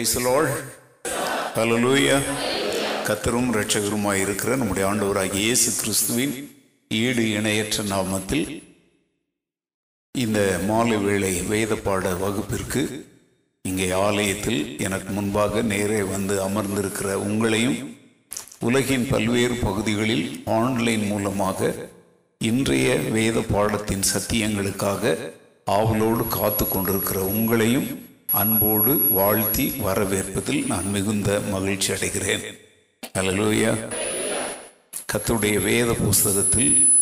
Price Lord கத்தரும் ரட்சகருமாய் இருக்கிற நம்முடைய ஆண்டவராக இயேசு கிறிஸ்துவின் ஈடு இணையற்ற நாமத்தில் இந்த மாலை வேளை வேத பாட வகுப்பிற்கு இங்கே ஆலயத்தில் எனக்கு முன்பாக நேரே வந்து அமர்ந்திருக்கிற உங்களையும் உலகின் பல்வேறு பகுதிகளில் ஆன்லைன் மூலமாக இன்றைய வேத பாடத்தின் சத்தியங்களுக்காக ஆவலோடு காத்து கொண்டிருக்கிற உங்களையும் அன்போடு வாழ்த்தி வரவேற்பதில் நான் மிகுந்த மகிழ்ச்சி அடைகிறேன். அலலூயா கத்துடைய வேத புஸ்தகத்தில்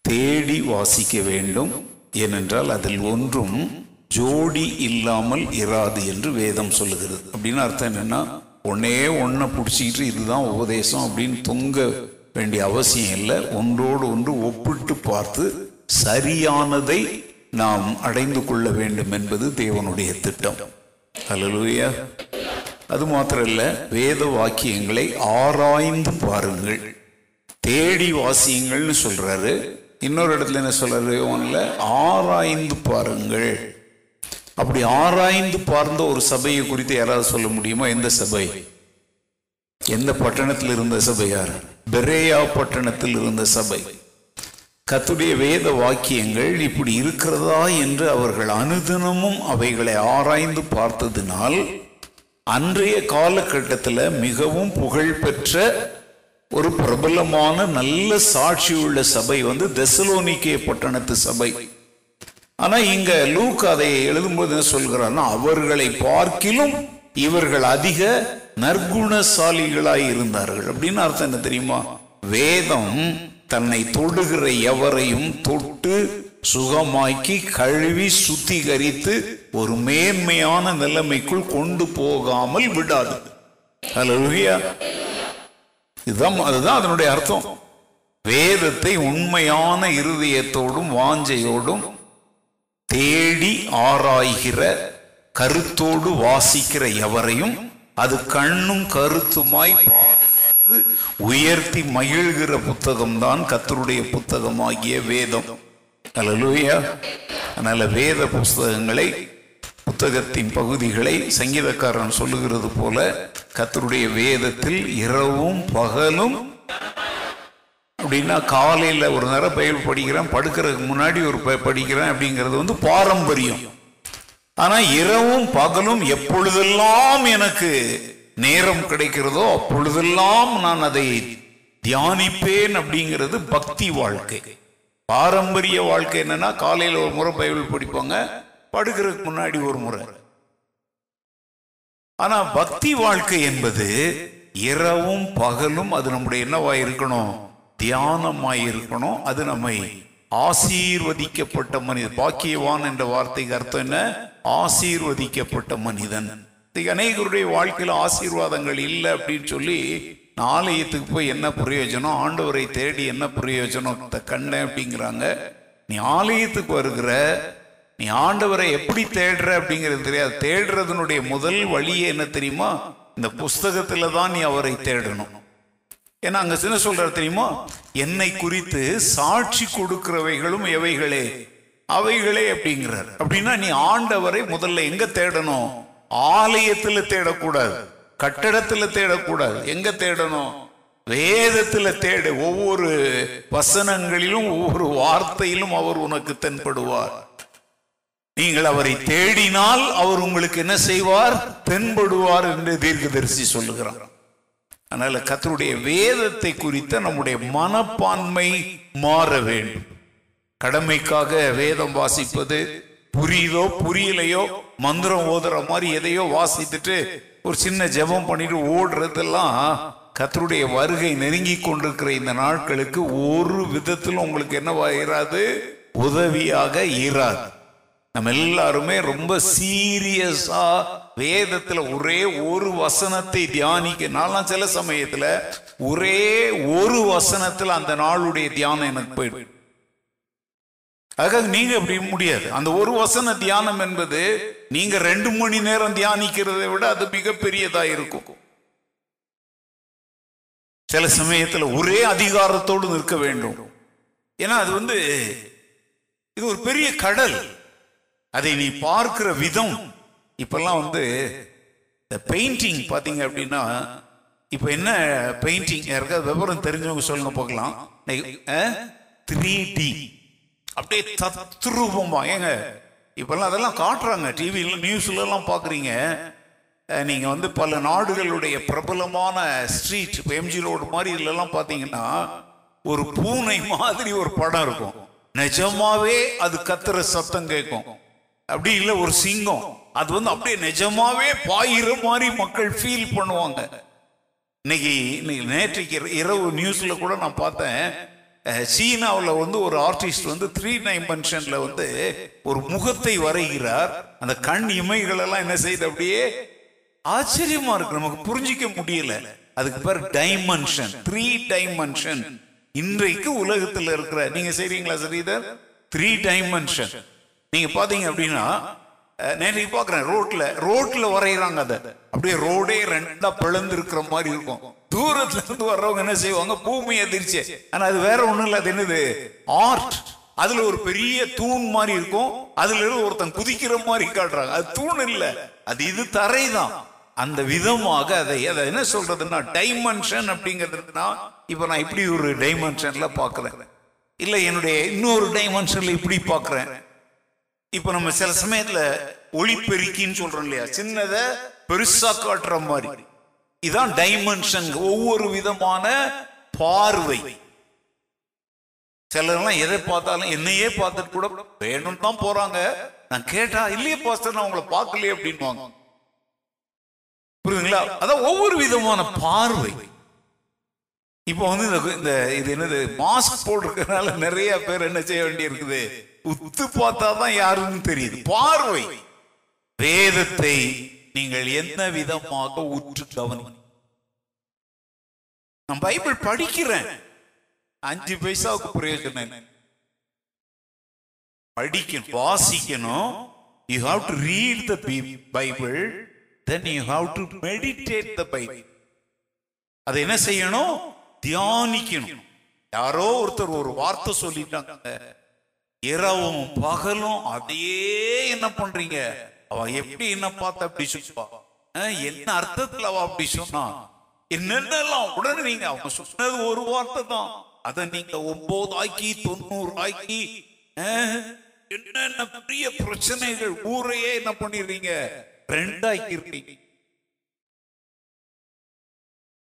தேடி வாசிக்க வேண்டும் ஏனென்றால் அதில் ஒன்றும் ஜோடி இல்லாமல் இராது என்று வேதம் சொல்லுகிறது. அப்படின்னு அர்த்தம் என்னென்னா ஒன்னே ஒன்றை பிடிச்சிக்கிட்டு இதுதான் உபதேசம் அப்படின்னு தொங்க வேண்டிய அவசியம் இல்லை. ஒன்றோடு ஒன்று ஒப்பிட்டு பார்த்து சரியானதை நாம் அடைந்து கொள்ள வேண்டும் என்பது தேவனுடைய திட்டம். அல்லேலூயா அது மாத்திரம் வேத வாக்கியங்களை ஆராய்ந்து பாருங்கள். தேடி வாசியுங்கள்னு சொல்றாரு. இன்னொரு இடத்துல என்ன சொல்றாரு ஒன்றில் ஆராய்ந்து பாருங்கள். அப்படி ஆராய்ந்து பார்ந்த ஒரு சபையை குறித்து யாராவது சொல்ல முடியுமா? எந்த சபை? எந்த பட்டணத்தில் இருந்த சபை யார்? பெரேயா பட்டணத்தில் இருந்த சபை. கத்துடைய வேத வாக்கியங்கள் இப்படி இருக்கிறதா என்று அவர்கள் அனுதினமும் அவைகளை ஆராய்ந்து பார்த்ததினால் அன்றைய காலகட்டத்தில் மிகவும் புகழ்பெற்ற ஒரு பிரபலமான நல்ல சாட்சி உள்ள சபை வந்து தெசலோனிக்கே பட்டணத்து சபை. ஆனா இங்க லூக் அதை எழுதும்போது என்ன சொல்கிறான்னா அவர்களை பார்க்கிலும் இவர்கள் அதிக நற்குணசாலிகளாய் இருந்தார்கள். அப்படின்னு அர்த்தம் என்ன தெரியுமா? வேதம் தன்னை தொடுகிற எவரையும் தொட்டு சுகமாக்கி கழுவி சுத்திகரித்து ஒரு மேன்மையான நிலைமைக்குள் கொண்டு போகாமல் விடாது. இதுதான் அதுதான் அதனுடைய அர்த்தம். வேதத்தை உண்மையான இருதயத்தோடும் வாஞ்சையோடும் தேடி ஆராய்கிற கருத்தோடு வாசிக்கிற எவரையும் அது கண்ணும் கருத்துமாய் உயர்த்தி மகிழ்கிற புத்தகம்தான் கத்தருடைய புத்தகமாகிய வேதம். அல்லேலூயா அதனால வேத புஸ்தகங்களை புத்தகத்தின் பகுதிகளை சங்கீதக்காரன் சொல்லுகிறது போல கத்தருடைய வேதத்தில் இரவும் பகலும் அப்படின்னா காலையில் ஒரு நேரம் பயிர் படிக்கிறேன் படுக்கிறதுக்கு முன்னாடி ஒரு ப- படிக்கிறேன் அப்படிங்கிறது வந்து பாரம்பரியம். ஆனா இரவும் பகலும் எப்பொழுதெல்லாம் எனக்கு நேரம் கிடைக்கிறதோ அப்பொழுதெல்லாம் நான் அதை தியானிப்பேன் அப்படிங்கிறது பக்தி வாழ்க்கை. பாரம்பரிய வாழ்க்கை என்னன்னா காலையில் ஒரு முறை பைபிள் படிப்பாங்க படுக்கிறதுக்கு முன்னாடி ஒரு முறை. ஆனா பக்தி வாழ்க்கை என்பது இரவும் பகலும் அது நம்முடைய என்னவா இருக்கணும்? தியானமாய் இருக்கணும். அது நம்மை ஆசீர்வதிக்கப்பட்ட மனிதன். பாக்கியவான் என்ற வார்த்தைக்கு அர்த்தம் என்ன? ஆசீர்வதிக்கப்பட்ட மனிதன். அநேகருடைய வாழ்க்கையில் ஆசீர்வாதங்கள் இல்லை அப்படின்னு சொல்லி ஆலயத்துக்கு போய் என்ன பிரயோஜனம்? ஆண்டவரை தேடி என்ன பிரயோஜனம்? த- அப்படிங்கிறாங்க. நீ ஆலயத்துக்கு வருகிற நீ ஆண்டவரை எப்படி தேடுற அப்படிங்கிறது தெரியாது. தேடுறதுனுடைய முதல் வழியே என்ன தெரியுமா? இந்த புஸ்தகத்தில் தான் நீ அவரை தேடணும். ஏன்னா அங்கே சின்ன சொல்கிற தெரியுமா? என்னை குறித்து சாட்சி கொடுக்கிறவைகளும் எவைகளே? அவைகளே அப்படிங்கிறார். அப்படின்னா நீ ஆண்டவரை முதல்ல எங்கே தேடணும்? ஆலயத்தில் தேடக்கூடாது. கட்டடத்தில் தேடக்கூடாது. எங்க தேடணும்? வேதத்தில் தேடு. ஒவ்வொரு வசனங்களிலும் ஒவ்வொரு வார்த்தையிலும் அவர் உனக்கு தென்படுவார். நீங்கள் அவரை தேடினால் அவர் உங்களுக்கு என்ன செய்வார்? தென்படுவார் என்று தீர்க்கதரிசி சொல்லுகிறார். அதனால கத்தருடைய வேதத்தை குறித்த நம்முடைய மனப்பான்மை மாற வேண்டும். கடமைக்காக வேதம் வாசிப்பது புரியுதோ புரியலையோ மந்திரம் ஓதுற மாதிரி எதையோ வாசித்துட்டு ஒரு சின்ன ஜெபம் பண்ணிட்டு ஓடுறதெல்லாம் கத்தருடைய வருகை நெருங்கி கொண்டிருக்கிற இந்த நாட்களுக்கு ஒரு விதத்திலும் உங்களுக்கு என்னவா இராது? உதவியாக இராது. நம்ம எல்லாருமே ரொம்ப சீரியஸா வேதத்துல ஒரே ஒரு வசனத்தை தியானிக்க நான்லாம் சில சமயத்துல ஒரே ஒரு வசனத்துல அந்த நாளுடைய தியானம் எனக்கு போயிடும் அதுக்காக நீங்க அப்படி முடியாது. அந்த ஒரு வசன தியானம் என்பது நீங்க ரெண்டு மணி நேரம் தியானிக்கிறதை விட அது மிகப்பெரியதா இருக்கும். சில சமயத்தில் ஒரே அதிகாரத்தோடு நிற்க வேண்டும். ஏன்னா அது வந்து இது ஒரு பெரிய கடல். அதை நீ பார்க்கிற விதம். இப்பெல்லாம் வந்து இந்த பெயிண்டிங் பார்த்தீங்க அப்படின்னா இப்போ என்ன பெயிண்டிங் யாருக்காவது விவரம் தெரிஞ்சவங்க சொல்லுங்க பார்க்கலாம். த்ரீ டி அப்படியே தத்ரூபமா ஏங்க இப்பெல்லாம் அதெல்லாம் காட்டுறாங்க டிவியில் நியூஸ்ல எல்லாம் பார்க்குறீங்க நீங்கள் வந்து பல நாடுகளுடைய பிரபலமான ஸ்ட்ரீட் இப்போ எம்ஜி ரோடு மாதிரி இதுலலாம் பார்த்தீங்கன்னா ஒரு பூனை மாதிரி ஒரு படம் இருக்கும். நிஜமாவே அது கத்துற சத்தம் கேட்கும். அப்படி இல்லை ஒரு சிங்கம். அது வந்து அப்படியே நிஜமாவே பாயிற மாதிரி மக்கள் ஃபீல் பண்ணுவாங்க. இன்னைக்கு இன்னைக்கு நேற்றைக்கு இர- இரவு நியூஸ்ல கூட நான் பார்த்தேன். சீனாவில் வந்து ஒரு ஆர்டிஸ்ட் வந்து த்ரீ டைமென்ஷனில் வந்து ஒரு முகத்தை வரைகிறார். அந்த கண் இமைகளெல்லாம் என்ன செய்யுது அப்படியே ஆச்சரியமா இருக்கு. நமக்கு புரிஞ்சிக்க முடியல. அதுக்கு பேர் டைமென்ஷன் த்ரீ டைமென்ஷன் இன்றைக்கு உலகத்தில் இருக்கிற நீங்க செய்றீங்களா சரிதர்? த்ரீ டைமென்ஷன் நீங்க பாத்தீங்க அப்படின்னா நேற்று பாக்குறேன் ரோட்ல ரோட்ல வரைகிறாங்க அதை. அப்படியே ரோடே ரெண்டா பிளந்து இருக்கிற மாதிரி இருக்கும். தூரத்துல இருந்து வர்றவங்க என்ன செய்வாங்க? பூமி எதிர்ச்சி ஆனா அது வேற ஒண்ணும் இல்ல. அது என்னது? ஆர்ட் அதுல ஒரு பெரிய தூண் மாதிரி இருக்கும். அதுல இருந்து ஒருத்தன் குதிக்கிற மாதிரி காட்டுறாங்க. அது தூண் இல்ல. அது இது தரைதான். அந்த விதமாக அதை அதை என்ன சொல்றதுன்னா டைமென்ஷன் அப்படிங்கிறதுனா இப்ப நான் இப்படி ஒரு டைமென்ஷன்ல பாக்குறேன். இல்ல என்னுடைய இன்னொரு டைமென்ஷன்ல இப்படி பாக்குறேன். இப்ப நம்ம சில சமயத்துல ஒளிப்பெருக்கின்னு சொல்றோம் இல்லையா? சின்னதை பெருசா காட்டுற மாதிரி. இதான் டைமென்ஷன் ஒவ்வொரு விதமான பார்வை. சிலர்லாம் எதை பார்த்தாலும் என்னையே பார்த்துட்டு கூட வேணும்னு தான் போறாங்க. நான் கேட்டா இல்லையே பாஸ்டர் நான் உங்களை பார்க்கலையே அப்படின்னு புரியுதுங்களா? அதான் ஒவ்வொரு விதமான பார்வை. இப்போ வந்து இந்த இந்த இது என்னது மாஸ்க் போட்டிருக்கிறதுனால நிறைய பேர் என்ன செய்ய வேண்டி இருக்குது உத்து பார்த்தா தான் யாருன்னு தெரியுது. பார்வை. வேதத்தை நீங்கள் என்ன விதமாக உற்று கவனி நான் பைபிள் படிக்கிறேன். அஞ்சு பைசாவுக்கு பிரயோஜனம். படிக்கணும் வாசிக்கணும். You have to read the Bible then you have to meditate the Bible அதை என்ன செய்யணும்? தியானிக்கணும். யாரோ ஒருத்தர் ஒரு வார்த்தை சொல்லிட்டாங்க. இரவும் பகலும் அதையே என்ன பண்றீங்க? அவ எப்படி என்ன பார்த்த அப்படி சொல்லுவா? அஹ், என்ன அர்த்தத்துல அவ அப்படி சொன்னா? என்னென்னலாம் உடனே நீங்க அவங்க சொன்னது ஒரு வார்த்தை தான். அதை நீங்க ஒன்பது ஆக்கி தொண்ணூறு ஆக்கி என்னென்ன பெரிய பிரச்சனைகள் ஊரையே என்ன பண்ணிடுறீங்க? ரெண்டாக்கி இருக்கீங்க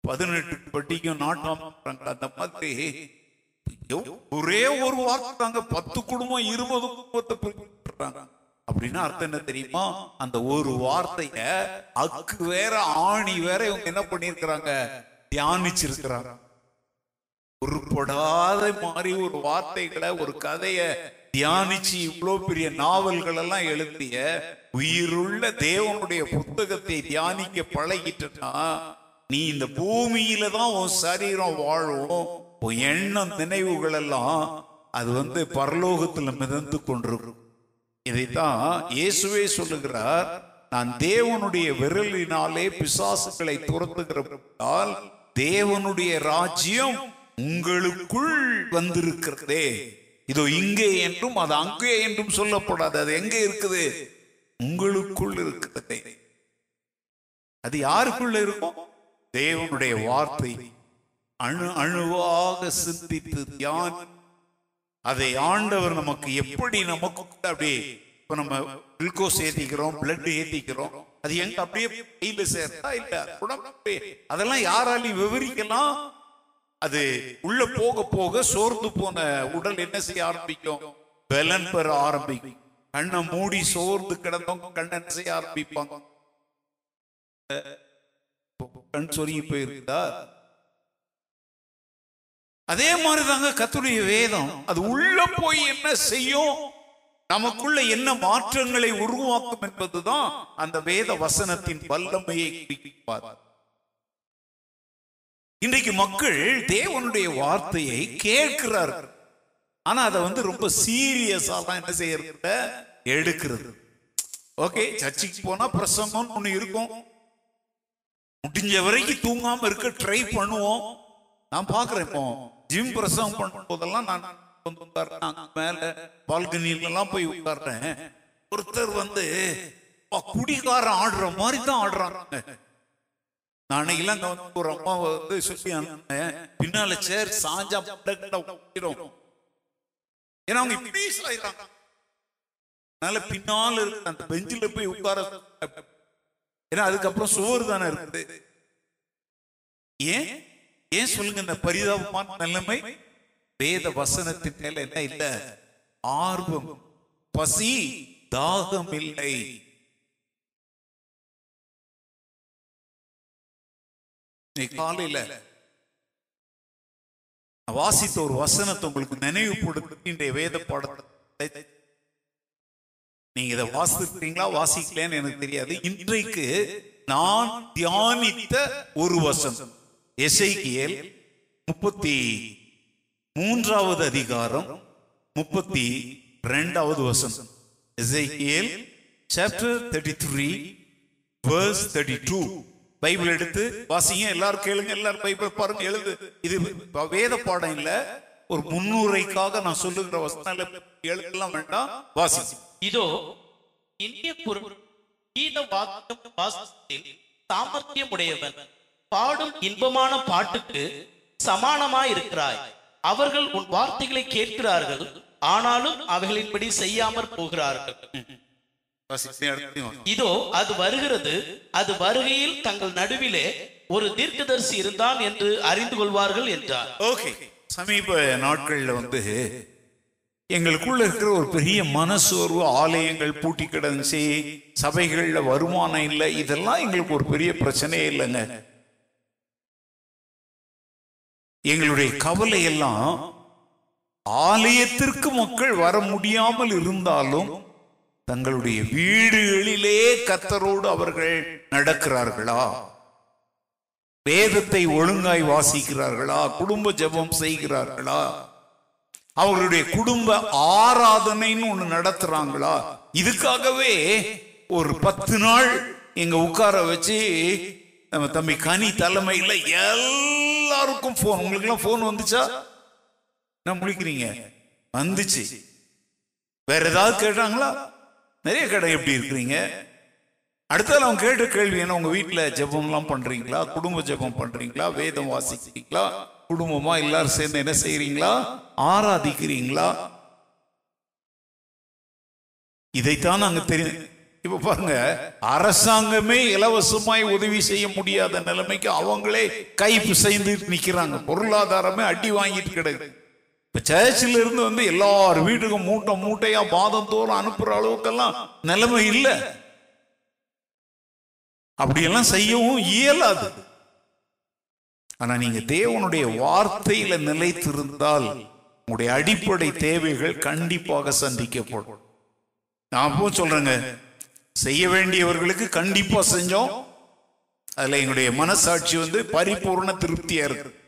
பதினெட்டு பட்டிக்கும் நாட்டம் அந்த மாதிரி. ஒரே ஒரு வார்த்தை தாங்க பத்து குடும்பம் இருபது குடும்பத்தை பிரிக்கிறாங்க அப்படின்னா அர்த்தம் என்ன தெரியுமா? அந்த ஒரு வார்த்தைய அக்கு வேற ஆணி வேற இவங்க என்ன பண்ணிருக்கிறாங்க தியானிச்சிருக்கிறாங்க. உருப்படாத மாதிரி ஒரு வார்த்தைகளை ஒரு கதைய தியானிச்சு இவ்வளோ பெரிய நாவல்கள் எல்லாம் எழுதிய உயிருள்ள தேவனுடைய புத்தகத்தை தியானிக்க பழகிட்டுனா நீ இந்த பூமியில தான் உன் சரீரம் வாழும். உன் எண்ணம் நினைவுகள் எல்லாம் அது வந்து பரலோகத்துல மிதந்து கொண்டிருக்கும். இதைத்தான் இயேசுவே சொல்லுகிறார் நான் தேவனுடைய விரலினாலே பிசாசுகளை துரத்துகிறதால் தேவனுடைய ராஜ்யம் உங்களுக்குள் வந்திருக்கிறதே. இதோ இங்கே என்றும் அது அங்கே என்றும் சொல்லப்படாது. அது எங்கே இருக்குது? உங்களுக்குள் இருக்கிறதே. அது யாருக்குள்ள இருக்கும் தேவனுடைய வார்த்தை அணு அணுவாக சிந்தித்து தியான் அதை ஆண்டவர் நமக்கு எப்படி நமக்கு அப்படியே இப்ப நம்ம குளுக்கோஸ் ஏத்திக்கிறோம் பிளட் ஏத்திக்கிறோம் அது எங்க அப்படியே கையில சேர்த்தா இல்ல உடம்பு அதெல்லாம் யாராலையும் விவரிக்கலாம். அது உள்ள போக போக சோர்ந்து போன உடல் என்ன செய்ய ஆரம்பிக்கும்? பலன் பெற ஆரம்பிக்கும். கண்ணை மூடி சோர்ந்து கிடந்தவங்க கண்ணை என்ன செய்ய ஆரம்பிப்பாங்க? கண் சொருகி போயிருந்தா அதே மாதிரி தாங்க கத்துடைய வேதம். அது உள்ள போய் என்ன செய்யும்? நமக்குள்ள என்ன மாற்றங்களை உருவாக்கும் என்பதுதான் அந்த வேத வசனத்தின் வல்லமையை குறிப்பார் இன்றைக்கு மக்கள் தேவனுடைய வார்த்தையை கேட்கிறார் ஆனா அதை வந்து ரொம்ப சீரியஸா தான் என்ன செய்யறத எடுக்கிறது. ஓகே சர்ச்சுக்கு போனா பிரசங்கம் ஒண்ணு இருக்கும். முடிஞ்ச வரைக்கும் தூங்காம இருக்க ட்ரை பண்ணுவோம். நான் பாக்குறேன் இப்போ. ஜிம் பிரசவம் பண்ணும் போதெல்லாம் நான் வந்து உட்கார்றேன். நான் மேல பால்கனில போய் உட்கார்றேன். ஒருத்தர் வந்து அப்பா, குடிகாரன் ஆடுற மாதிரி தான் ஆடுறாங்க. நான் அன்னைக்கெல்லாம் வந்து ஒரு அம்மா வந்து சொல்லி பின்னால சேர் சாஞ்சா உட்கிடும் ஏன்னா அவங்க இப்படி அதனால பின்னால இருக்க அந்த பெஞ்சில போய் உட்கார ஏன்னா அதுக்கப்புறம் சுவர் தானே இருக்குது. ஏன்? ஏன் சொல்லுங்க இந்த பரிதாபமான நிலைமை? வேத வசனத்தின் மேல என்ன இல்ல? ஆர்வம் பசி தாகம் இல்லை. நீ காலையில வாசித்த ஒரு வசனத்தை உங்களுக்கு நினைவுபடுத்தி இன்றைய வேத பாடத்தை நீங்க இதை வாசிக்கிறீங்களா வாசிக்கலன்னு எனக்கு தெரியாது. இன்றைக்கு நான் தியானித்த ஒரு வசனம். எசைக்கியல் முப்பத்தி மூன்றாவது அதிகாரம் முப்பத்தி ரெண்டாவது வசனம். எசைக்கியல் chapter thirty three verse thirty two Bible எடுத்து வாசிங்க எல்லாரும் கேளுங்க எல்லாரும் பைபிள் பாருங்க எழுது. இது வேத பாடம் இல்ல ஒரு முன்னுரைக்காக நான் சொல்லுகிற வசனம் எழுதலாம் வேண்டாம் வாசி இதோ இனிய குரல் கீத வாக்கியம் வாசத்தில் சாமர்த்தியமுடையவன். பாடும் இன்பமான பாட்டுக்கு சமானமாயிருக்கிறாய். அவர்கள் உன் வார்த்தைகளை கேட்கிறார்கள் ஆனாலும் அவைகளின்படி செய்யாமற் போகிறார்கள். இதோ அது வருகிறது. அது வருகையில் தங்கள் நடுவிலே ஒரு தீர்க்கதரிசி இருந்தான் என்று அறிந்து கொள்வார்கள் என்றார். ஓகே. சமீப நாட்களில் வந்து எங்களுக்குள்ள இருக்கிற ஒரு பெரிய மனசோர்வு ஆலயங்கள் பூட்டி கிடந்துச்சு சபைகளில் வருமானம் இல்லை இதெல்லாம் எங்களுக்கு ஒரு பெரிய பிரச்சனையே இல்லைங்க. எங்களுடைய கவலை எல்லாம் ஆலயத்திற்கு மக்கள் வர முடியாமல் இருந்தாலும் தங்களுடைய வீடுகளிலே கத்தரோடு அவர்கள் நடக்கிறார்களா? வேதத்தை ஒழுங்காய் வாசிக்கிறார்களா? குடும்ப ஜெபம் செய்கிறார்களா? அவர்களுடைய குடும்ப ஆராதனைன்னு ஒண்ணு நடத்துறாங்களா? இதுக்காகவே ஒரு பத்து நாள் எங்க உட்கார வச்சு நம்ம தம்பி கனி தலைமையில் தலைமையில எல்லாருக்கும் போன் உங்களுக்கு எல்லாம் போன் வந்துச்சா? என்ன முடிக்கிறீங்க? வந்துச்சு. வேற ஏதாவது கேட்டாங்களா? நிறைய கடை எப்படி இருக்கிறீங்க? அடுத்தது அவங்க கேட்ட கேள்வி என்ன? உங்க வீட்டுல ஜெபம்லாம் பண்றீங்களா? குடும்ப ஜெபம் பண்றீங்களா? வேதம் வாசிக்கிறீங்களா? குடும்பமா எல்லாரும் சேர்ந்து என்ன செய்கிறீங்களா ஆராதிக்கிறீங்களா? இதைத்தான் நாங்க தெரியும். இப்ப பாருங்க அரசாங்கமே இலவசமாய் உதவி செய்ய முடியாத நிலைமைக்கு அவங்களே கை பிசைந்து நிக்கிறாங்க. பொருளாதாரமே அடி வாங்கிட்டு கிடக்கு. இப்ப சர்ச்சில் இருந்து வந்து எல்லார் வீட்டுக்கும் மூட்டை மூட்டையா பாதம் தோறும் அனுப்புற அளவுக்கெல்லாம் நிலைமை இல்லை. அப்படியெல்லாம் செய்யவும் இயலாது. ஆனா நீங்க தேவனுடைய வார்த்தையில நிலைத்திருந்தால் உங்களுடைய அடிப்படை தேவைகள் கண்டிப்பாக சந்திக்கப்படும். நான் அப்போ சொல்றேங்க செய்ய வேண்டியவர்களுக்கு கண்டிப்பா செஞ்சோம். அதுல எங்களுடைய மனசாட்சி வந்து பரிபூர்ண திருப்தியா இருக்கு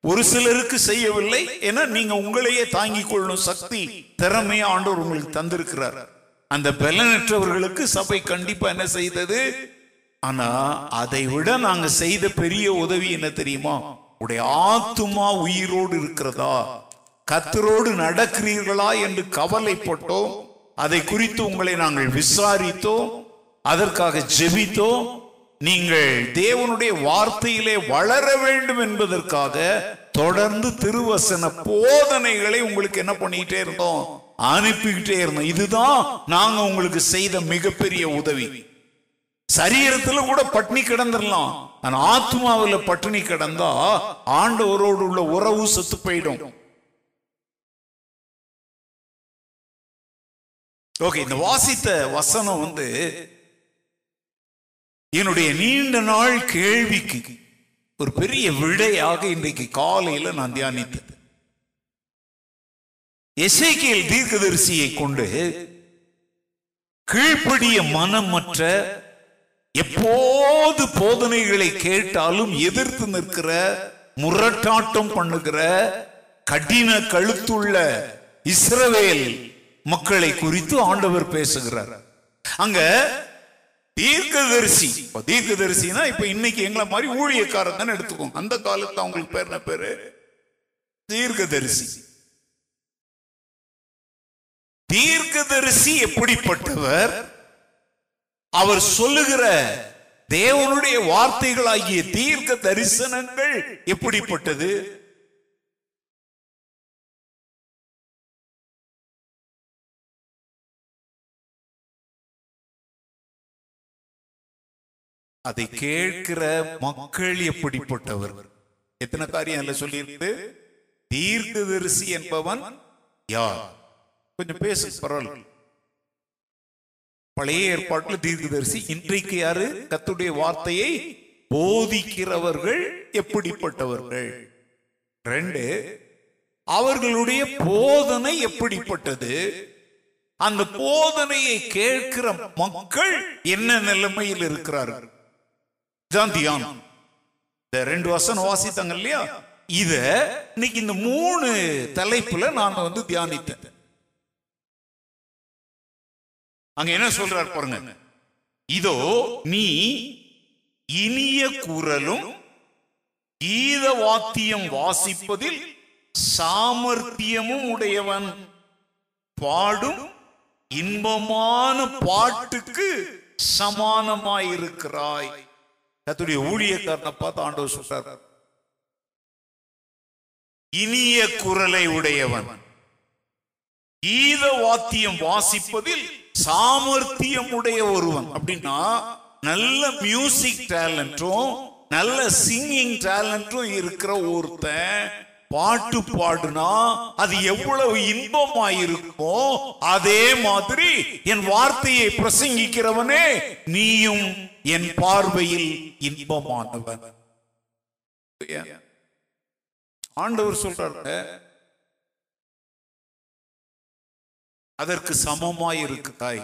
ஒரு சிலருக்கு செய்யவில்லை ஏன்னா நீங்க உங்களையே தாங்கிக் கொள்ளும் சக்தி திறமையா ஆண்டவர் உங்களுக்கு தந்திருக்கிறார். அந்த பலனற்றவர்களுக்கு சபை கண்டிப்பா என்ன செய்தது? ஆனா அதை விட நாங்க செய்த பெரிய உதவி என்ன தெரியுமா? உடைய ஆத்துமா உயிரோடு இருக்கிறதா? கத்தரோடு நடக்கிறீர்களா என்று கவலைப்பட்டோம். அதை குறித்து உங்களை நாங்கள் விசாரித்தோம் அதற்காக ஜெபித்தோம். நீங்கள் தேவனுடைய வார்த்தையிலே வளர வேண்டும் என்பதற்காக தொடர்ந்து திருவசன போதனைகளை உங்களுக்கு என்ன பண்ணிக்கிட்டே இருந்தோம்? அனுப்பிக்கிட்டே இருந்தோம். இதுதான் நாங்க உங்களுக்கு செய்த மிகப்பெரிய உதவி. சரீரத்துல கூட பட்டினி கிடந்துடலாம் ஆனா ஆத்மாவில் பட்டினி கிடந்தா ஆண்டவரோடு உள்ள உறவு செத்து போயிடும். ஓகே இந்த வாசித்த வசனம் வந்து என்னுடைய நீண்ட நாள் கேள்விக்கு ஒரு பெரிய விடையாக இன்றைக்கு காலையில நான் தியானித்தது எசைக்கியல் தீர்க்கதரிசியை கொண்டு கீழ்ப்படிய மனமற்ற எப்போது போதனைகளை கேட்டாலும் எதிர்த்து நிற்கிற முரட்டாட்டம் பண்ணுகிற கடின கழுத்துள்ள இஸ்ரவேல் மக்களை குறித்து ஆண்டவர் பேசுகிறார். அங்க தீர்க்கதரிசி இப்ப தீர்க்கதரிசினா இப்ப இன்னைக்கு எங்களை மாதிரி ஊழியக்காரன் தானே எடுத்துக்கோங்க அந்த காலத்துல அவங்களுக்கு பேர் என்ன பேரு? தீர்க்கதரிசி. தீர்க்கதரிசி எப்படிப்பட்டவர்? அவர் சொல்லுகிற தேவனுடைய வார்த்தைகளாகிய தீர்க்க தரிசனங்கள் எப்படிப்பட்டது? அதை கேட்கிற மக்கள் எப்படிப்பட்டவர்? எத்தனை காரியம் அதுல சொல்லியிருக்கு? தீர்க்கதரிசி என்பவன் யார்? கொஞ்சம் பேசு பரவாயில்ல. பழைய ஏற்பாட்டுல தீர்க்கதரிசி இன்றைக்கு யாரு? கத்துடைய வார்த்தையை போதிக்கிறவர்கள் எப்படிப்பட்டவர்கள்? ரெண்டு அவர்களுடைய போதனை எப்படிப்பட்டது? அந்த போதனையை கேட்கிற மக்கள் என்ன நிலைமையில் இருக்கிறார்கள்? இதான் தியானம் இந்த ரெண்டு வசனம் வாசித்தாங்க இல்லையா? இத இன்னைக்கு இந்த மூணு தலைப்புல நான் வந்து தியானித்தேன். அங்க என்ன சொல்றாரு பாருங்க. இதோ நீ இனிய குரலும் கீத வாத்தியம் வாசிப்பதில் சாமர்த்தியமும் உடையவன். பாடும் இன்பமான பாட்டுக்கு சமானமாயிருக்கிறாய். கத்துடைய ஊழியக்காரனை பார்த்து ஆண்டவர் சொல்றார். இனிய குரலை உடையவன். கீத வாத்தியம் வாசிப்பதில் சாமர்த்தியம் உடைய ஒருவன். அப்படின்னா நல்ல மியூசிக் டேலண்டும் நல்ல சிங்கிங் டேலண்டும் இருக்கிற ஒருத்தன் பாட்டு பாடுனா அது எவ்வளவு இன்பமா அதே மாதிரி என் வார்த்தையை பிரசங்கிக்கிறவனே நீயும் என் பார்வையில் இன்பமானவன். ஆண்டவர் சொல்றாரு அதற்கு சமமாய் இருக்குதாய்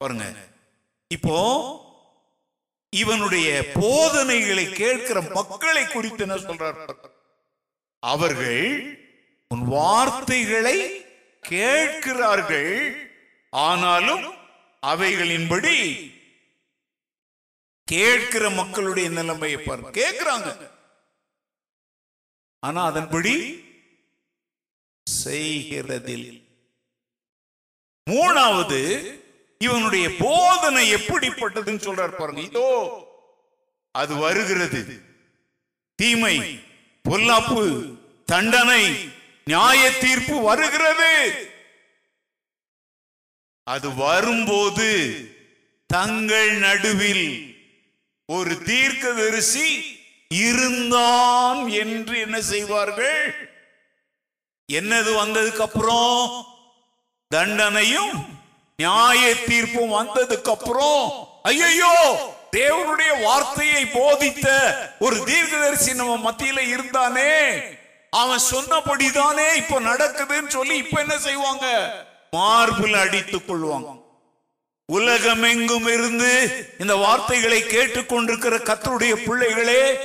பாருங்க இப்போ இவனுடைய போதனைகளை கேட்கிற மக்களை குறித்து என்ன சொல்றார்? அவர்கள் உன் வார்த்தைகளை கேட்கிறார்கள். ஆனாலும் அவைகளின்படி கேட்கிற மக்களுடைய நிலைமையை பாருங்க கேட்கிறாங்க. ஆனா அதன்படி செய்கிறதில். மூணாவது இவனுடைய போதனை எப்படிப்பட்டதுன்னு சொல்றார் பாருங்க. இதோ அது வருகிறது. தீமை பொல்லாப்பு தண்டனை நியாய தீர்ப்பு வருகிறது. அது வரும்போது தங்கள் நடுவில் ஒரு தீர்க்கதரிசி இருந்தான் என்று என்ன செய்வார்கள்? என்னது வந்ததுக்கு அப்புறம் தண்டனையும் நியாய தீர்ப்பும் வந்ததுக்கு அப்புறம் ஐயோ தேவனுடைய வார்த்தையை போதித்த ஒரு தீர்க்கதரிசி நம்ம மத்தியில இருந்தானே. அவன் சொன்னபடிதானே இப்ப நடக்குதுன்னு சொல்லி இப்ப என்ன செய்வாங்க? மார்பில் அடித்துக் கொள்வாங்க. உலகமெங்கும் இருந்து இந்த வார்த்தைகளை கேட்டுக்கொண்டிருக்கிற கத்தருடைய பிள்ளைகளே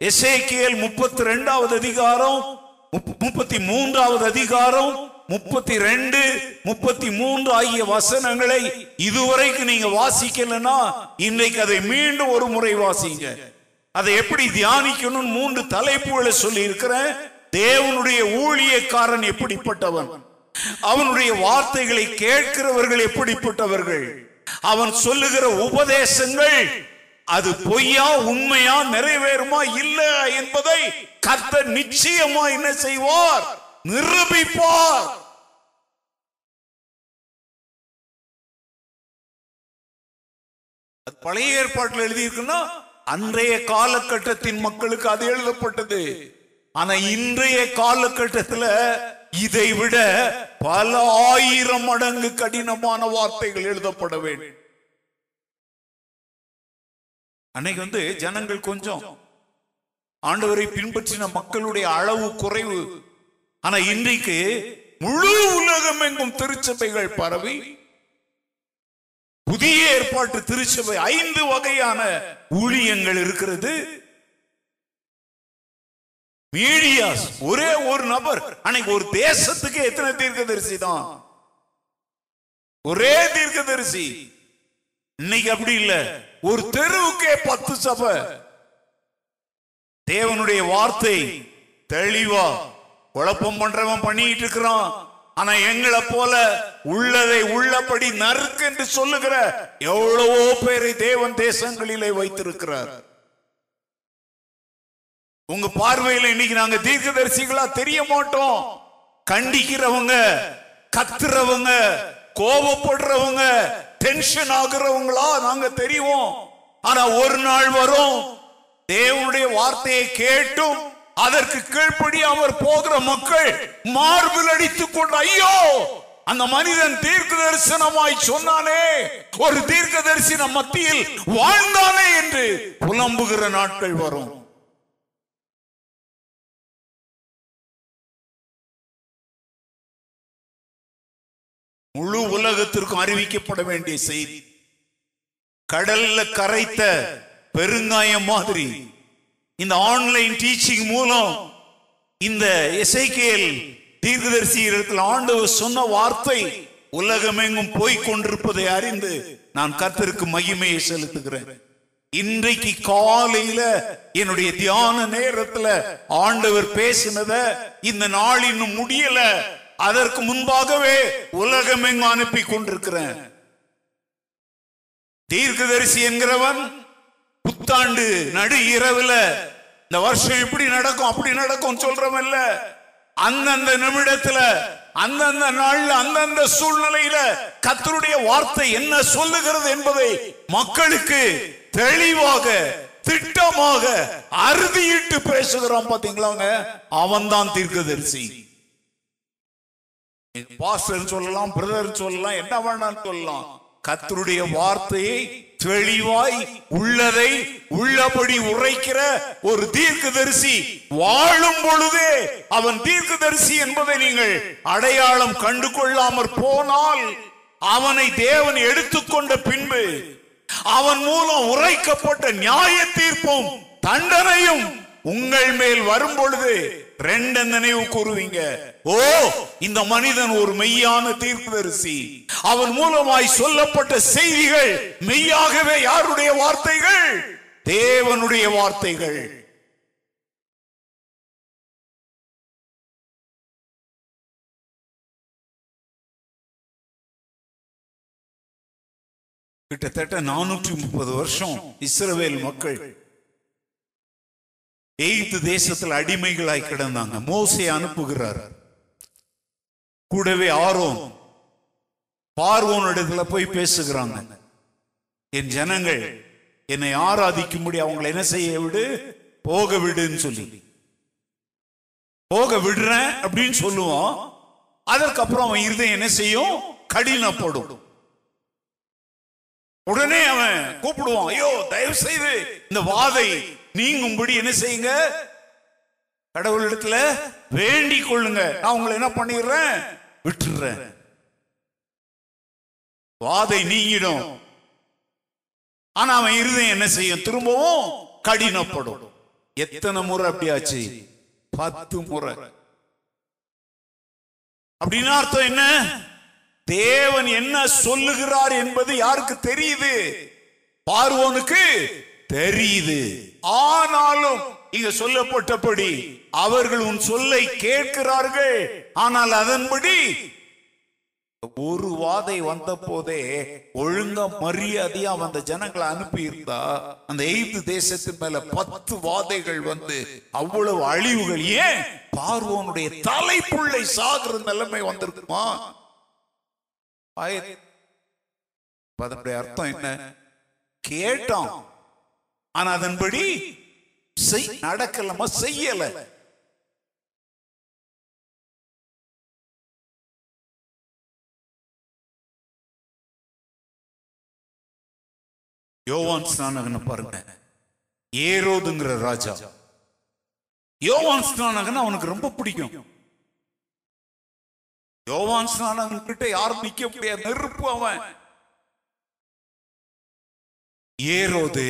எசேக்கியேல் முப்பத்தி ரெண்டாவது அதிகாரம் முப்- முப்பத்தி மூன்றாவது அதிகாரம் முப்பத்தி ரெண்டு முப்பத்தி மூன்று ஆகிய வசனங்களை இதுவரைக்கும் நீங்க வாசிக்கலன்னா இன்றைக்கு அதை மீண்டும் ஒரு முறை வாசிங்க. அதை எப்படி தியானிக்கணும்னு மூன்று தலைப்புகளை சொல்லி இருக்கிறேன் தேவனுடைய ஊழியக்காரன் எப்படிப்பட்டவன்? அவனுடைய வார்த்தைகளை கேட்கிறவர்கள் எப்படிப்பட்டவர்கள்? அவன் சொல்லுகிற உபதேசங்கள் அது பொய்யா உண்மையா நிறைவேறுமா இல்ல என்பதை கர்த்தர் நிச்சயமா என்ன செய்வார்? நிரூபிப்பார். அது பழைய ஏற்பாட்டில் எழுதியிருக்குன்னா அன்றைய காலகட்டத்தின் மக்களுக்கு அது எழுதப்பட்டது. ஆனா இன்றைய காலகட்டத்துல இதை விட பல ஆயிரம் மடங்கு கடினமான வார்த்தைகள் எழுதப்பட வேண்டும். அன்னைக்கு வந்து ஜனங்கள் கொஞ்சம் ஆண்டவரை பின்பற்றின மக்களுடைய அளவு குறைவு. ஆனா இன்றைக்கு முழு உலகம் எங்கும் திருச்சபைகள் பரவி புதிய ஏற்பாட்டு திருச்சபை ஐந்து வகையான ஊழியங்கள் இருக்கிறது. மீடியாஸ் ஒரே ஒரு நபர். அன்னைக்கு ஒரு தேசத்துக்கு எத்தனை தீர்க்கதரிசி தான்? ஒரே தீர்க்கதரிசி. இன்னைக்கு அப்படி இல்ல. ஒரு தெருவுக்கே பத்து சபை. தேவனுடைய வார்த்தை தெளிவா குழப்பம் பண்றவன் பண்ணிட்டு இருக்கிறான். ஆனா எங்களை போல உள்ளதை உள்ளபடி நறுக்கு என்று சொல்லுகிற எவ்வளவோ பேரை தேவன் தேசங்களிலே வைத்திருக்கிறார். உங்க பார்வையில இன்னைக்கு நாங்க தீர்க்கதரிசிகளா தெரிய மாட்டோம். கண்டிக்கிறவங்க கத்துறவங்க கோபப்படுறவங்க டென்ஷன் ஆகுறவங்களா நாங்க தெரியும் ஆனா ஒரு நாள் வரும் தேவனுடைய வார்த்தையை கேட்டும் அதற்கு கீழ்ப்படி அவர் போகிற மக்கள் மார்பில் அடித்துக் கொண்டு ஐயோ அந்த மனிதன் தீர்க்க தரிசனமாய் சொன்னானே ஒரு தீர்க்க தரிசன மத்தியில் வாழ்ந்தானே என்று புலம்புகிற நாட்கள் வரும். முழு உலகத்திற்கும் அறிவிக்கப்பட வேண்டிய செய்தி கடல்ல கரைத்த பெருங்காயம் மாதிரி. இந்த ஆன்லைன் டீச்சிங் மூலம் இந்த எசைக்கேல் தீர்க்கதரிசி இடத்தில் ஆண்டவர் சொன்ன வார்த்தை உலகமெங்கும் போய்க் கொண்டிருப்பதை அறிந்து நான் கர்த்தருக்கு மகிமையை செலுத்துகிறேன். இன்றைக்கு காலையில என்னுடைய தியான நேரத்துல ஆண்டவர் பேசினத இந்த நாள் இன்னும் முடியல. அதற்கு முன்பாகவே உலகமெங்கும் அனுப்பி கொண்டிருக்கிறேன். தீர்க்கதரிசி என்கிறவன் புத்தாண்டு நடு இரவுல இந்த வருஷம் இப்படி நடக்கும் அப்படி நடக்கும் சொல்றவன் அந்தந்த நிமிடத்துல அந்தந்த நாள்ல அந்தந்த சூழ்நிலையில கத்தருடைய வார்த்தை என்ன சொல்லுகிறது என்பதை மக்களுக்கு தெளிவாக திட்டமாக அறுதியிட்டு பேசுகிறான் பாத்தீங்களாங்க? அவன் தான் தீர்க்கதரிசி. பாஸ்டர் சொல்லலாம் பிரதர் சொல்லலாம் என்ன வேணான்னு சொல்லலாம். கத்தருடைய வார்த்தையை தெளிவாய் உள்ளதை உள்ளபடி உரைக்கிற ஒரு தீர்க்கதரிசி வாழும் பொழுதே அவன் தீர்க்கதரிசி என்பதை நீங்கள் அடையாளம் கண்டு கொள்ளாமற் போனால் அவனை தேவன் எடுத்துக்கொண்ட பின்பு அவன் மூலம் உரைக்கப்பட்ட நியாய தீர்ப்பும் தண்டனையும் உங்கள் மேல் வரும் பொழுது ரெண்டு நினைவு கூறுவீங்க. ஓ இந்த மனிதன் ஒரு மெய்யான தீர்க்கதரிசி அவன் மூலமாய் சொல்லப்பட்ட செய்திகள் மெய்யாகவே யாருடைய வார்த்தைகள்? தேவனுடைய வார்த்தைகள். கிட்டத்தட்ட நானூற்றி முப்பது வருஷம் இஸ்ரவேல் மக்கள் எய்த்து தேசத்தில் அடிமைகளாய் கிடந்தாங்க. மோசை அனுப்புகிறார். கூடவே ஆர்வம் பார்வோன் இடத்துல போய் பேசுகிறாங்க. என் ஜனங்கள் என்னை ஆராதிக்கும்படி அவங்களை என்ன செய்ய விடு? போக விடுன்னு சொல்லி. போக விடுறேன் அப்படின்னு சொல்லுவான். அதற்கப்புறம் அவன் இருதயம் என்ன செய்யும்? கடினப்படும். உடனே அவன் கூப்பிடுவான் ஐயோ தயவு செய்து இந்த வாதை நீங்கும்படி என்ன செய்யுங்க? கடவுள் இடத்துல வேண்டிக் கொள்ளுங்க. நான் உங்களை என்ன பண்ணிடுறேன்? விட்டுறேன் வாதை நீங்கிடும். ஆனா அவன் இருதயம் என்ன செய்யும்? திரும்பவும் கடினப்படும். எத்தனை முறை அப்படியாச்சு? பத்து முறை. அப்படின்னா அர்த்தம் என்ன? தேவன் என்ன சொல்லுகிறார் என்பது யாருக்கு தெரியுது? பார்வோனுக்கு தெரியுது. ஆனாலும் இங்க சொல்லப்பட்டபடி அவர்கள் உன் சொல்லை கேட்கிறார்கள். ஆனால் அதன்படி ஒரு வாதை வந்த போதே ஒழுங்கா மரியாதையா அந்த ஜனங்களை அனுப்பி இருந்தா அந்த எய்த்து தேசத்தின் மேல பத்து வாதைகள் வந்து அவ்வளவு அழிவுகள் ஏன்? பார்வோனுடைய தலைப்புள்ளை சாகுற நிலைமை வந்திருக்குமா? அதனுடைய அர்த்தம் என்ன? கேட்டான். ஆனா அதன்படி செய் நடக்கலமா செய்யல. யோவான் ஸ்நானகனை பாருங்க. ஏரோதுங்கிற ராஜா. யோவான் ஸ்நானகன் அவனுக்கு ரொம்ப பிடிக்கும். யோவான் ஸ்நானகன் கிட்ட யாரும் நிக்க முடியாது நெருப்பு அவன். ஏரோது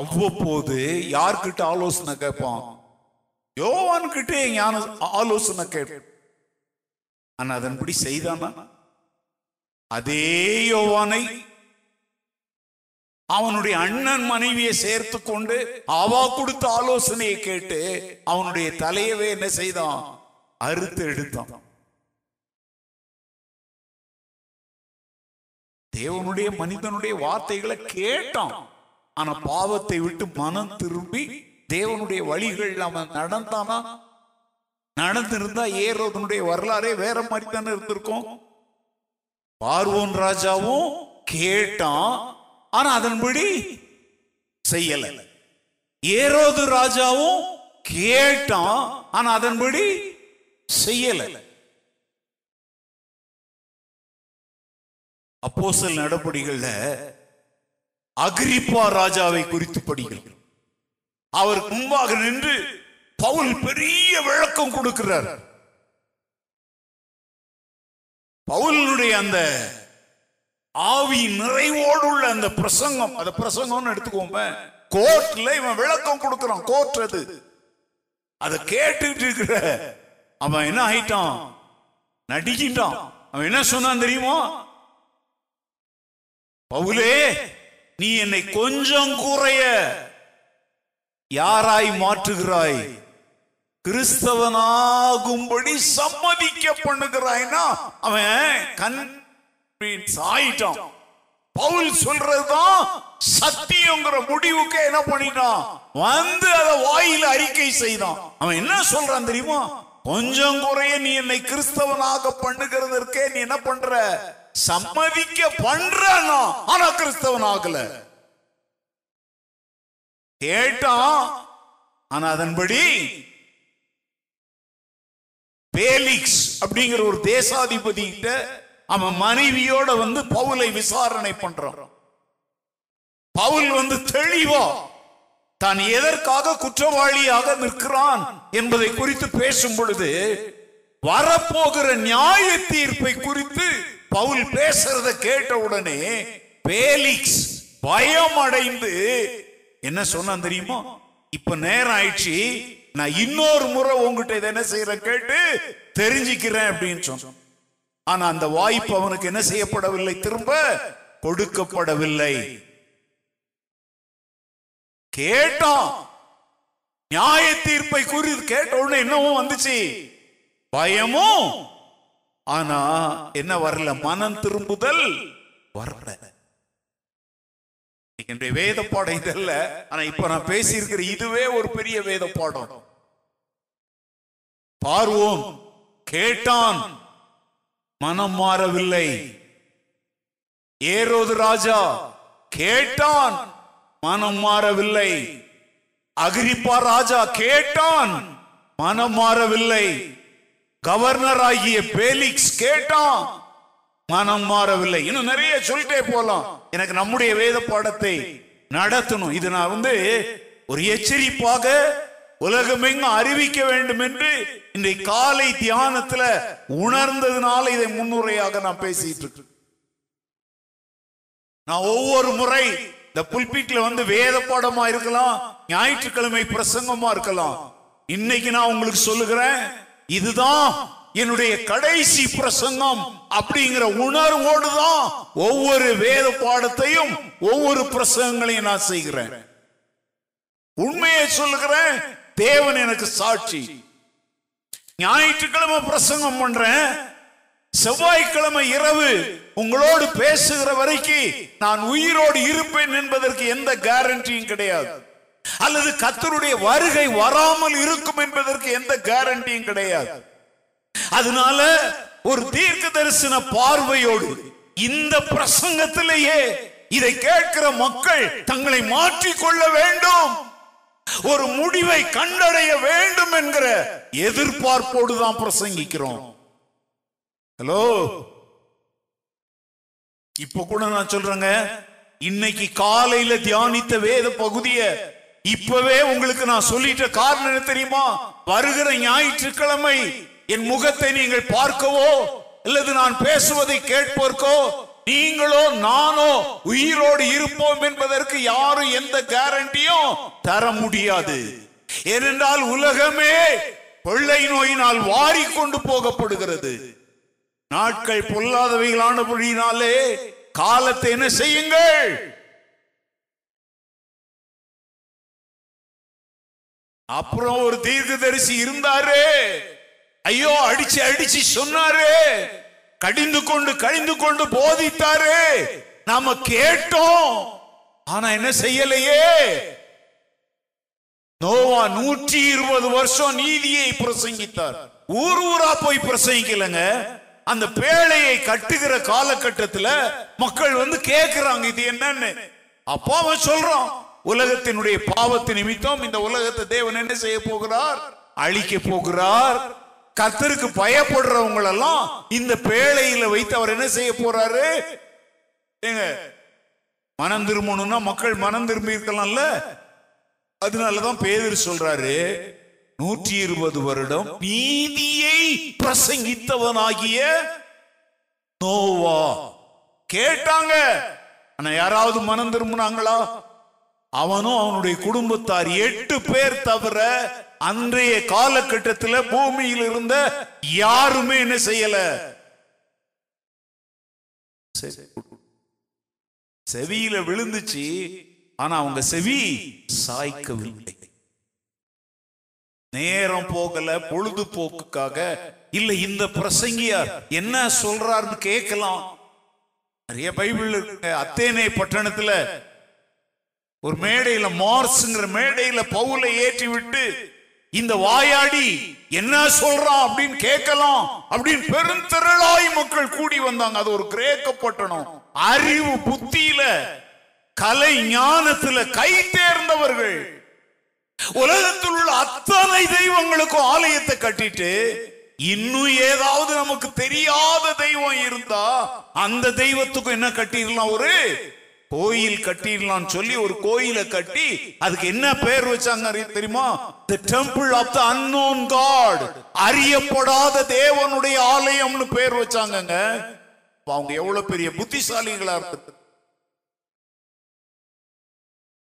அவ்வப்போது யார்கிட்ட ஆலோசனை கேட்பான்? யோவான் கிட்டே ஞான ஆலோசனை கேட்பேன் ஆனா அதன்படி செய்தானா? அதே யோவானை அவனுடைய அண்ணன் மனைவியை சேர்த்து கொண்டு அவா கொடுத்த ஆலோசனையை கேட்டு அவனுடைய தலையவே என்ன செய்தான்? அறுத்து எடுத்தான். தேவனுடைய மனிதனுடைய வார்த்தைகளை கேட்டான். ஆனா பாவத்தை விட்டு மனம் திரும்பி தேவனுடைய வழிகள் அவன் நடந்தானா? நடந்திருந்தா ஏரோதனுடைய வரலாறே வேற மாதிரி தானே இருந்திருக்கும். பார்வோன் ராஜாவும் கேட்டான் ஆனா அதன்படி செய்யல. ஏரோது ராஜாவும் கேட்டான் ஆனா அதன்படி செய்யல. அப்போசல் நடபடிகள்ல அகிரிப்பா ராஜாவை குறித்து படிக்கிறோம். அவர் முன்பாக நின்று பவுல் பெரிய விளக்கம் கொடுக்கிறார். பவுலுடைய அந்த ஆவி நிறைவோடு உள்ள அந்த பிரசங்கம் அந்த பிரசங்கம்னு எடுத்துக்கோங்க கோர்ட்ல இவன் விளக்கம் கொடுக்கிறான் கோர்ட் அது. அதை கேட்டுட்டு இருக்கிற அவன் என்ன ஆயிட்டான்? நடிக்கிட்டான். அவன் என்ன சொன்னான் தெரியுமா? பவுலே நீ என்னை கொஞ்சம் குறைய யாராய் மாற்றுகிறாய்? கிறிஸ்தவனாகும்படி சம்மதிக்க பண்ணுகிறாய்னா அவன் கன்வின்ஸ் ஆயிட்டான் பவுல் சொல்றதுதான் சத்தியங்கிற முடிவுக்கு என்ன பண்ணிட்டான்? வந்து அதை வாயில அறிக்கை செய்தான். அவன் என்ன சொல்றான் தெரியுமா? கொஞ்சம் குறைய நீ என்னை கிறிஸ்தவனாக பண்ணுகிறதற்கே நீ என்ன பண்ற? சம்மதிக்க பண்றனா ஆனா கிறிஸ்தவன் ஆகல. கேட்டான் ஆனா அதன்படி பேலிக்ஸ் அப்படிங்கிற ஒரு தேசாதிபதி கிட்ட அவன் மனைவியோட வந்து பவுலை விசாரணை பண்றான். பவுல் வந்து தெளிவா தான் எதற்காக குற்றவாளியாக நிற்கிறான் என்பதை குறித்து பேசும் பொழுது வரப்போகிற நியாய தீர்ப்பை குறித்து பவுல் பேசுறத கேட்ட உடனே பேலிக்ஸ் பயம் அடைந்து என்ன சொன்னான் தெரியுமா? இப்ப நேரம் ஆயிடுச்சு. நான் இன்னொரு முறை உங்ககிட்ட இதை என்ன செய்யற கேட்டு தெரிஞ்சுக்கிறேன் அப்படின்னு சொன்னான். ஆனா அந்த வாய்ப்பு அவனுக்கு என்ன செய்யப்படவில்லை? திரும்ப கொடுக்கப்படவில்லை. கேட்டான். நியாய தீர்ப்பை கூறி கேட்ட உடனே என்னவும் வந்துச்சு. பயமும் ஆனா என்ன வரல? மனம் திரும்புதல் வரல. என்னுடைய வேத பாடம் இதல்ல. ஆனா இப்ப நான் பேசியிருக்கிற இதுவே ஒரு பெரிய வேத பாடம். பார்வோம் கேட்டான் மனம் மாறவில்லை. ஏரோது ராஜா கேட்டான் மனம் மாறவில்லை. அகிரிப்பா ராஜா கேட்டான் மனம் மாறவில்லை. கவர்னர் ஆகிய பேலிக்ஸ் கேட்டான். மனம் மாறவில்லை. இன்னும் நிறைய சொல்லிட்டே போலாம். எனக்கு நம்முடைய வேத பாடத்தை நடத்தணும். இது நான் வந்து ஒரு எச்சரிப்பாக உலகமெங்கும் அறிவிக்க வேண்டும் என்று இன்றைக்கு காலை தியானத்துல உணர்ந்ததுனால இதை முன்னுரையாக நான் பேசிட்டு இருக்கேன். நான் ஒவ்வொரு முறை இந்த புல்பீட்ல வந்து வேத பாடமா இருக்கலாம் ஞாயிற்றுக்கிழமை பிரசங்கமா இருக்கலாம். இன்னைக்கு நான் உங்களுக்கு சொல்லுகிறேன் இதுதான் என்னுடைய கடைசி பிரசங்கம் அப்படிங்கிற உணர்வோடு தான் ஒவ்வொரு வேத பாடத்தையும் ஒவ்வொரு பிரசங்கங்களையும் நான் செய்கிறேன். உண்மையை சொல்லுகிறேன் தேவன் எனக்கு சாட்சி. ஞாயிற்றுக்கிழமை பிரசங்கம் பண்றேன் செவ்வாய்க்கிழமை இரவு உங்களோடு பேசுகிற வரைக்கும் நான் உயிரோடு இருப்பேன் என்பதற்கு எந்த கேரண்டியும் கிடையாது. அல்லது கத்தருடைய வருகை வராமல் இருக்கும் என்பதற்கு எந்த கேரண்டியும் கிடையாது. அதனால ஒரு தீர்க்க தரிசன பார்வையோடு இந்த பிரசங்கத்திலேயே இதை கேட்கிற மக்கள் தங்களை மாற்றிக்கொள்ள வேண்டும். ஒரு முடிவை கண்டடைய வேண்டும் என்கிற எதிர்பார்ப்போடு தான் பிரசங்கிக்கிறோம். ஹலோ இப்ப கூட நான் சொல்றேங்க இன்னைக்கு காலையில தியானித்த வேத பகுதியை இப்பவே உங்களுக்கு நான் சொல்லிட்ட காரணம் என்ன தெரியுமா? வருகிற ஞாயிற்றுக்கிழமை என் முகத்தை நீங்கள் பார்க்கவோ அல்லது நான் பேசுவதை கேட்போர்க்கோ நீங்களோ நானோ உயிரோடு இருப்போம் என்பதற்கு யாரும் எந்த கேரண்டியும் தர முடியாது. ஏனென்றால் உலகமே கொள்ளை நோயினால் வாரிக்கொண்டு போகப்படுகிறது. நாட்கள் பொல்லாதவைகளானபடினாலே காலத்தை என்ன செய்யுங்கள்? அப்புறம் ஒரு தீர்க்கதரிசி இருந்தாரு. ஐயோ அடிச்சு அடிச்சு சொன்னாரு. கடிந்து கொண்டு கடிந்து கொண்டு போதித்தாரு. நாம கேட்டோம். ஆனா என்ன செய்யலையே? நோவா நூற்றி இருபது வருஷம் நீதியை பிரசங்கித்தார். ஊர் ஊரா போய் பிரசங்கிக்கலங்க. அந்த பேழையை கட்டுகிற காலகட்டத்துல மக்கள் வந்து கேக்குறாங்க இது என்னன்னு. அப்போ அவன் சொல்றான் உலகத்தினுடைய பாவத்து நிமித்தம் இந்த உலகத்தை தேவன் என்ன செய்ய போகிறார்? அழிக்க போகிறார். கத்தருக்கு பயப்படுறவங்களெல்லாம் இந்த பேழையில வைத்து அவர் என்ன செய்ய போறாரு? ஏங்க மனம் திரும்பணும்னா மக்கள் மனம் திரும்பி இருக்கலாம்ல அதனாலதான் பேதர் சொல்றாரு நூற்றி இருபது வருடம் நீதியை பிரசங்கித்தவனாகிய நோவா. கேட்டாங்க ஆனா யாராவது மனம் திரும்பினாங்களா? அவனும் அவனுடைய குடும்பத்தார் எட்டு பேர் தவிர அன்றைய காலகட்டத்தில் பூமியில் இருந்த யாருமே என்ன செய்யல? செவியில விழுந்துச்சு. ஆனா அவங்க செவி சாய்க்கவில்லை. நேரம் போகல பொழுதுபோக்குக்காக. இல்ல இந்த பிரசங்கியார் என்ன சொல்றாருன்னு கேட்கலாம். நிறைய பைபிள் இருக்கு. அத்தேனே பட்டணத்துல ஒரு மேடையில மார்ஸ்ங்கிற மேடையில பவுலை ஏற்றி விட்டு இந்த வாயாடி என்ன சொல்றான் அப்படின்னு கேட்கலாம் அப்படின்னு பெருந்திரளாய் மக்கள் கூடி வந்தாங்க. அது ஒரு கிரேக்க பட்டணம். அறிவு புத்தியில கலை ஞானத்துல கை தேர்ந்தவர்கள். உலகத்தில் உள்ள அத்தனை தெய்வங்களுக்கும் ஆலயத்தை கட்டிட்டு இன்னும் ஏதாவது நமக்கு தெரியாத தெய்வம் இருந்தா அந்த தெய்வத்துக்கும் என்ன கட்டிடலாம் ஒரு கோயில் கட்டிடலாம் சொல்லி ஒரு கோயிலை கட்டி அதுக்கு என்ன பேர் வச்சாங்க தெரியுமா? The temple of the unknown god அறியப்படாத தேவனுடைய ஆலயம்னு பேர் வச்சாங்கங்க. அவங்க எவ்வளவு பெரிய புத்திசாலிகளா இருக்கு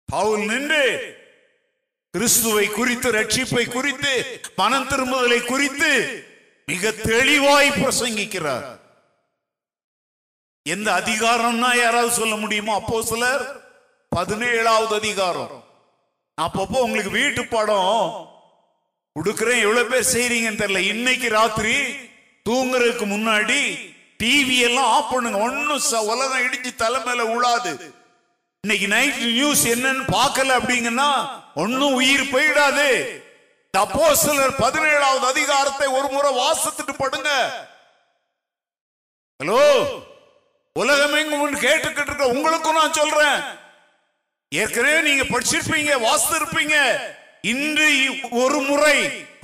பவுல் நின்று கிறிஸ்துவை குறித்து ரட்சிப்பை குறித்து மனம் திரும்புதலை குறித்து மிக தெளிவாய் பிரசங்கிக்கிறார். எந்த அதிகாரம்னா யாராவது சொல்ல முடியுமோ? அப்போ சிலர் பதினேழாவது அதிகாரம். அப்பப்போ உங்களுக்கு வீட்டு படம் கொடுக்குறேன் எவ்வளவு பேர் செய்றீங்கன்னு தெரியல. இன்னைக்கு ராத்திரி தூங்குறதுக்கு முன்னாடி டிவி எல்லாம் ஆஃப் பண்ணுங்க. ஒன்னும் உலகம் இடிஞ்சு தலைமையில உழாது இன்னைக்கு நைட் நியூஸ் என்னன்னு பார்க்கல அப்படிங்கன்னா ஒன்னும் உயிர் போயிடாது. அப்போ சிலர் பதினேழாவது அதிகாரத்தை ஒரு முறை வாசித்துட்டு படுங்க. ஹலோ உலகம் எங்கும் கேட்டுக்கிட்டு இருக்க உங்களுக்கும் நான் சொல்றேன். ஏற்கனவே நீங்க படிச்சிருப்பீங்க வாசித்திருப்பீங்க. இன்று ஒரு முறை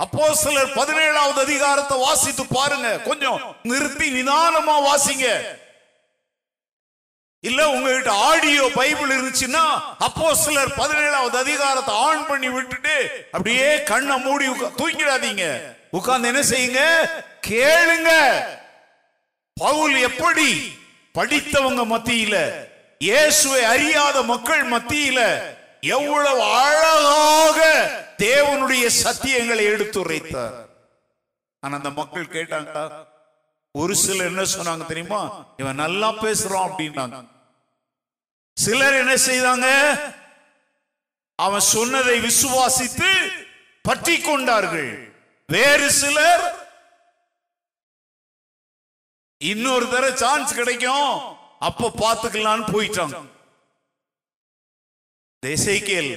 அப்போ சிலர் பதினேழாவது அதிகாரத்தை வாசித்து பாருங்க. கொஞ்சம் நிறுத்தி நிதானமா வாசிங்க. இல்ல உங்ககிட்ட ஆடியோ பைபிள் இருந்துச்சுன்னா அப்போ சிலர் பதினேழாவது அதிகாரத்தை ஆன் பண்ணி விட்டுட்டு அப்படியே கண்ணை மூடி தூங்கிடாதீங்க. உட்கார்ந்து என்ன செய்யுங்க? கேளுங்க. பவுல் எப்படி படித்தவங்க மத்தியில இயேசுவை அறியாத மக்கள் மத்தியில எவ்வளவு அழகாக தேவனுடைய சத்தியங்களை எடுத்துரைத்தார் ஆனா அந்த மக்கள் கேட்டாங்க ஒரு சிலர் என்ன சொன்னாங்க தெரியுமா? இவன் நல்லா பேசுறான் அப்படின்னாங்க. சிலர் என்ன செய்தாங்க? அவன் சொன்னதை விசுவாசித்து பற்றி கொண்டார்கள். வேறு சிலர் இன்னொரு தர சான்ஸ் கிடைக்கும். அப்ப பார்த்துக்கலாம்னு போயிட்டாங்க. எசேக்கியேல்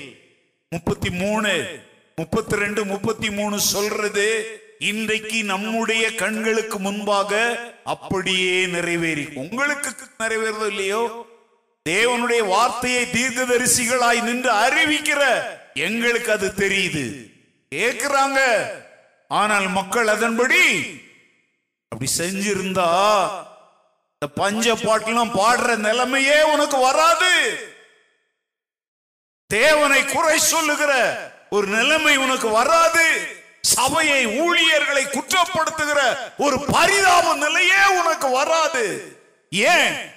முப்பத்தி மூணு முப்பத்தி ரெண்டு முப்பத்தி மூணு சொல்றது இன்றைக்கு நம்முடைய கண்களுக்கு முன்பாக அப்படியே நிறைவேறி. உங்களுக்கு நிறைவேறதோ இல்லையோ? தேவனுடைய வார்த்தையை தீர்க்கதரிசிகளாய் நின்று அறிவிக்கிற எங்களுக்கு அது தெரியுது. கேக்குறாங்க ஆனால் மக்கள் அதன்படி அப்படி செஞ்சிருந்தா இந்த பஞ்ச பாட்டெல்லாம் பாடுற நிலைமையே உனக்கு வராது. தேவனை குறை சொல்லுகிற ஒரு நிலைமை உனக்கு வராது. சபையை ஊழியர்களை குற்றப்படுத்துகிற ஒரு பரிதாப நிலையே உனக்கு வராது. ஏன்?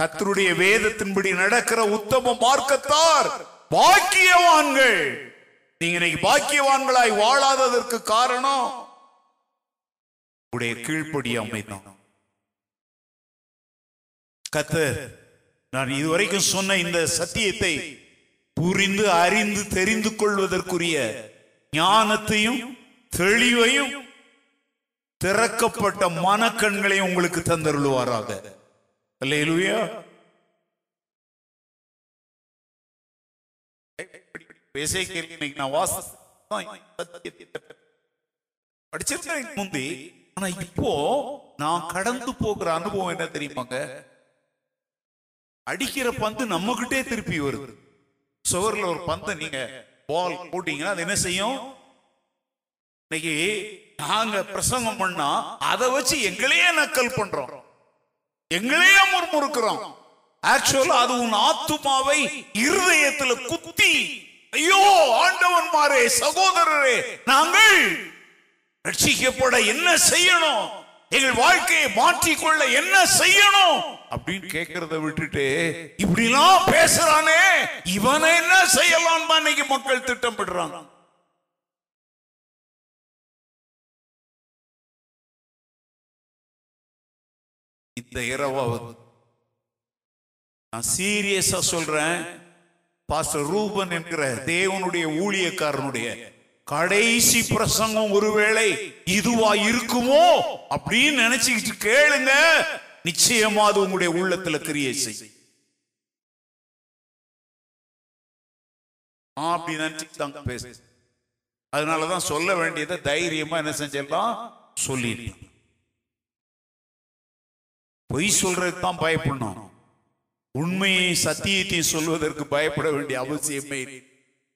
கத்தருடைய வேதத்தின்படி நடக்கிற உத்தம மார்க்கத்தார் பாக்கியவான்கள். நீங்க இன்னைக்கு பாக்கியவான்களாய் வாழாததற்கு காரணம் உடைய கீழ்ப்படி அமைத்தான். கத்தர் நான் இதுவரைக்கும் சொன்ன இந்த சத்தியத்தை புரிந்து அறிந்து தெரிந்து கொள்வதற்குரிய ஞானத்தையும் தெளிவையும் திறக்கப்பட்ட மனக்கண்களை உங்களுக்கு தந்தருள்வாராக. இல்லையா படிச்சிருக்கேன் முந்தி. ஆனா இப்போ நான் கடந்து போகிற அனுபவம் என்ன தெரியுமாங்க? அடிக்கிற பந்து நம்ம கிட்டே திருப்பி வருது. சுவர்ல ஒரு பந்தை நீங்க பால் போட்டீங்கன்னா அது என்ன செய்யும்? இன்னைக்கு நாங்க பிரசங்கம் பண்ணா அதை வச்சு எங்களையே நக்கல் பண்றோம். எங்களையே முறுமுறுக்கிறோம். ஆக்சுவலா அது உன் ஆத்துமாவை இருதயத்துல குத்தி ஐயோ ஆண்டவன் மாறே சகோதரரே நாங்கள் ரட்சிக்கப்பட என்ன செய்யணும்? எங்கள் வாழ்க்கையை மாற்றிக்கொள்ள என்ன செய்யணும்? அப்படின்னு கேட்கறத விட்டுட்டு இப்படிலாம் பேசுறானே இவனை என்ன செய்யலாம் இன்னைக்கு மக்கள் திட்டமிடுறாங்க. இந்த இரவாவது. நான் சீரியஸா சொல்றேன். பாஸ்டர் ரூபன் என்கிற தேவனுடைய ஊழியக்காரனுடைய கடைசி பிரசங்கம் ஒருவேளை இதுவா இருக்குமோ அப்படின்னு நினைச்சுக்கிட்டு கேளுங்க. நிச்சயமா அது உங்களுடைய உள்ளத்துல கிரியை செய்யும். ஆ, அப்படி நினைச்சுட்டாங்க பேச அதனாலதான் சொல்ல வேண்டியதை தைரியமா என்ன செஞ்சிடலாம்? சொல்லிடலாம். பொய் சொல்றது தான் பயப்படணும். உண்மையை சத்தியத்தையும் சொல்வதற்கு பயப்பட வேண்டிய அவசியமே இல்லை.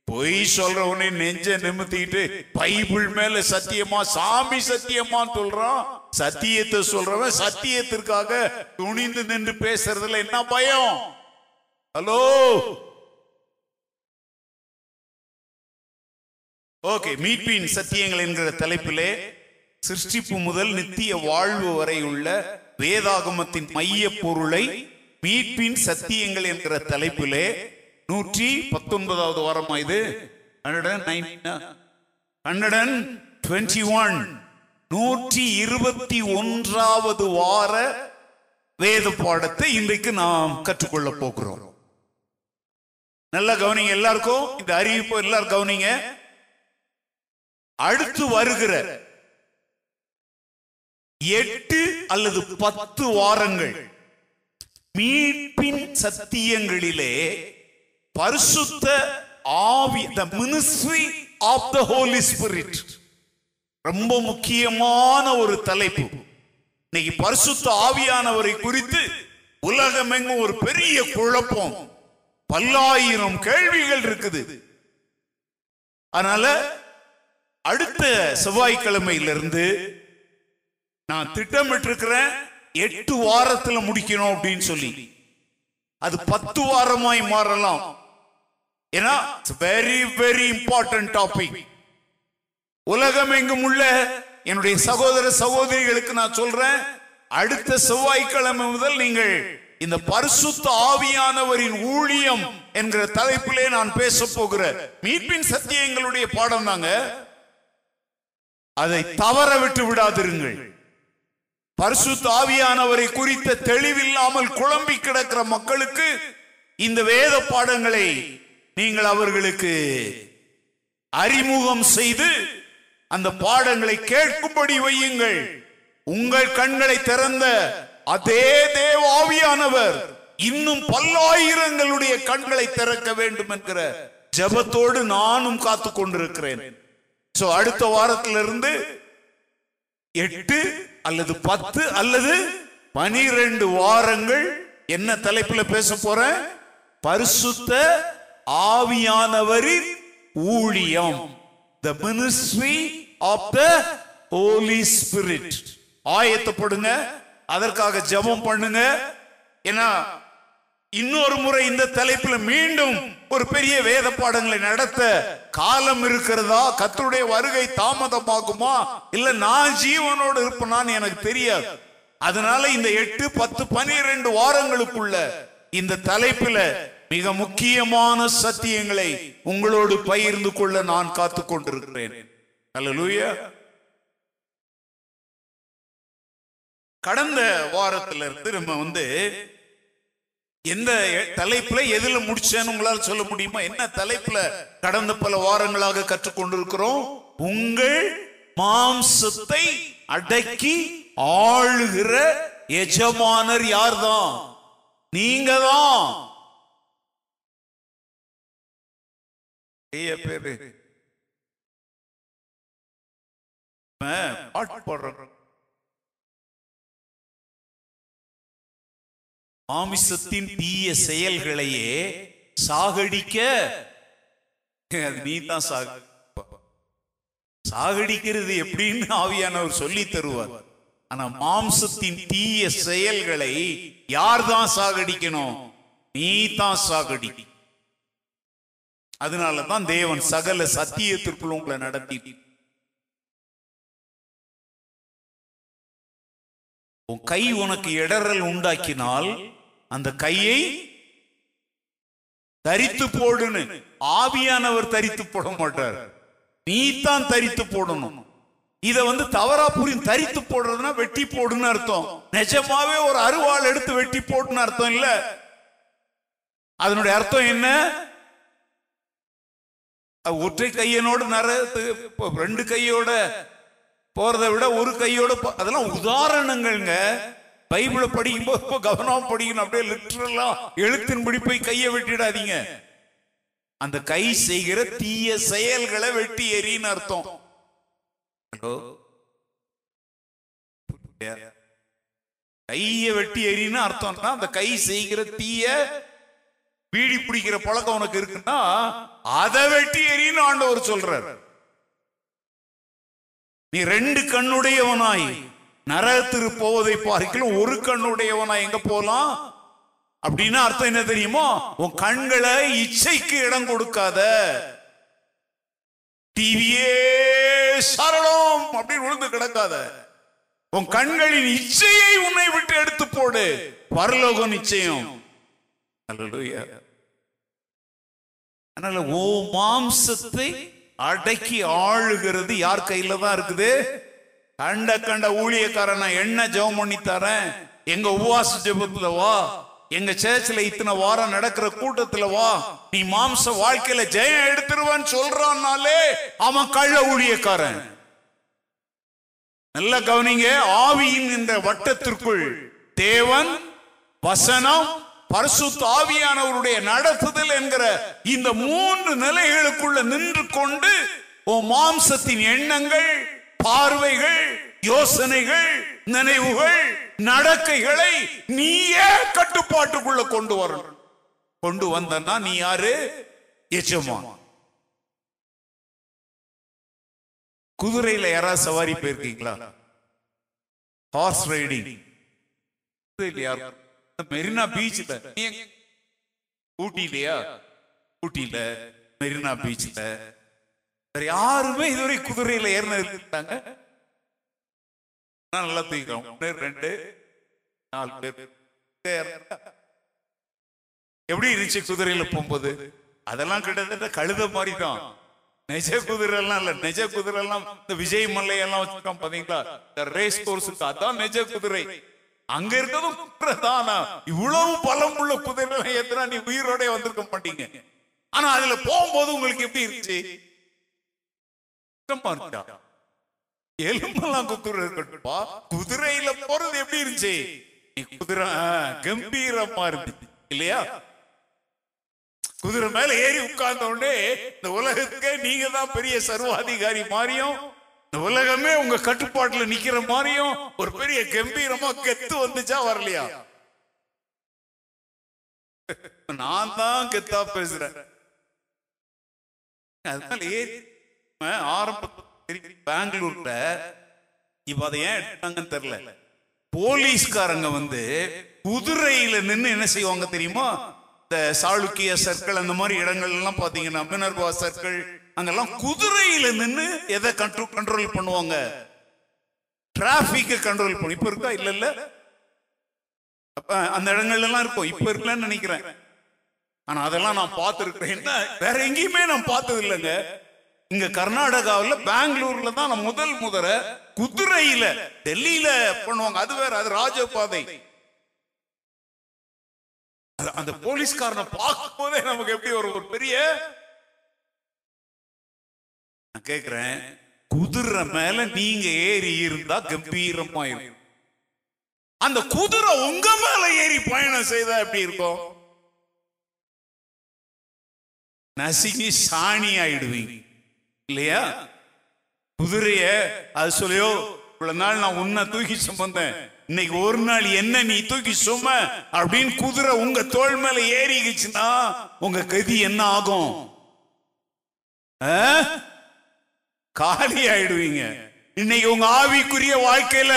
பொய் சொல்றவனே நெஞ்ச நிமித்திட்டு பைபிள் மேல சத்தியமா சாமி சத்தியமா சொல்றான் சத்தியத்தை சொல்றவன் சத்தியத்திற்காக துணிந்து நின்று பேசுறதுல என்ன பயம்? ஹலோ? ஓகே மீட்பின் சத்தியங்கள் என்கிற தலைப்பிலே சிருஷ்டிப்பு முதல் நித்திய வாழ்வு வரை உள்ள வேதாகமத்தின் மைய பொருளை மீட்பின் சத்தியங்கள் என்கிற தலைப்பிலே நூற்றி பத்தொன்பதாவது வாரமா இது? டுவெண்ட்டி ஒன் நூற்றி இருபத்தி ஒன்றாவது வார வேத பாடத்தை இன்றைக்கு நாம் கற்றுக்கொள்ள போகிறோம். நல்ல கவனிங்க எல்லாருக்கும்? இந்த அறிவிப்பு எல்லாரும் கவனிங்க. அடுத்து வருகிற எட்டு அல்லது பத்து வாரங்கள் மீட்பின் சத்தியங்களிலே பரிசுத்த ஆவி the ministry of the holy spirit ரொம்ப முக்கியமான ஒரு தலைப்பு. இன்னைக்கு பரிசுத்த ஆவியானவரை குறித்து உலகமெங்கும் ஒரு பெரிய குழப்பம். பல்லாயிரம் கேள்விகள் இருக்குது. அதனால அடுத்த செவ்வாய்க்கிழமையிலிருந்து நான் திட்டமிட்டிருக்கிறேன் எட்டு வாரத்தில் முடிக்கணும் அப்படின்னு சொல்லி. அது பத்து வாரமாய் மாறலாம். ஏன்னா வெரி வெரி இம்பார்ட்டன்ட் டாபிக் உலகம் எங்கும் உள்ள என்னுடைய சகோதர சகோதரிகளுக்கு நான் சொல்றேன் அடுத்த செவ்வாய்க்கிழமை முதல் நீங்கள் இந்த பரிசுத்த ஆவியானவரின் ஊழியம் என்கிற தலைப்பிலே நான் பேச போகிற மீட்பின் சத்தியங்களுடைய பாடம் தாங்க. அதை தவற விட்டு விடாதிருங்கள். பரிசுத்த ஆவியானவரை குறித்த தெளிவில்லாமல் குழம்பி கிடக்கிற மக்களுக்கு இந்த வேத பாடங்களை நீங்கள் அவர்களுக்கு அறிமுகம் செய்து அந்த பாடங்களை கேட்கும்படி வையுங்கள். உங்கள் கண்களை திறந்த அதே தேவாவியானவர் இன்னும் பல்லாயிரங்களுடைய கண்களை திறக்க வேண்டும் என்கிற ஜெபத்தோடு நானும் காத்து கொண்டிருக்கிறேன். சோ அடுத்த வாரத்திலிருந்து எட்டு அல்லது பத்து அல்லது பனிரெண்டு வாரங்கள் என்ன தலைப்புல பேச போறேன்? பரிசுத்த ஆவியானவரின் ஊழியம். The ministry of the holy spirit ஆயத்தப்படுங்க அதற்காக ஜெபம் பண்ணுங்க. ஏன்னா இன்னொரு முறை இந்த தலைப்பில் மீண்டும் ஒரு பெரிய வேத பாடங்களை நடத்த காலம் இருக்கிறதா? கத்துடைய வருகை தாமதமாகுமா? இல்ல நான் ஜீவனோடு இருப்பேனான்னு எனக்கு தெரியாது. அதனால இந்த எட்டு பத்து பனிரெண்டு வாரங்களுக்குள்ள இந்த தலைப்பில் மிக முக்கியமான சத்தியங்களை உங்களோடு பகிர்ந்து கொள்ள நான் காத்து கொண்டிருக்கிறேன் கடந்த வாரத்துல இருந்து நம்ம வந்து எந்த தலைப்புல எதுல முடிச்சேன்னு உங்களால சொல்ல முடியுமா? என்ன தலைப்புல கடந்த பல வாரங்களாக கற்றுக்கொண்டிருக்கிறோம்? உங்கள் மாம்சத்தை அடக்கி ஆளுகிற எஜமானர் யார்தான்? நீங்க தான் நிறைய பேரு நம்ம மாமிசத்தின் தீய செயல்களையே சாகடிக்க. அது நீ தான் சாக சாகடிக்கிறது எப்படின்னு ஆவியானவர் சொல்லி தருவார். ஆனா மாம்சத்தின் தீய செயல்களை யார் தான் சாகடிக்கணும்? நீ தான் சாகடி அதனால தான் தேவன் சகல சத்தியத்திற்குள் உங்களை நடத்தி. உன் கை உனக்கு இடறல் உண்டாக்கினால் அந்த கையை தரித்து போடுன்னு. ஆவியானவர் தரித்து போட மாட்டார். நீ தான் தரித்து போடணும். இத வந்து தவறா புரியும் தரித்து போடுறதுன்னா வெட்டி போடுன்னு அர்த்தம். நிஜமாவே ஒரு அருவாள் எடுத்து வெட்டி போடுன்னு அர்த்தம் இல்ல. அதனுடைய அர்த்தம் என்ன? ஒற்றை கையனோடு நரத்து இப்போ ரெண்டு கையோட போறதை விட ஒரு கையோட அதெல்லாம் உதாரணங்கள்ங்க. பைபிளை படிக்கும்போது போது கவனமா படிக்கணும். அப்படியே லிட்டரலா எழுத்தின்படி போய் கையை வெட்டிடாதீங்க. அந்த கை செய்கிற தீய செயல்களை வெட்டி எறின்னு அர்த்தம். ஹலோ? கைய வெட்டி எறின்னு அர்த்தம்னா அந்த கை செய்கிற தீய பீடி பிடிக்கிற பழக்கம் உனக்கு இருக்குன்னா அதை வெட்டி எறின்னு ஆண்டவர் சொல்றார். நீ ரெண்டு கண்ணுடையவனாய் நரகத்திற்கு போவதை பார்க்கலாம் ஒரு கண்ணுடையவனாய் எங்க போலாம்? அப்படின்னு அர்த்தம் என்ன தெரியுமோ? உன் கண்களை இச்சைக்கு இடம் கொடுக்காத டிவியே சரளம் அப்படின்னு விழுந்து கிடக்காத உன் கண்களின் இச்சையை உன்னை விட்டு எடுத்து போடு. பரலோகம் நிச்சயம். அதனால ஓ மாம்சத்தை அடக்கி ஆளுகிறது யார் கையில தான் இருக்குது? கண்ட கண்ட ஊழியக்காரன் நான் என்ன ஜெபம் பண்ணி தரேன்? எங்க உபவாச ஜெபத்துல வா. எங்க சேர்ச்சில் இத்தனை வாரம் நடக்கிற கூட்டத்துல வா. நீ மாம்ச வாழ்க்கையில ஜெயம் எடுத்துருவான்னு சொல்றான்னாலே அவன் கள்ள ஊழியக்காரன். நல்ல கவனிங்க ஆவியின் இந்த வட்டத்திற்குள் தேவன் வசனம் பரிசுத்த தாவியானவருடைய நடத்துதல் என்கிற இந்த மூன்று நிலைகளுக்குள்ள நின்று கொண்டு உன் மாம்சத்தின் எண்ணங்கள் பார்வைகள் யோசனைகள் நினைவுகள் நடக்கைகளை நீயே கட்டுப்பாட்டுக்குள்ள கொண்டு வரணும். கொண்டு வந்தன்னா நீ யாரு? எஜமான். குதிரையில யாராவது சவாரி போயிருக்கீங்களா? ஹார்ஸ் ரைடிங் மெரினா பீச்ல ஊட்டிலையா ஊட்டியில மெரினா பீச்ல. வேற யாருமே இதுவரை குதிரையில ஏறினது இருக்காங்க நல்லா தூக்கிறோம் ரெண்டு நாலு பேர். எப்படி இருந்துச்சு குதிரையில போகும்போது? அதெல்லாம் கிட்டத்தட்ட கழுத மாதிரி தான் நிஜ குதிரை எல்லாம் இல்ல. நிஜ குதிரை எல்லாம் இந்த விஜய் மல்லையெல்லாம் வச்சிருக்கான் வச்சிருக்கோம் பாத்தீங்களா? இந்த ரேஸ் கோர்ஸுக்கு அதான் நிஜ குதிரை. அங்க இருக்கிறதும் குதிரை இவ்வளவு பலம் உள்ள குதிரை எல்லாம் நீ உயிரோட வந்திருக்க மாட்டீங்க? ஆனா அதுல போகும்போது உங்களுக்கு எப்படி இருந்துச்சு? கஷ்டமா இருக்கா எலும்பெல்லாம் குதிரை இருக்கட்டும்பா குதிரையில போறது எப்படி இருந்துச்சு? நீ குதிரை கம்பீரமா இருந்துச்சு. இல்லையா? குதிரை மேல ஏறி உட்கார்ந்த உடனே இந்த உலகத்துக்கே நீங்க தான் பெரிய சர்வாதிகாரி மாறியும் இந்த உலகமே உங்க கட்டுப்பாட்டுல நிக்கிற மாதிரியும் ஒரு பெரிய கம்பீரமா கெத்து வந்துச்சா வரலையா? நான் தான் கெத்தா பேசுறேன். அதனால ஏறி ஆரம்ப பெங்களூர்ல இப்ப அதை ஏன் எடுத்தாங்கன்னு தெரியல. போலீஸ்காரங்க வந்து குதிரையில நின்னு என்ன செய்வாங்க தெரியுமா? இந்த சாளுக்கிய சர்க்கிள் அந்த மாதிரி இடங்கள் எல்லாம் பாத்தீங்கன்னா மினர்வா சர்க்கிள் அங்கெல்லாம் குதிரையில நின்று எதை கண்ட்ரோல் கண்ட்ரோல் பண்ணுவாங்க? டிராபிக்கை கண்ட்ரோல் பண்ணி. இப்ப இருக்கா? இல்ல இல்ல. அந்த இடங்கள்ல எல்லாம் இருக்கும். இப்ப இருக்கலன்னு நினைக்கிறேன். ஆனா அதெல்லாம் நான் பார்த்துருக்கிறேன். என்ன? வேற எங்கேயுமே நான் பார்த்தது இல்லைங்க. இங்க கர்நாடகாவில் பெங்களூர்ல தான் நான் முதல் முதல குதிரையில டெல்லியில பண்ணுவாங்க. அது வேற அது ராஜபாதை. அந்த போலீஸ்காரனை பார்க்கும் போதே நமக்கு எப்படி ஒரு ஒரு பெரிய நான் கேக்குறேன். குதிரை மேல நீங்க ஏறி இருந்தா கம்பீரமா இருக்கும் அந்த குதிரை உங்க மேல ஏறி பயணம் செய்தா எப்படி இருக்கும்? நசுங்கி சாணி ஆயிடுவீங்க. இல்லையா? குதிரைய அது சொல்லியோ இவ்வளவு நாள் நான் உன்னை தூக்கி சுமந்தேன். இன்னைக்கு ஒரு நாள் என்ன நீ தூக்கி சும அப்படின்னு குதிரை உங்க தோல் மேல ஏறிக்குச்சுன்னா உங்க கதி என்ன ஆகும்? ஆஹ் காலி ஆயிடுவீங்க இன்னைக்கு உங்க ஆவிக்குரிய வாழ்க்கையில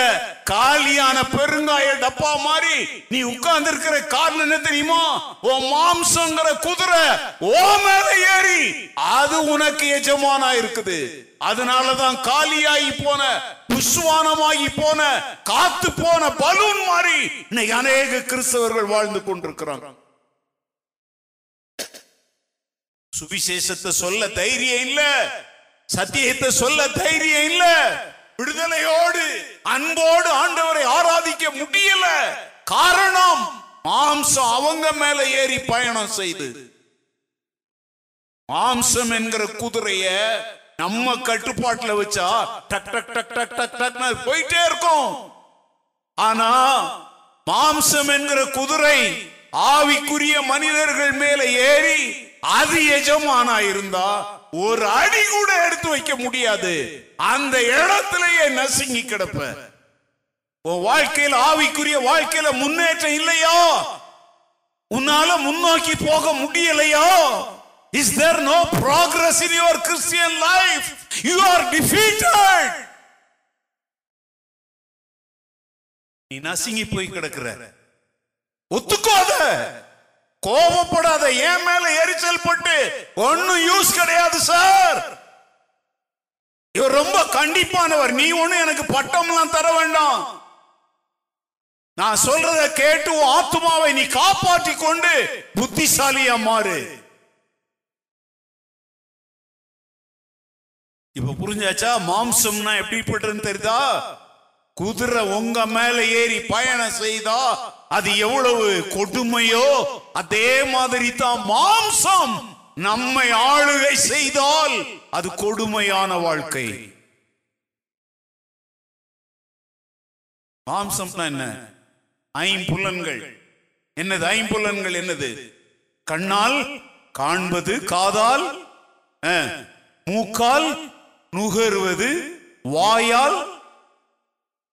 காலியான பெருங்காய டப்பா மாதிரி நீ உட்கார்ந்து இருக்கிற காரணம் என்ன தெரியுமா? ஓ மாம்சங்கிற குதிரை ஓ மேல ஏறி அது உனக்கு எஜமானா இருக்குது. அதனாலதான் காலியாகி போன புஷ்வானமாகி போன காத்து போன பலூன் மாதிரி இன்னைக்கு அநேக கிறிஸ்தவர்கள் வாழ்ந்து கொண்டிருக்கிறாங்க. சுவிசேஷத்தை சொல்ல தைரியம் இல்ல. சத்தியத்தை சொல்ல தைரியம் இல்ல. விடுதலையோடு அன்போடு ஆண்டவரை ஆராதிக்க முடியல. காரணம் மாம்சம் அவங்க மேல ஏறி பயணம் செய்து. மாம்சம் என்கிற குதிரைய நம்ம கட்டுப்பாட்டுல வச்சா டக் டக் டக் டக் டக் டக் போயிட்டே இருக்கும். ஆனா மாம்சம் என்கிற குதிரை ஆவிக்குரிய மனிதர்கள் மேல ஏறி அது எஜமானா இருந்தா ஒரு அடி கூட எடுத்து வைக்க முடியாது. அந்த இடத்திலேயே நசுங்கி கிடப்ப. உன் வாழ்க்கையில் ஆவிக்குரிய வாழ்க்கையில முன்னேற்றம் இல்லையா? உன்னால முன்னோக்கி போக முடியலையா? Is there no progress in your Christian life you are defeated நீ நசுங்கி போய் கிடக்குற. ஒத்துக்கோத. கோபப்படாத என் மேல எரிச்சல் பட்டு ஒன்னும் யூஸ் கிடையாது சார் இவர் ரொம்ப கண்டிப்பானவர். நீ ஒண்ணு எனக்கு பட்டம்லாம் தர வேண்டாம். நான் சொல்றத கேட்டு ஆத்மாவை நீ காப்பாற்றி கொண்டு புத்திசாலியா மாறு. இப்ப புரிஞ்சாச்சா? மாம்சம்னா எப்படிப்பட்டதுன்னு தெரியுதா? குதிரை உங்க மேல ஏறி பயணம் செய்தா அது எவ்வளவு கொடுமையோ அதே மாதிரி தான் மாம்சம் நம்மை ஆளுகை செய்தால் அது கொடுமையான வாழ்க்கை. மாம்சம்னா என்ன? ஐம்புலன்கள். என்னது ஐம்புலன்கள் என்னது? கண்ணால் காண்பது காதால் மூக்கால் நுகருவது வாயால்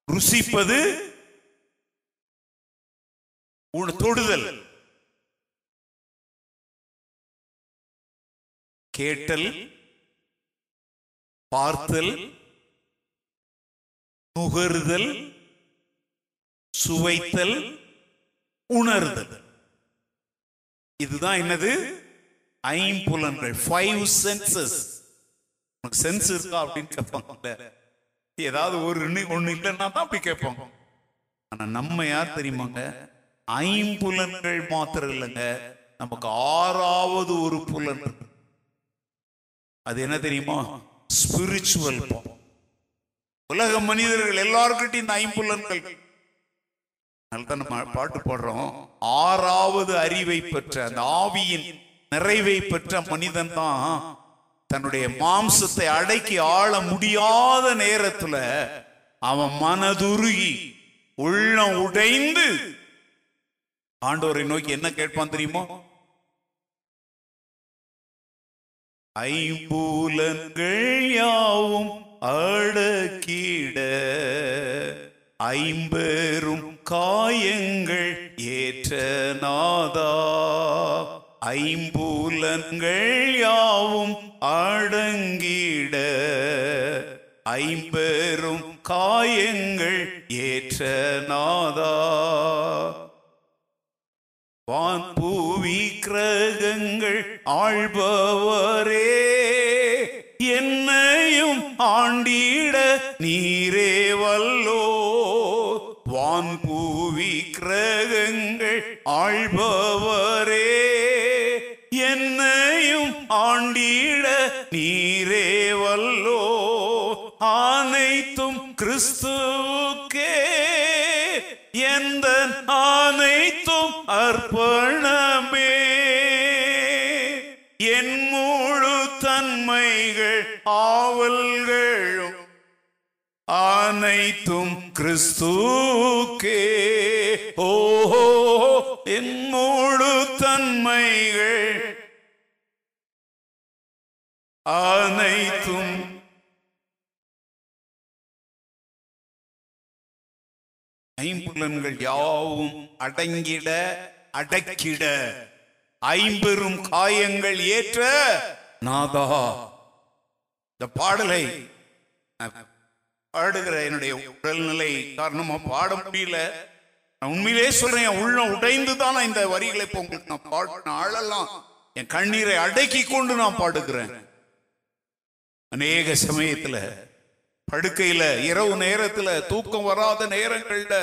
ருசிப்பது உண- தொடுதல். கேட்டல் பார்த்தல் நுகருதல் சுவைத்தல் உணர்தல். இதுதான் என்னது? ஐம்புலன்கள் ஃபைவ் சென்சஸ் உனக்கு சென்ஸ் இருக்கா அப்படின்னு கேட்பாங்கல்ல ஏதாவது ஒரு ஒண்ணு- ஒண்ணு இல்லைன்னா தான் அப்படி கேட்பாங்க. ஆனா நம்ம யார் தெரியுமாங்க? ஐம்புலன்கள் மாத்திரம் இல்லைங்க. நமக்கு ஆறாவது ஒரு புலன். அது என்ன தெரியுமா? ஸ்பிரிச்சுவல் உலக மனிதர்கள் எல்லாருக்கிட்டையும் இந்த ஐம்புலன்கள். அதனால்தான் நம்ம பாட்டு பாடுறோம். ஆறாவது அறிவை பெற்ற அந்த ஆவியின் நிறைவை பெற்ற மனிதன் தான் தன்னுடைய மாம்சத்தை அடக்கி ஆள முடியாத நேரத்துல அவன் மனதுருகி உள்ளம் உடைந்து ஆண்டவரை நோக்கி என்ன கேட்பான் தெரியுமா? ஐம்பூலன்கள் யாவும் அடக்கிட ஐம்பெரும் காயங்கள் ஏற்ற நாதா. ஐம்பூலன்கள் யாவும் அடங்கிட ஐம்பெரும் காயங்கள் ஏற்ற நாதா. வான்பூவி கிரகங்கள் ஆள்பவரே என்னையும் ஆண்டிட நீரே வல்லோ. வான்பூவி கிரகங்கள் ஆள்பவரே என்னையும் ஆண்டிட நீரே வல்லோ. அனைத்தும் கிறிஸ்துவுக்கே அனைத்தும் கிறிஸ்துக்கே. ஓஹோ என் முழு தன்மைகள். அனைத்தும் ஐம்புலன்கள் யாவும் அடங்கிட அடக்கிட ஐம்பெரும் காயங்கள் ஏற்ற நாதா. இந்த பாடலை பாடுகிற என்னுடைய உடல்நிலை காரணமா பாட முடியல. நான் உண்மையிலே சொல்றேன் என் உள்ளம் உடைந்து தான் இந்த வரிகளை இப்ப உங்களுக்கு நான் பாடின ஆளெல்லாம் என் கண்ணீரை அடக்கி கொண்டு நான் பாடுகிறேன். அநேக சமயத்துல படுக்கையில இரவு நேரத்துல தூக்கம் வராத நேரங்கள்ல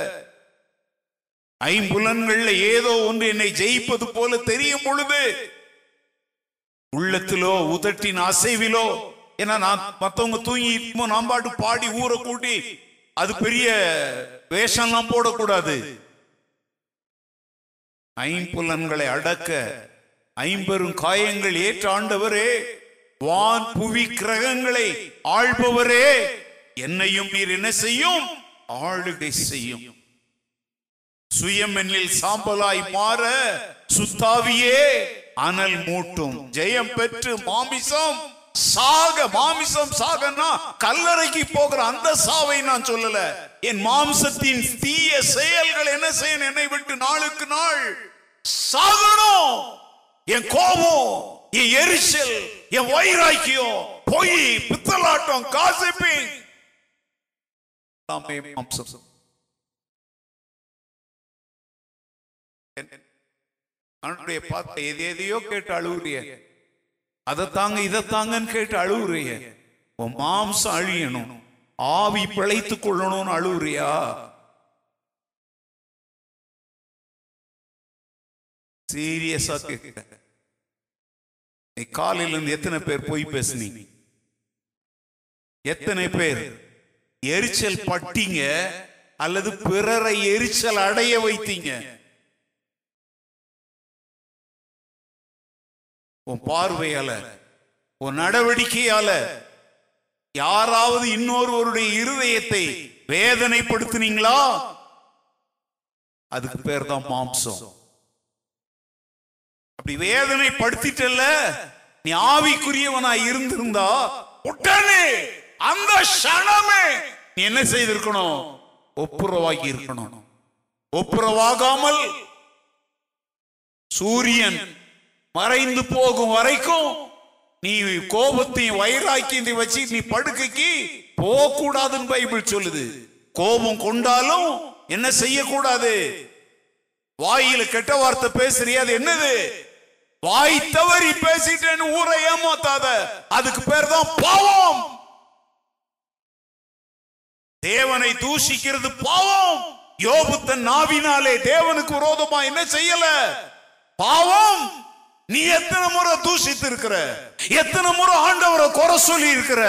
ஐம்புலன்கள்ல ஏதோ ஒன்று என்னை ஜெயிப்பது போல தெரியும் பொழுது உள்ளத்திலோ உதட்டின் அசைவிலோ ஏன்னா நான் மத்தவங்க தூங்கி இருக்குமோ நான் பாட்டு பாடி ஊரை கூட்டி அது பெரிய வேஷம்லாம் போடக்கூடாது. ஐம்புலன்களை அடக்க ஐம்பெரும் காயங்கள் ஏற்ற ஆண்டவரே வான் புவி கிரகங்களை ஆள்பவரே என்னையும் நீர் என்ன செய்யும்? ஆளுகை செய்யும். சுயம் என்னில் சாம்பலாய் மாற சுத்தாவியே அனல் மூட்டும் ஜெயம் பெற்று மாமிசம். சாக மாமிசம் சாகனா கல்லறைக்கு போகிற அந்த சாவை நான் சொல்லல. என் மாம்சத்தின் தீய செயல்கள் என்ன செய்யணும் என்னை விட்டு நாளுக்கு நாள் சாகணும். என் கோபம் என் எரிச்சல் என் வைராக்கியம் பொய் பித்தலாட்டம் காசிப்பிங் மாம்சம். அவனுடைய பார்த்த எது எதையோ கேட்டு அழுகுறிய அதை தாங்க இதை தாங்கன்னு கேட்டு அழுவுறிய உன் மாம்சம் அழியணும். ஆவி பிழைத்துக் கொள்ளணும்னு அழுவுறியா? சீரியஸா கேட்க நீ காலையில இருந்து எத்தனை பேர் போய் பேசுனீங்க எத்தனை பேர்? எரிச்சல் பட்டீங்க அல்லது பிறரை எரிச்சல் அடைய வைத்தீங்க? உன் பார்வையால உன் நடவடிக்கையால யாராவது இன்னொருவருடைய இருதயத்தை வேதனைப்படுத்தினீங்களா? அதுக்கு பேர் தான் மாம்சம். அப்படி வேதனை படுத்திட்டல்ல நீ ஆவிக்குரியவனா இருந்திருந்தா உடனே அந்த க்ஷணமே நீ என்ன செய்திருக்கணும்? ஒப்புரவாகி இருக்கணும். ஒப்புரவாகாமல் சூரியன் மறைந்து போகும் வரைக்கும் நீ கோபத்தையும் வைராக்கியத்தை வச்சு நீ படுக்கைக்கு போகக்கூடாதுன்னு பைபிள் சொல்லுது. கோபம் கொண்டாலும் என்ன செய்யக்கூடாது? வாயில கெட்ட வார்த்தை பேசுறிய அது என்னது? வாய் தவறி பேசிட்டேன்னு ஊரை ஏமாத்தாத அதுக்கு பேர் தான் பாவம். தேவனை தூஷிக்கிறது பாவம். யோபுத்தன் நாவினாலே தேவனுக்கு விரோதமா என்ன செய்யல? பாவம். நீ எத்தனை முறை தூஷித்து இருக்கிற எத்தனை முறை ஆண்டவரை குறை சொல்லி இருக்கிற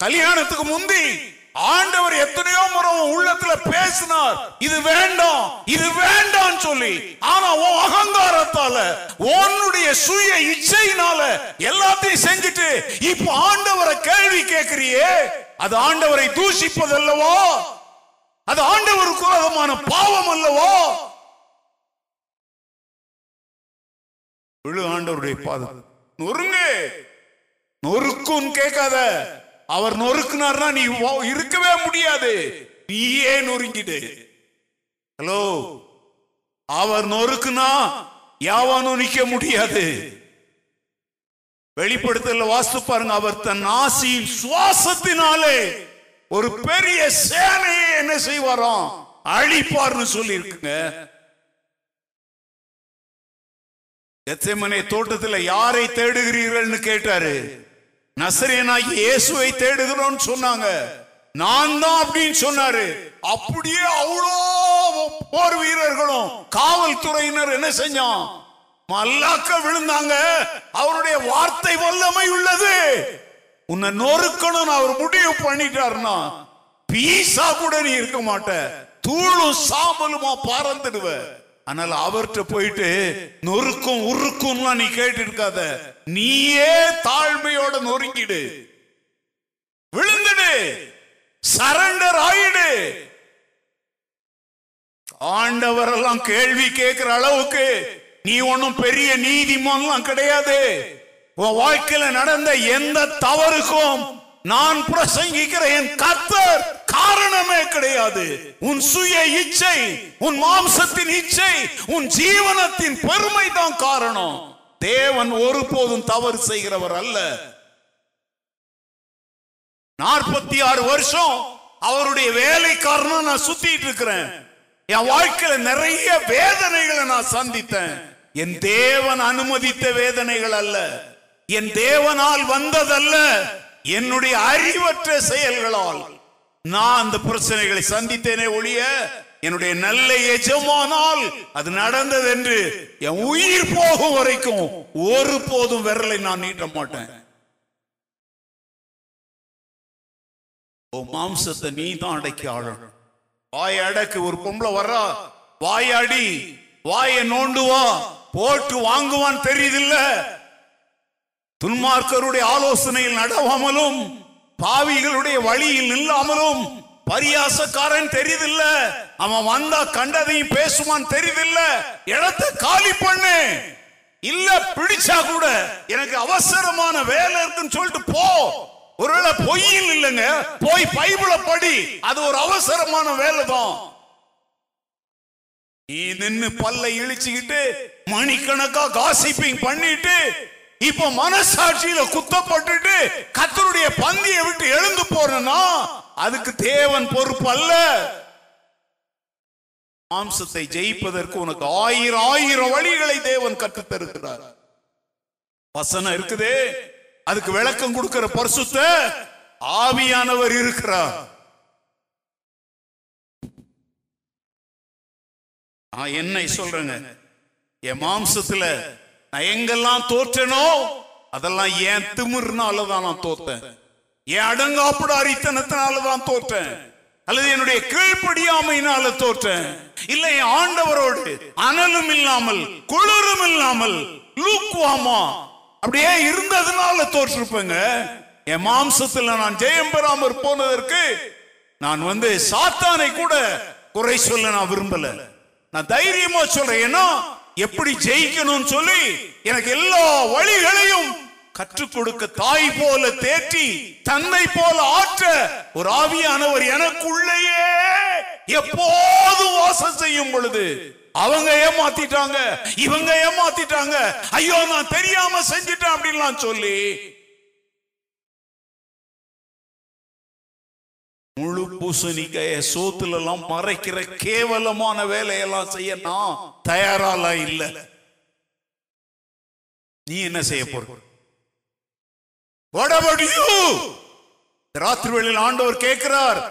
கல்யாணத்துக்கு முந்தி ஆண்டவர் எத்தனையோ முறை உன் உள்ளத்துல பேசினார் இது வேண்டாம் இது வேண்டாம் சொல்லி. ஆனா உன் அகங்காரத்தால உன்னுடைய சுய இச்சையினால எல்லாத்தையும் செஞ்சுட்டு இப்ப ஆண்டவரை கேள்வி கேட்கிறியே? அது ஆண்டவரை தூசிப்பதல்லவோ அது ஆண்டவருக்கு விரோதமான பாவம் அல்லவோ விழு ஆண்டவருடைய பாதம். நொறுங்கு! நொறுக்கும் கேட்காத. அவர் நொறுக்குனார்னா நீ இருக்கவே முடியாது. நீயே நொறுங்கிடு. ஹலோ? அவர் நொறுக்குனா யாவானும் நிக்க முடியாது. வெளிப்படுத்தல வாஸ்து பாருங்க. அவர் தன் ஆசியின் சுவாசத்தினாலே ஒரு பெரிய சேனையை என்ன செய்வாராம்? அழிப்பார்னு சொல்லி இருக்குங்க எத்தமனே தோட்டத்தில் யாரை தேடுகிறீர்கள்னு கேட்டாரு. நசரியனாகி இயேசுவை தேடுகிறோம் சொன்னாங்க. நான் தான் அப்படின்னு சொன்னாரு. அப்படியே அவ்வளோ போர் வீரர்களும் காவல்துறையினர் என்ன செஞ்சான்? மல்லாக்க விழுந்தாங்க. அவருடைய வார்த்தை வல்லமை உள்ளது. உன்னை நொறுக்கணும்னு அவர் முடிவு பண்ணிட்டாருன்னா பீசா கூட நீ இருக்க மாட்ட. தூளும் சாம்பலுமா பறந்துடுவேன் ஆனால் அவர்கிட்ட போயிட்டு நொறுக்கும் உருக்கும்லாம் நீ கேட்டு இருக்காத நீயே தாழ்மையோட நொறுங்கிடு. விழுந்துடு. சரண்டர் ஆயிடு. ஆண்டவரெல்லாம் கேள்வி கேட்கிற அளவுக்கு நீ ஒன்னும் பெரிய நீதிமான்லாம் கிடையாது. உன் வாழ்க்கையில நடந்த எந்த தவறுக்கும் நான் பிரசங்கிக்கிற என் கத்தர் கிடையாது. உன் சுய இச்சை உன் மாம்சத்தின் இச்சை உன் ஜீவனத்தின் பெருமை தான் காரணம். தேவன் ஒருபோதும் தவறு செய்கிறவர் அல்ல. நாற்பத்தி ஆறு வருஷம் அவருடைய வேலைக்காரனா நான் சுத்திட்டு இருக்கிறேன். என் வாழ்க்கையில நிறைய வேதனைகளை நான் சந்தித்தேன். என் தேவன் அனுமதித்த வேதனைகள் அல்ல. என் தேவனால் வந்ததல்ல. என்னுடைய அறிவற்ற செயல்களால். நான் அந்த பிரச்சனைகளை சந்தித்தேனே ஒழிய என்னுடைய நல்ல எஜமானால் அது நடந்தது என்று என் உயிர் போகும் வரைக்கும் ஒரு போதும் விரலை நான் நீட்ட மாட்டேன். உன் மாம்சத்தை நீ தான் அடக்கி ஆளணும். வாய் அடக்கு ஒரு பொம்பளை வர்றா வாயாடி வாயை நோண்டுவா போட்டு வாங்குவான் தெரியுதில்ல? துன்மார்க்கருடைய ஆலோசனையில் நடவாமலும் பாவிகளுடைய வழியில் நில்லாமலும் பரியாசக்காரன் தெரியுதில்ல. அவன் வந்தா கண்டதையும் பேசுவான் தெரியுதில்ல. இடத்தை காலி பண்ணு. இல்ல பிடிச்சா கூட எனக்கு அவசரமான வேலை இருக்குன்னு சொல்லிட்டு போ. ஒருவேளை பொய்யில் இல்லைங்க. போய் பைபிள படி. அது ஒரு அவசரமான வேலை தான். நீ நின்னு பல்ல இழிச்சுக்கிட்டு மணிக்கணக்கா காசிப்பிங் பண்ணிட்டு இப்போ மனசாட்சியில குத்தப்பட்டுட்டு கத்தருடைய பந்தியை விட்டு எழுந்து போறனா அதுக்கு தேவன் பொறுப்பு அல்ல. மாம்சத்தை ஜெயிப்பதற்கு உனக்கு ஆயிரம் ஆயிரம் வழிகளை தேவன் கற்றுத் தருகிறார் வசனம் இருக்குதே. அதுக்கு விளக்கம் கொடுக்கிற பரிசுத்த ஆவியானவர் இருக்கிறார். நான் என்னை சொல்றேங்க. என் மாம்சத்துல நான் எங்கெல்லாம் தோற்றனோ அதெல்லாம் ஏன் திமிர்னால தான் நான் தோத்தேன். என் அடங்காப்புட அரித்தனத்தினால தான் தோற்றேன் அல்லது என்னுடைய கீழ்ப்படியாமையினால தோற்றேன். இல்லை என் ஆண்டவரோடு அனலும் இல்லாமல் குளிரும் இல்லாமல் லூக்குவாமா? அப்படியே இருந்ததுனால தோற்றிருப்பேங்க. என் மாம்சத்துல நான் ஜெயம் பெறாமற் போனதற்கு நான் வந்து சாத்தானை கூட குறை சொல்ல நான் விரும்பல. நான் தைரியமா சொல்றேன். ஏன்னா எப்படி ஜெயிக்கணும்னு சொல்லி எனக்கு எல்லா வழிகளையும் கற்றுக் கொடுக்க தாய் போல தேற்றி தன்னை போல ஆற்ற ஒரு ஆவியானவர் எனக்குள்ளேயே எப்போது வாசம் செய்யும் பொழுது அவங்க ஏமாத்திட்டாங்க இவங்க ஏமாத்திட்டாங்க. ஐயோ நான் தெரியாம செஞ்சிட்டேன் அப்படின்லாம் சொல்லி முழு பூசணிக்காய சோத்துல எல்லாம் மறைக்கிற கேவலமான வேலையெல்லாம் செய்ய நான் தயாரால இல்ல. நீ என்ன செய்ய போற? ராத்திரி வேளையில் ஆண்டவர் கேட்கிறார்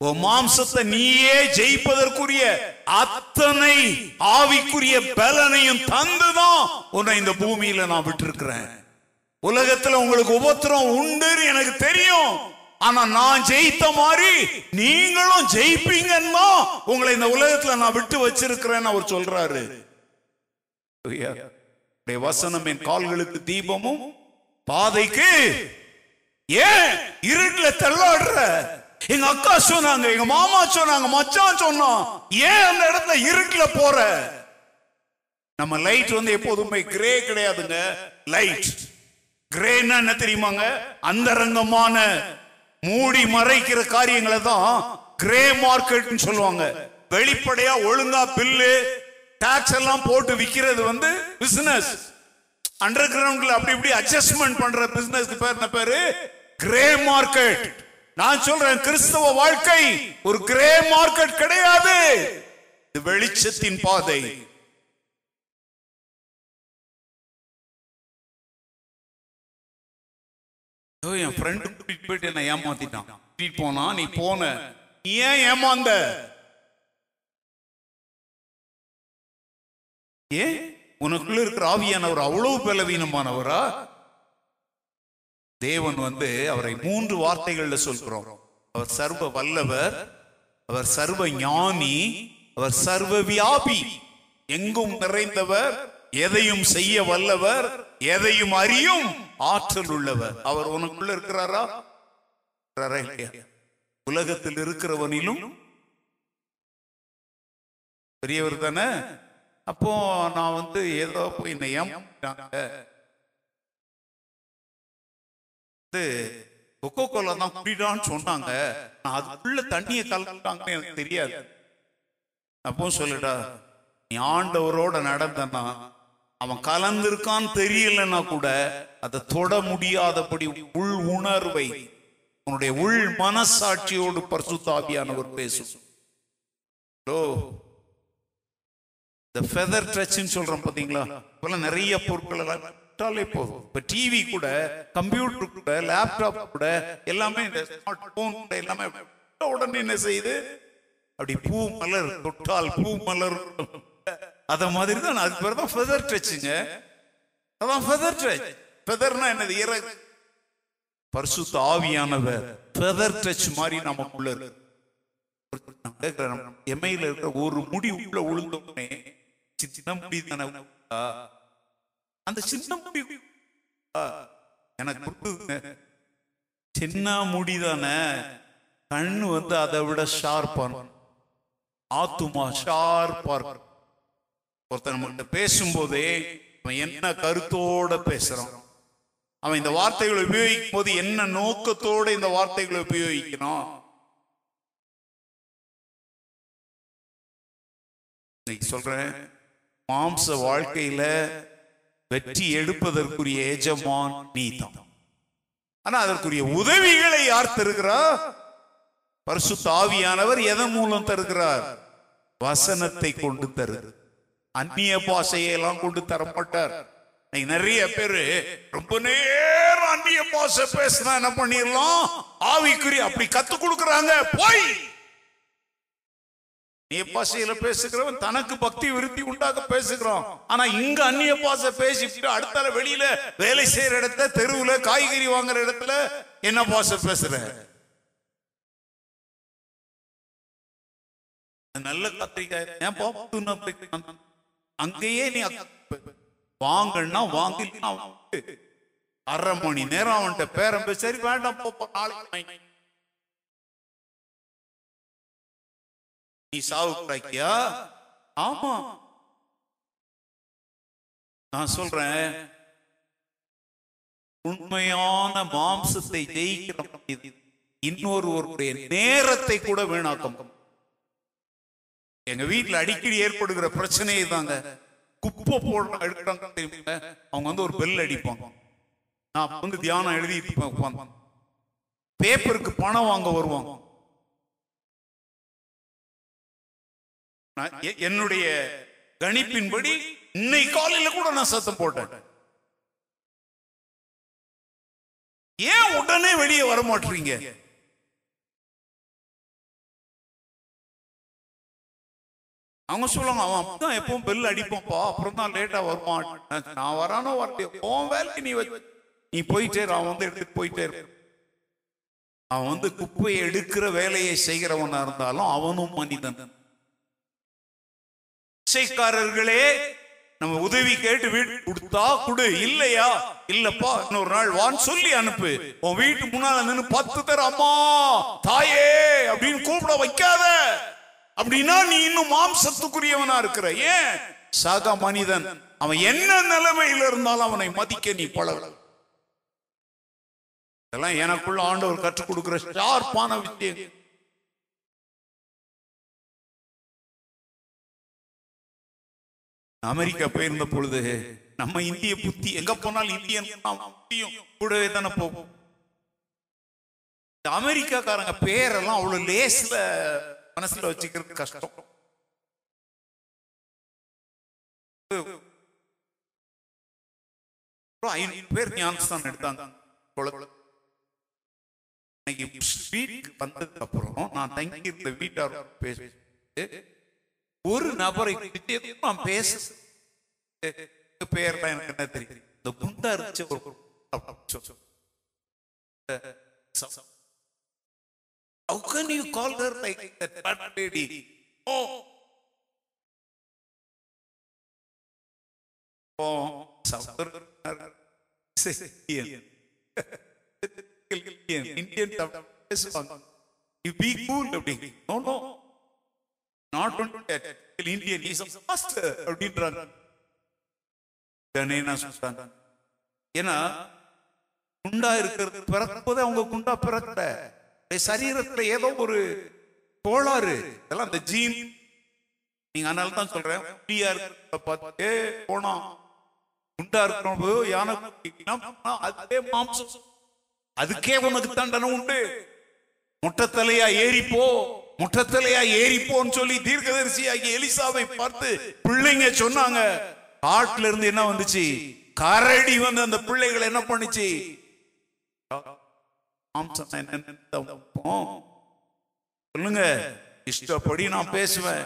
உன் மாம்சத்தை நீயே ஜெயிப்பதற்குரிய அத்தனை ஆவிக்குரிய பலனையும் தந்துதான் உன்னை இந்த பூமியில நான் விட்டிருக்கிறேன். உலகத்துல உங்களுக்கு உபத்திரம் உண்டுன்னு எனக்கு தெரியும். ஆனா நான் ஜெயித்த மாதிரி நீங்களும் ஜெயிப்பீங்கன்னா உங்களை இந்த உலகத்துல நான் விட்டு வச்சிருக்கிறேன்னு அவர் சொல்றாரு. வசனம் என் கால்களுக்கு தீபமும் பாதைக்கு ஏன் இருட்டுல தள்ளாடுற? எங்க அக்கா சொன்னாங்க எங்க மாமா சொன்னாங்க மச்சான் சொன்னான் ஏன் அந்த இடத்துல இருட்டுல போற? நம்ம லைட் வந்து எப்போதுமே கிரே கிடையாதுங்க லைட் கிரேன்னா என்ன தெரியுமாங்க? அந்தரங்கமான மூடி மறைக்கிற காரியங்களை தான் கிரே மார்க்கெட்னு சொல்லுவாங்க. வெளிப்படையா ஒழுங்கா பில்லு டாக்ஸ் எல்லாம் போட்டு விற்கிறது வந்து பிசினஸ் அண்டர் கிரவுண்ட்ல அப்படி இப்படி அட்ஜஸ்ட்மெண்ட் பண்ற பிசினஸ்க்கு பேர் என்ன பேரு? கிரே மார்க்கெட் நான் சொல்றேன் கிறிஸ்தவ வாழ்க்கை ஒரு கிரே மார்க்கெட் கிடையாது. இது வெளிச்சத்தின் பாதை. ஏதோ என் ஃப்ரெண்டு கூட்டிட்டு போயிட்டு என்ன ஏமாத்திட்டான். கூட்டிட்டு போனா நீ போன. நீ ஏன் ஏமாந்த? ஏ? உனக்குள்ள இருக்கிற ஆவியானவர் அவ்வளவு பலவீனமானவரா? தேவன் வந்து அவரை மூன்று வார்த்தைகள்ல சொல்கிறோம். அவர் சர்வ வல்லவர் அவர் சர்வ ஞானி அவர் சர்வ வியாபி. எங்கும் நிறைந்தவர் எதையும் செய்ய வல்லவர் எதையும் அறியும். ஆற்றல் உள்ளவர் அவர் உனக்குள்ள இருக்கிறாரா? இல்லையா? உலகத்தில் இருக்கிறவனிலும். பெரியவர் தானே? அப்போ நான் வந்து ஏதோ போய் என்னை ஏமாட்டாங்க வந்து கொக்கோ கோலா தான் குடிடான்னு சொன்னாங்க. நான் அதுக்குள்ள தண்ணியை கலந்துட்டாங்கன்னு எனக்கு தெரியாது. அப்போ சொல்லுடா நீ ஆண்டவரோட நடந்தனா அவன் கலந்திருக்கான்னு தெரியலன்னா கூட அதை தொட முடியாதபடி உள் உணர்வை உன்னுடைய உள் மனசாட்சியோடு பர்சுத்தாபியானவர் பேசும். ஹலோ இந்த ஃபெதர் டச்னு சொல்றோம் பாத்தீங்களா? இப்பெல்லாம் நிறைய பொருட்கள் எல்லாம் விட்டாலே போதும். இப்ப டிவி கூட கம்ப்யூட்டர் கூட லேப்டாப் கூட எல்லாமே இந்த ஸ்மார்ட் போன் கூட எல்லாமே உடனே என்ன செய்யுது? அப்படி பூ மலர் தொட்டால் பூ மலர். அத மாதிரி தான் அது பேர் தான் ஃபெதர் டச்சுங்க அதான் ஃபெதர் டச் பெதர்னா என்னது? இற பரிசுத்த ஆவியானவர். பெதர் டச் மாதிரி நமக்குள்ள இருக்கு. எம்ஐல இருக்கிற ஒரு முடி உள்ள உளுந்தோடனே சின்ன முடி தானே ஆ. அந்த சின்ன முடி ஆ, எனக்கு சின்ன முடி தானே. கண்ணு வந்து அதை விட ஷார்ப்பான ஆத்துமா ஷார்ப்பா இருக்கும். ஒருத்தன் நம்மகிட்ட பேசும்போதே அவன் என்ன கருத்தோட பேசுறான்? அவன் இந்த வார்த்தைகளை உபயோகிக்கும் போது என்ன நோக்கத்தோட இந்த வார்த்தைகளை உபயோகிக்கணும் சொல்றேன் மாம்ச வாழ்க்கையில வெற்றி எடுப்பதற்குரிய எஜமான் நீ தான் ஆனா அதற்குரிய உதவிகளை யார் தருகிறா? பரிசு தாவியானவர் எதன் மூலம் தருகிறார்? வசனத்தை கொண்டு தருகிறார் அந்நிய பாஷையை எல்லாம் கொண்டு தரப்பட்டார் இன்னைக்கு நிறைய பேரு ரொம்ப நேரம் அந்நிய பாச பேசினா என்ன பண்ணிடலாம்? ஆவிக்குரிய அப்படி கத்து கொடுக்குறாங்க. போய்! அந்நிய பாசையில பேசுகிறவன் தனக்கு பக்தி விருத்தி உண்டாக பேசுகிறான். ஆனா இங்க அந்நிய பாச பேசிட்டு அடுத்தால வெளியில வேலை செய்யற இடத்துல தெருவுல காய்கறி வாங்குற இடத்துல என்ன பாச பேசுற? நல்ல கத்திரிக்காய். ஏன் பாப்புன்னு அங்கேயே நீ வாங்கன்னா வாங்கினா அரை மணி நேரம் அவன்கிட்ட பேரம் பேச சரி வேண்டாம் போ, நாளைக்கு நீ சாவு கிடைக்கியா ஆமா. நான் சொல்றேன் உண்மையான மாம்சத்தை ஜெயிக்கிற இது. இன்னொருவருடைய நேரத்தை கூட வீணாக்கம். எங்க வீட்டுல அடிக்கடி ஏற்படுகிற பிரச்சனையே தாங்க குப்பை போடுற எடுக்கிறாங்க தெரியுமா அவங்க வந்து ஒரு பெல் அடிப்பாங்க. நான் வந்து தியானம் எழுதி உட்காந்து பேப்பருக்கு பணம் வாங்க வருவாங்க. நான் என்னுடைய கணிப்பின்படி இன்னைக்கு காலையில கூட நான் சத்தம் போட்டேன். ஏன் உடனே வெளியே வர மாட்டீங்க? அவங்க சொல்லுவாங்க அவன் அப்பதான் எப்பவும் பெல் அடிப்போம்ப்பா அப்புறம் தான் லேட்டா வருவான். நான் வரானோ வரலையோ உன் வேலைக்கு நீ வச்சு நீ போயிட்டே அவன் வந்து எடுத்துட்டு போயிட்டே இருப்பான் அவன் வந்து குப்பையை எடுக்கிற வேலையை செய்கிறவனா இருந்தாலும் அவனும் மனிதன். இசைக்காரர்களே நம்ம உதவி கேட்டு வீடு கொடுத்தா குடு இல்லையா? இல்லப்பா இன்னொரு நாள் வான்னு சொல்லி அனுப்பு. உன் வீட்டு முன்னால நின்னு பத்து தர அம்மா தாயே அப்படின்னு கூப்பிட வைக்காத. அப்படின்னா நீ இன்னும் மாம்சத்துக்குரியவனா இருக்கிற. ஏன்? சக மனிதன். அவன் என்ன நிலைமையில இருந்தாலும் அவனை மதிக்க நீ பழக இதெல்லாம் எனக்குள்ள ஆண்டவர் கற்றுக் கொடுக்கிற ஷார்ப்பான விஷயம். அமெரிக்கா போயிருந்த பொழுது நம்ம இந்திய புத்தி எங்க போனாலும் இந்தியன் புத்தியும் கூடவே தானே போகும். அமெரிக்காக்காரங்க பேரெல்லாம் அவ்வளவு லேஸ்ல மனசுல வச்சுக்கிறது கஷ்டம். ஒரு ஐநூறு பேர் ஞானஸ்தானம் எடுத்தாங்க. இன்னைக்கு வீட்டுக்கு வந்ததுக்கு அப்புறம் நான் தங்கி இருந்த வீட்டார் பேச ஒரு நபரை நான் பேச பேர்லாம் எனக்கு என்ன தெரியும்? இந்த குண்டா இருந்துச்சு ஒரு How can you call her like that? Bad lady? Oh. Oh, சகோதரர் இந்தியன் பேசுவாங்க You be cool அப்படி no no not only Indian is master அப்படின்றாங்க உடனே நான் சொல்றாங்க ஏன்னா குண்டா இருக்கிறது பிறப்பது அவங்க குண்டா பிறக்கல இந்த சரீரத்துல ஏதோ ஒரு கோளாறு. இதெல்லாம் அந்த ஜீன். நீங்க அதனால தான் சொல்றேன். குட்டியா இருக்கிறத பார்த்தே போனோம் குண்டா இருக்கிறவங்க யானை அதே மாம்சம். அதுக்கே உனக்கு தண்டனை உண்டு. முட்டத்தலையா ஏறிப்போ. முட்டத்தலையா ஏறிப்போன்னு சொல்லி தீர்க்கதரிசி ஆகிய எலிசாவை பார்த்து பிள்ளைங்க சொன்னாங்க. காட்டுல இருந்து என்ன வந்துச்சு? கரடி வந்து அந்த பிள்ளைகளை என்ன பண்ணுச்சு? சொல்லுங்க. இஷ்டப்படி நான் பேசுவேன்.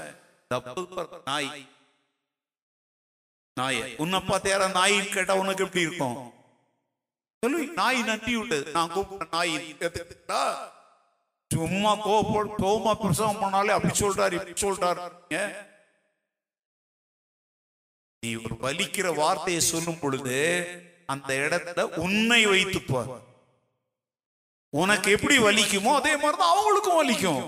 தப்பு நாய். நாய் உன்னை பார்த்து நாய் கேட்டா உனக்கு எப்படி இருக்கும்? சொல்லு நாய் நன்றி உள்ளது நான் கூப்பிட்ட நாய். ஏத்துக்கிட்டா சும்மா கோபப்போ கோமா பிரசவம் பண்ணாலே அப்படி சொல்றாரு இப்படி சொல்றாரு. நீ ஒரு வலிக்கிற வார்த்தையை சொல்லும் பொழுது அந்த இடத்துல உன்னை வைத்துப்பார். உனக்கு எப்படி வலிக்குமோ அதே மாதிரிதான் அவங்களுக்கும் வலிக்கும்.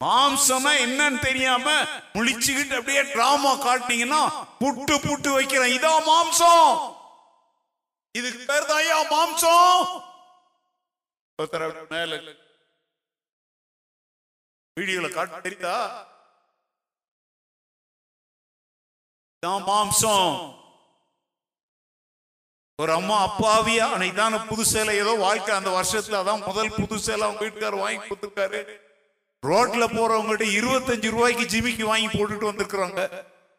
மாம்சம்னா என்னன்னு தெரியாம முழிச்சுக்கிட்டு அப்படியே டிராமா காட்டினீங்கன்னா புட்டு புட்டு வைக்கிறேன் இதா மாம்சம். இதுக்கு பேர் தான் ஐயா மாம்சம். மேல வீடியோல காட்ட தெரியுதா? இதான் மாம்சம். ஒரு அம்மா அப்பாவியா அன்னைக்கு தானே புது சேலை ஏதோ வாழ்க்கை. அந்த வருஷத்துல அதான் முதல் புது சேலை அவங்க வீட்டுக்காரர் வாங்கி கொடுத்துருக்காரு. ரோட்ல போறவங்ககிட்ட இருபத்தஞ்சு ரூபாய்க்கு ஜிமிக்கு வாங்கி போட்டுட்டு வந்திருக்கிறாங்க.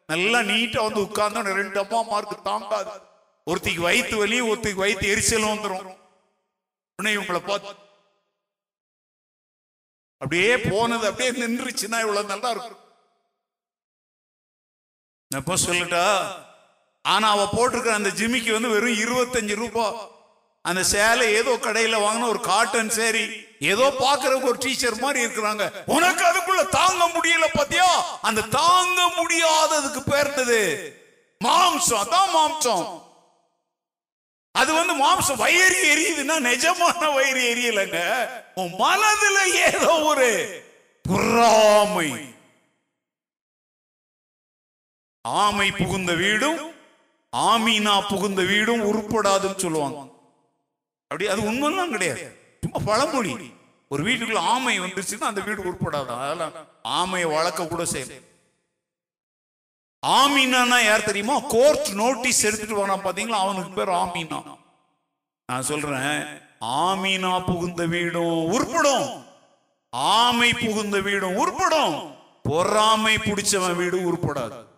நல்லா நீட்டா வந்து உட்கார்ந்து ரெண்டு அம்மா மார்க்கு தாங்காது. ஒருத்திக்கு வயிற்று வலி ஒருத்திக்கு வயிற்று எரிச்சலும் வந்துடும் உடனே இவங்களை பார்த்து அப்படியே போனது அப்படியே நின்றுச்சுன்னா இவ்வளவு நல்லா இருக்கும். நான் சொல்லட்டா ஆனா அவ போட்டிருக்கிற அந்த ஜிமிக்கு வந்து வெறும் இருபத்தஞ்சு ரூபாய் அந்த சேலை ஏதோ கடையில வாங்கின ஒரு காட்டன் சேரி. ஏதோ பாக்குறதுக்கு ஒரு டீச்சர் மாதிரி இருக்கிறாங்க. உனக்கு அதுக்குள்ள தாங்க முடியல பாத்தியா? அந்த தாங்க முடியாததுக்கு பேர்ந்தது மாம்சம். அதான் மாம்சம். அது வந்து மாம்சம். வயிறு எரியுதுன்னா நிஜமான வயிறு எரியலைங்க. உன் மனதுல ஏதோ ஒரு பொறாமை. ஆமை புகுந்த வீடும் ஆமீனா புகுந்த வீடும் உருப்படாதுன்னு சொல்லுவாங்க. அப்படி அது உண்மைலாம் கிடையாது. சும்மா பழமொழி. ஒரு வீட்டுக்குள்ள ஆமை வந்துருச்சுன்னா அந்த வீடு உருப்படாது. அதெல்லாம் ஆமையை வளர்க்க கூட செய்யல. ஆமீனா யார் தெரியுமா? கோர்ட் நோட்டீஸ் எடுத்துட்டு வரான் பாத்தீங்களா? அவனுக்கு பேர் ஆமீனா. நான் சொல்றேன் ஆமீனா புகுந்த வீடும் உருப்படும். ஆமை புகுந்த வீடும் உருப்படும். பொறாமை பிடிச்சவன் வீடு உருப்படாது.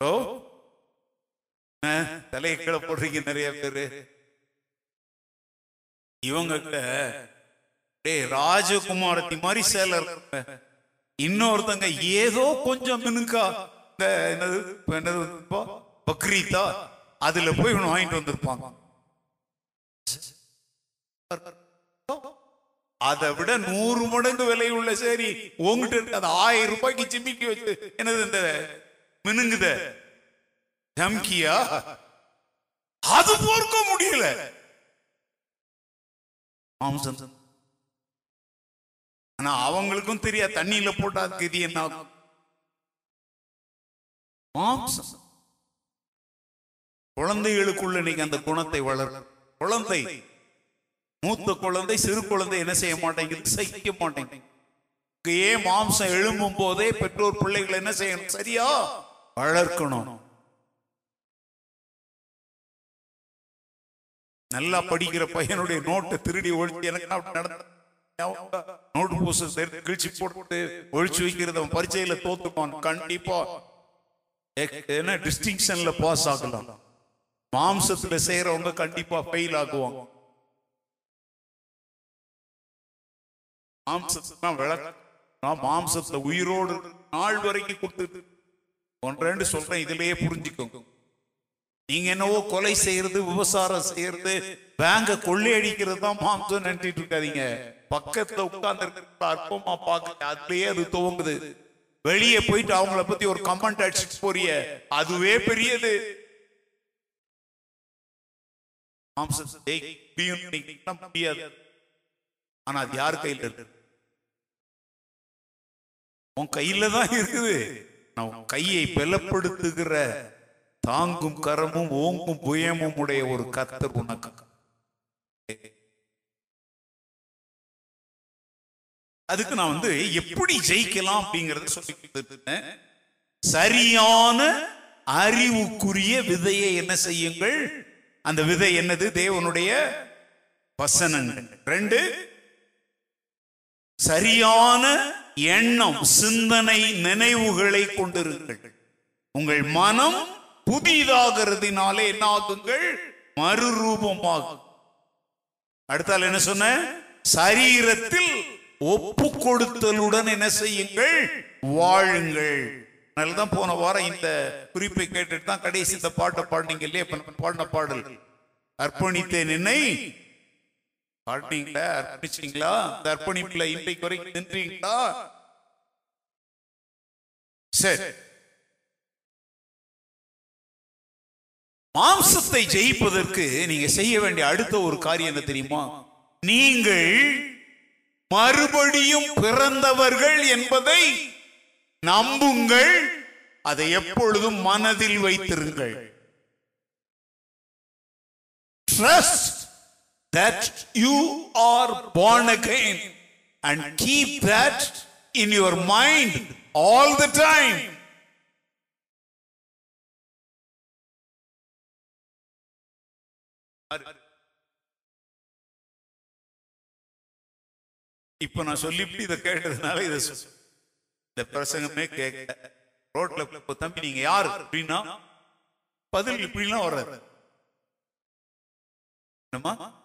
ஓ. அஹ், தலையை கீழே போடுறீங்க நிறைய பேரு. இவங்கிட்ட டே டேய் ராஜகுமாரத்தி மாதிரி சேலை இருக்குங்க. இன்னொருத்தங்க ஏதோ கொஞ்சம் மினுக்கா. இந்த என்னது என்னது பக்ரீத்தா அதுல போய் இவனு வாங்கிட்டு வந்திருப்பாங்க. அதை விட நூறு மடங்கு விலை உள்ள சரி. உங்ககிட்ட இருக்கு அந்த ஆயிரம் ரூபாய்க்கு சிமிக்கி வச்சு என்னது இந்த மினுங்குத. தம்கியா அது பொறுக்க முடியல. மாம்சம். ஆனா அவங்களுக்கும் தெரியாது. தண்ணியில போட்டா இது என்ன? மாம்சம். குழந்தைகளுக்குள்ள இன்னைக்கு அந்த குணத்தை வளர் குழந்தை. மூத்த குழந்தை சிறு குழந்தை என்ன செய்ய மாட்டேங்குது? சகிக்க மாட்டேங்குது. இங்கேயே மாம்சம் எழும்பும் போதே பெற்றோர் பிள்ளைகளை என்ன செய்யணும்? சரியா? வளர்க்கணும். நல்லா படிக்கிற பையனுடைய நோட்டை திருடி ஒழிச்சு எனக்கு நடந்த நோட்டு புஸ்தகத்தை கிழிச்சு போட்டு ஒழிச்சு வைக்கிறது அவன் பரீட்சையில தோத்துப்பான் கண்டிப்பா. என்ன டிஸ்டிங்ஷன்ல பாஸ் ஆகலாம். மாம்சத்துல செய்யறவங்க கண்டிப்பா ஃபெயில் ஆகுவாங்க. மாம்சத்தை விளக்க நான் மாம்சத்தை உயிரோடு நாள் வரைக்கும் கொடுத்துட்டு ஒன்றேண்டு சொல்றேன் இதுலயே புரிஞ்சுக்கோங்க நீங்க என்னவோ கொலை செய்யறது விவசாரம் செய்யறது பேங்க கொள்ளையடிக்கிறது தான் மாம்சம் நினைச்சிட்டு இருக்காதீங்க. பக்கத்துல உட்கார்ந்து இருக்கிற அற்பமா பார்க்க அதுலயே அது துவங்குது. வெளியே போயிட்டு அவங்கள பத்தி ஒரு கமெண்ட் அடிச்சுட்டு போறிய அதுவே பெரியது. முடியாது. ஆனா அது யார் கையில இருக்கு? உன் கையில தான் இருக்குது. நான் கையை பலப்படுத்துகிற தாங்கும் கரமும் ஓங்கும் புயமும் உடைய ஒரு கத்தர் உனக்கு. அதுக்கு நான் வந்து எப்படி ஜெயிக்கலாம் அப்படிங்கறத சொல்லி சரியான அறிவுக்குரிய விதையை என்ன செய்யுங்கள்? அந்த விதை என்னது? தேவனுடைய வசனங்கள். ரெண்டு சரியான எண்ணம் சிந்தனை நினைவுகளை கொண்டிருங்கள். உங்கள் மனம் புதிதாகிறதுனாலே என்ன ஆகுங்கள் மறுரூபமாகும் அடுத்தால் என்ன சொன்ன? சரீரத்தில் ஒப்பு கொடுத்தலுடன் என்ன செய்யுங்கள்? வாழுங்கள். தான் போன வாரம் இந்த குறிப்பை கேட்டுட்டு தான் கடைசி இந்த பாட்டை பாடினீங்க இல்லையா? பாடின பாடல். அர்ப்பணித்தேன் என்னை பாடினீங்களா அர்ப்பணிச்சீங்களா? அந்த அர்ப்பணிப்புல இன்றைக்கு வரைக்கும் நின்றீங்களா சரி. மாம்சத்தை ஜெயிப்பதற்கு நீங்க செய்ய வேண்டிய அடுத்த ஒரு காரியம் என்ன தெரியுமா? நீங்கள் மறுபடியும் பிறந்தவர்கள் என்பதை நம்புங்கள். அதை எப்பொழுதும் மனதில் வைத்திருங்கள். Trust that you are born again and keep that in your mind all the time. இப்ப நான் சொல்லிவிட்டு இதை கேட்டதுனால இதை இந்த பிரசங்கமே கேட்க. ரோட்ல தம்பி நீங்க யார் அப்படின்னா பதில் இப்படிலாம் வர்றாரு. என்னமா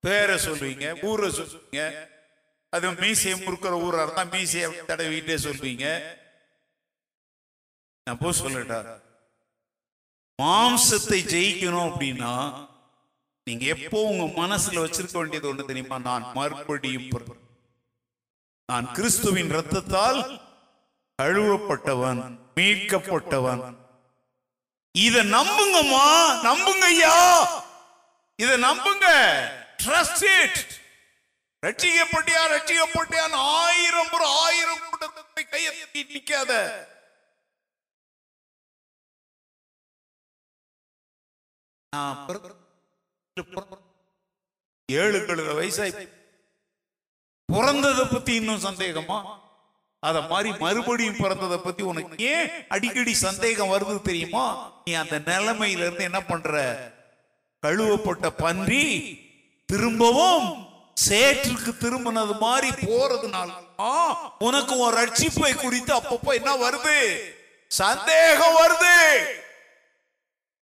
பேரை சொல்லுவீங்க ஊரை சொல்லுவீங்க அது மீசையை முறுக்கிற ஊரா இருந்தா மீசையை தடவிட்டே சொல்லுவீங்க நான் போ சொல்லட்டா மாம்சத்தை ஜெயிக்கணும் அப்படின்னா நீங்க எப்போ உங்க மனசுல வச்சிருக்க வேண்டியது ஒண்ணு தெரியுமா? நான் மறுபடியும் நான் கிறிஸ்துவின் ரத்தத்தால் கழுவப்பட்டவன் மீட்கப்பட்டவன். இத நம்புங்கம்மா நம்புங்க ஐயா இத நம்புங்க. ட்ரஸ்ட் இட் ரட்சிக்கப்பட்டியா ரட்சிக்கப்பட்டியான்னு ஆயிரம் முறை ஆயிரம் கூட்டத்தை கையை தட்டி நிக்காத. ஏழு கழுத வயசாய். பிறந்ததை பத்தி இன்னும் சந்தேகமா? அத மாதிரி மறுபடியும் பிறந்ததை பத்தி உனக்கு ஏன் அடிக்கடி சந்தேகம் வருது தெரியுமா? நீ அந்த நிலைமையில இருந்து என்ன பண்ற? கழுவப்பட்ட பன்றி திரும்பவும் சேற்றுக்கு திரும்பினது மாதிரி போறதுனால உனக்கு உன் ரட்சிப்பை குறித்து அப்பப்போ என்ன வருது? சந்தேகம் வருது.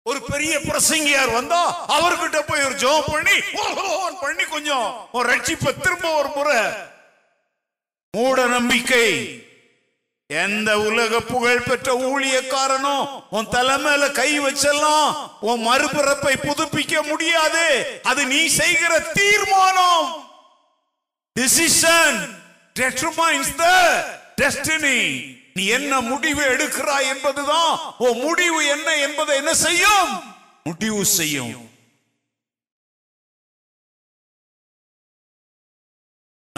ஒரு பெரிய பிரசங்கியார் வந்தா அவர்கிட்ட போய் ஒரு ஜோம் பண்ணி பண்ணி கொஞ்சம் ஒரு ரட்சிப்பை திரும்ப ஒரு முறை. மூட நம்பிக்கை. எந்த உலக புகழ் பெற்ற ஊழியக்காரனும் உன் தலைமையில கை வச்செல்லாம் உன் மறுபிறப்பை புதுப்பிக்க முடியாது. அது நீ செய்கிற தீர்மானம். டிசிஷன் determines த டெஸ்டினி நீ என்ன முடிவு எடுக்கிறாய் என்பதுதான் உன் முடிவு என்ன என்பதை என்ன செய்யும்? முடிவு செய்யும்.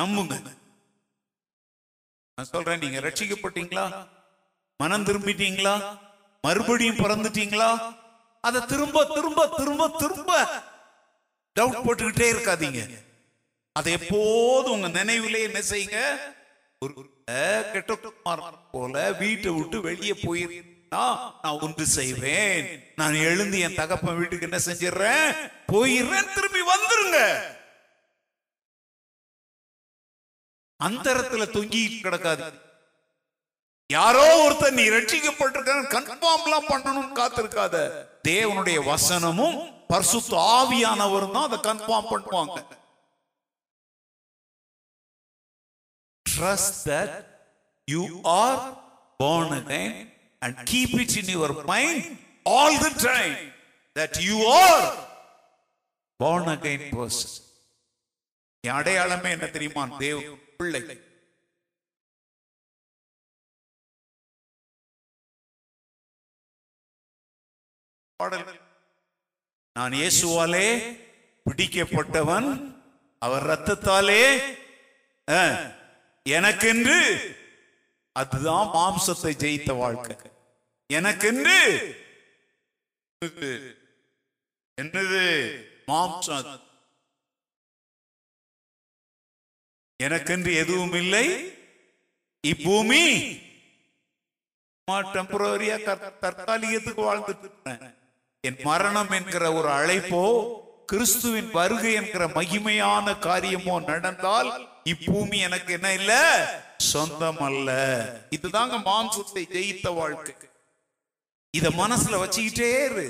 நம்புங்க. நான் சொல்றேன் நீங்க ரட்சிக்கப்பட்டீங்களா? மனம் திரும்பிட்டீங்களா? மறுபடியும் பிறந்துட்டீங்களா? அதை திரும்ப திரும்ப திரும்ப திரும்ப டவுட் போட்டுக்கிட்டே இருக்காதீங்க. அதை எப்போதும் உங்க நினைவிலே என்ன செய்யுங்க? ஒரு கெட்ட போல வீட்டை விட்டு வெளியே போயிருந்தா நான் ஒன்று செய்வேன். நான் எழுந்து என் தகப்பன் வீட்டுக்கு என்ன செஞ்சிடுறேன்? போயிடுறேன் திரும்பி வந்துருங்க. அந்தரத்துல தொங்கி கிடக்காது. யாரோ ஒருத்தர் நீ ரட்சிக்கப்பட்டிருக்க கன்ஃபார்ம்லாம் பண்ணணும்னு காத்திருக்காத. தேவனுடைய வசனமும் பரிசுத்த ஆவியானவரும் தான் அதை கன்ஃபார்ம் பண்ணுவாங்க. Trust that you are born again and keep it in your mind all the time that you are born again person. என் அடையாளமே என்ன தெரியுமா? தேவன். பிள்ளை. பாடல். நான் இயேசுவாலே பிடிக்கப்பட்டவன். அவர் ரத்தத்தாலே எனக்கென்று அதுதான் மாம்சத்தை ஜெயித்த வாழ்க்கை. எனக்கென்று என்னது? என்னது? மாம்சம். எனக்கென்று எதுவும் இல்லை இப்பூமி டெம்பரரியா தற்காலிகத்துக்கு வாழ்ந்துட்டு என் மரணம் என்கிற ஒரு அழைப்போ கிறிஸ்துவின் வருகை என்கிற மகிமையான காரியமோ நடந்தால் இப்பூமி எனக்கு என்ன இல்ல? சொந்தம் அல்ல இதுதாங்க மாம்சத்தை ஜெயித்த வாழ்க்கை. இத மனசுல வச்சுக்கிட்டே இரு.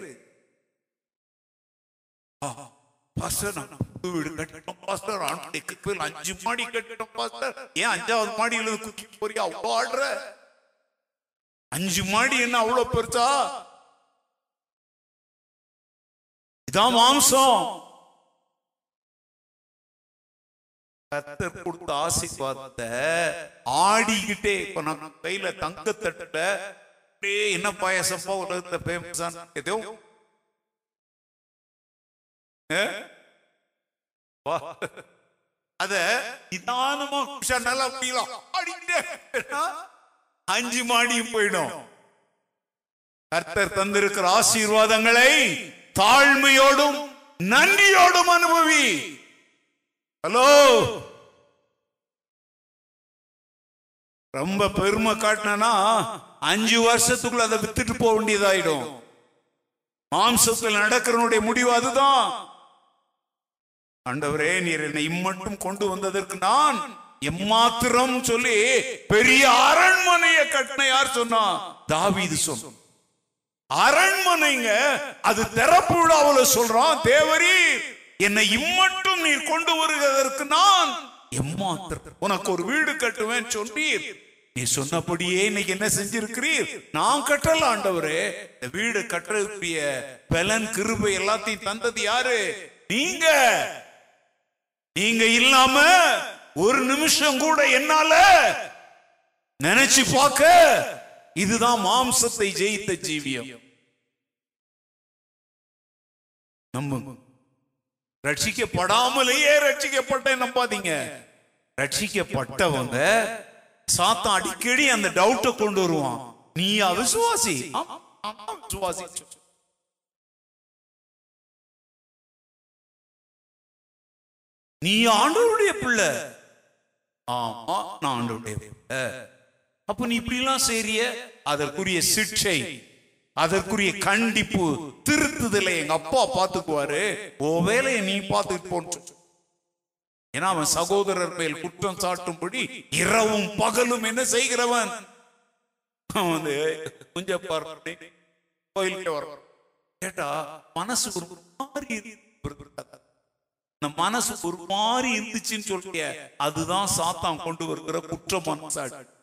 வசனம் பாஸ்டர் வீடு கட்டணும் பாஸ்டர் ஆண்டுடைய கிருபையில் அஞ்சு மாடி கட்டணும் பாஸ்டர் ஏன் அஞ்சாவது மாடியில குக்கி போறியா? அவ்வளோ ஆடுற. அஞ்சு மாடி என்ன அவ்வளவு பெருசா? இதான் மாம்சம். கத்தர் கொடுத்த ஆசீர்வாதத்தை ஆடிக்கிட்டே இப்ப நம்ம கையில தங்க தட்டுல என்ன பாயசப்பா உலகத்தை பேமஸான ஏதோ அத நிதானமா குஷா நல்லா அப்படிலாம் அஞ்சு மாடியும் போயிடும். கர்த்தர் தந்திருக்கிற ஆசீர்வாதங்களை தாழ்மையோடும் நன்றியோடும் அனுபவி. ஹலோ? ரொம்ப பெருமை காட்டினா அஞ்சு வருஷத்துக்குள்ள அதை வித்துட்டு போக வேண்டியதாயிடும். மாம்சத்தில் நடக்கிறனுடைய முடிவு அதுதான். ஆண்டவரே நீர் என்னை இம்மட்டும் கொண்டு வந்ததற்கு நான் எம்மாத்திரம் சொல்லி பெரிய அரண்மனையை கட்டின யார் சொன்னா? தாவீது சொன்ன அரண்மனைங்க அது திறப்பு விழாவில் சொல்றான் தேவரி என்னை இம்மட்டும் நீர் கொண்டு வருவதற்கு நான் எம்மாத்திரம். உனக்கு ஒரு வீடு கட்டுவேன் சொன்னீர். நீ சொன்னபடியே இன்னைக்கு என்ன செஞ்சிருக்கிறீர்? நான் கட்டல ஆண்டவரே. இந்த வீடு கட்டுறதுக்குரிய பலன் கிருபை எல்லாத்தையும் தந்தது யாரு? நீங்க. நீங்க இல்லாம ஒரு நிமிஷம் கூட என்னால நினைச்சு பார்க்க இதுதான் மாம்சத்தை ஜெயித்த ஜீவியம். நம்ம ரட்சிக்கப்படாமலேயே ரட்சிக்கப்பட்டேன் நம்பாதீங்க. ரட்சிக்கப்பட்டவங்க சாத்தா அடிக்கடி அந்த டவுட்டை கொண்டு வருவான். நீ அவிசுவாசி விசுவாசி. நீ ஆண்டவருடைய பிள்ளை. ஆமா நான் ஆண்டவருடைய பிள்ளை. அப்ப நீ இப்படி எல்லாம் செய்றிய? அதற்குரிய சிக்ஷை அதற்குரிய கண்டிப்பு திருத்துதலை எங்க அப்பா பாத்துக்குவாரு ஓ வேலையை நீ பார்த்துட்டு போன்னு ஏன்னா அவன் சகோதரர் மேல் குற்றம் சாட்டும்படி இரவும் பகலும் என்ன செய்கிறவன்? அவன் வந்து கொஞ்சம் பாரு கோயிலுக்கு வர கேட்டா மனசு ஒரு மாதிரி இந்த மனசு ஒரு மாதிரி இருந்துச்சுன்னு சொல்லிய அதுதான் சாத்தான் கொண்டு வருகிற குற்ற மனசாட்சி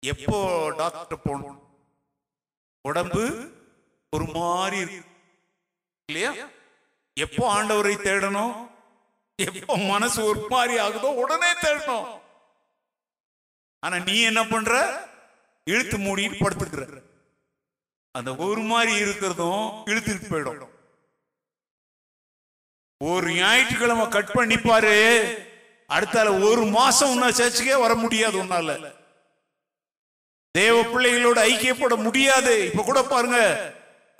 எப்போ டாக்டர் போகணும்? உடம்பு ஒரு மாதிரி இருக்கு. இல்லையா? எப்போ ஆண்டவரை தேடணும்? எப்போ மனசு ஒரு மாதிரி ஆகுதோ உடனே தேடணும். ஆனா நீ என்ன பண்ற? இழுத்து மூடிட்டு படுத்துக்கிற. அந்த ஒரு மாதிரி இருக்கிறதும் இழுத்துட்டு போயிடும். ஒரு ஞாயிற்றுக்கிழமை கட் பண்ணி பாரு. அடுத்தால ஒரு மாசம் உன்ன சர்ச்சுக்கே வர முடியாது உன்னால. தேவ பிள்ளைகளோட ஐக்கியப்பட முடியாது. இப்ப கூட பாருங்க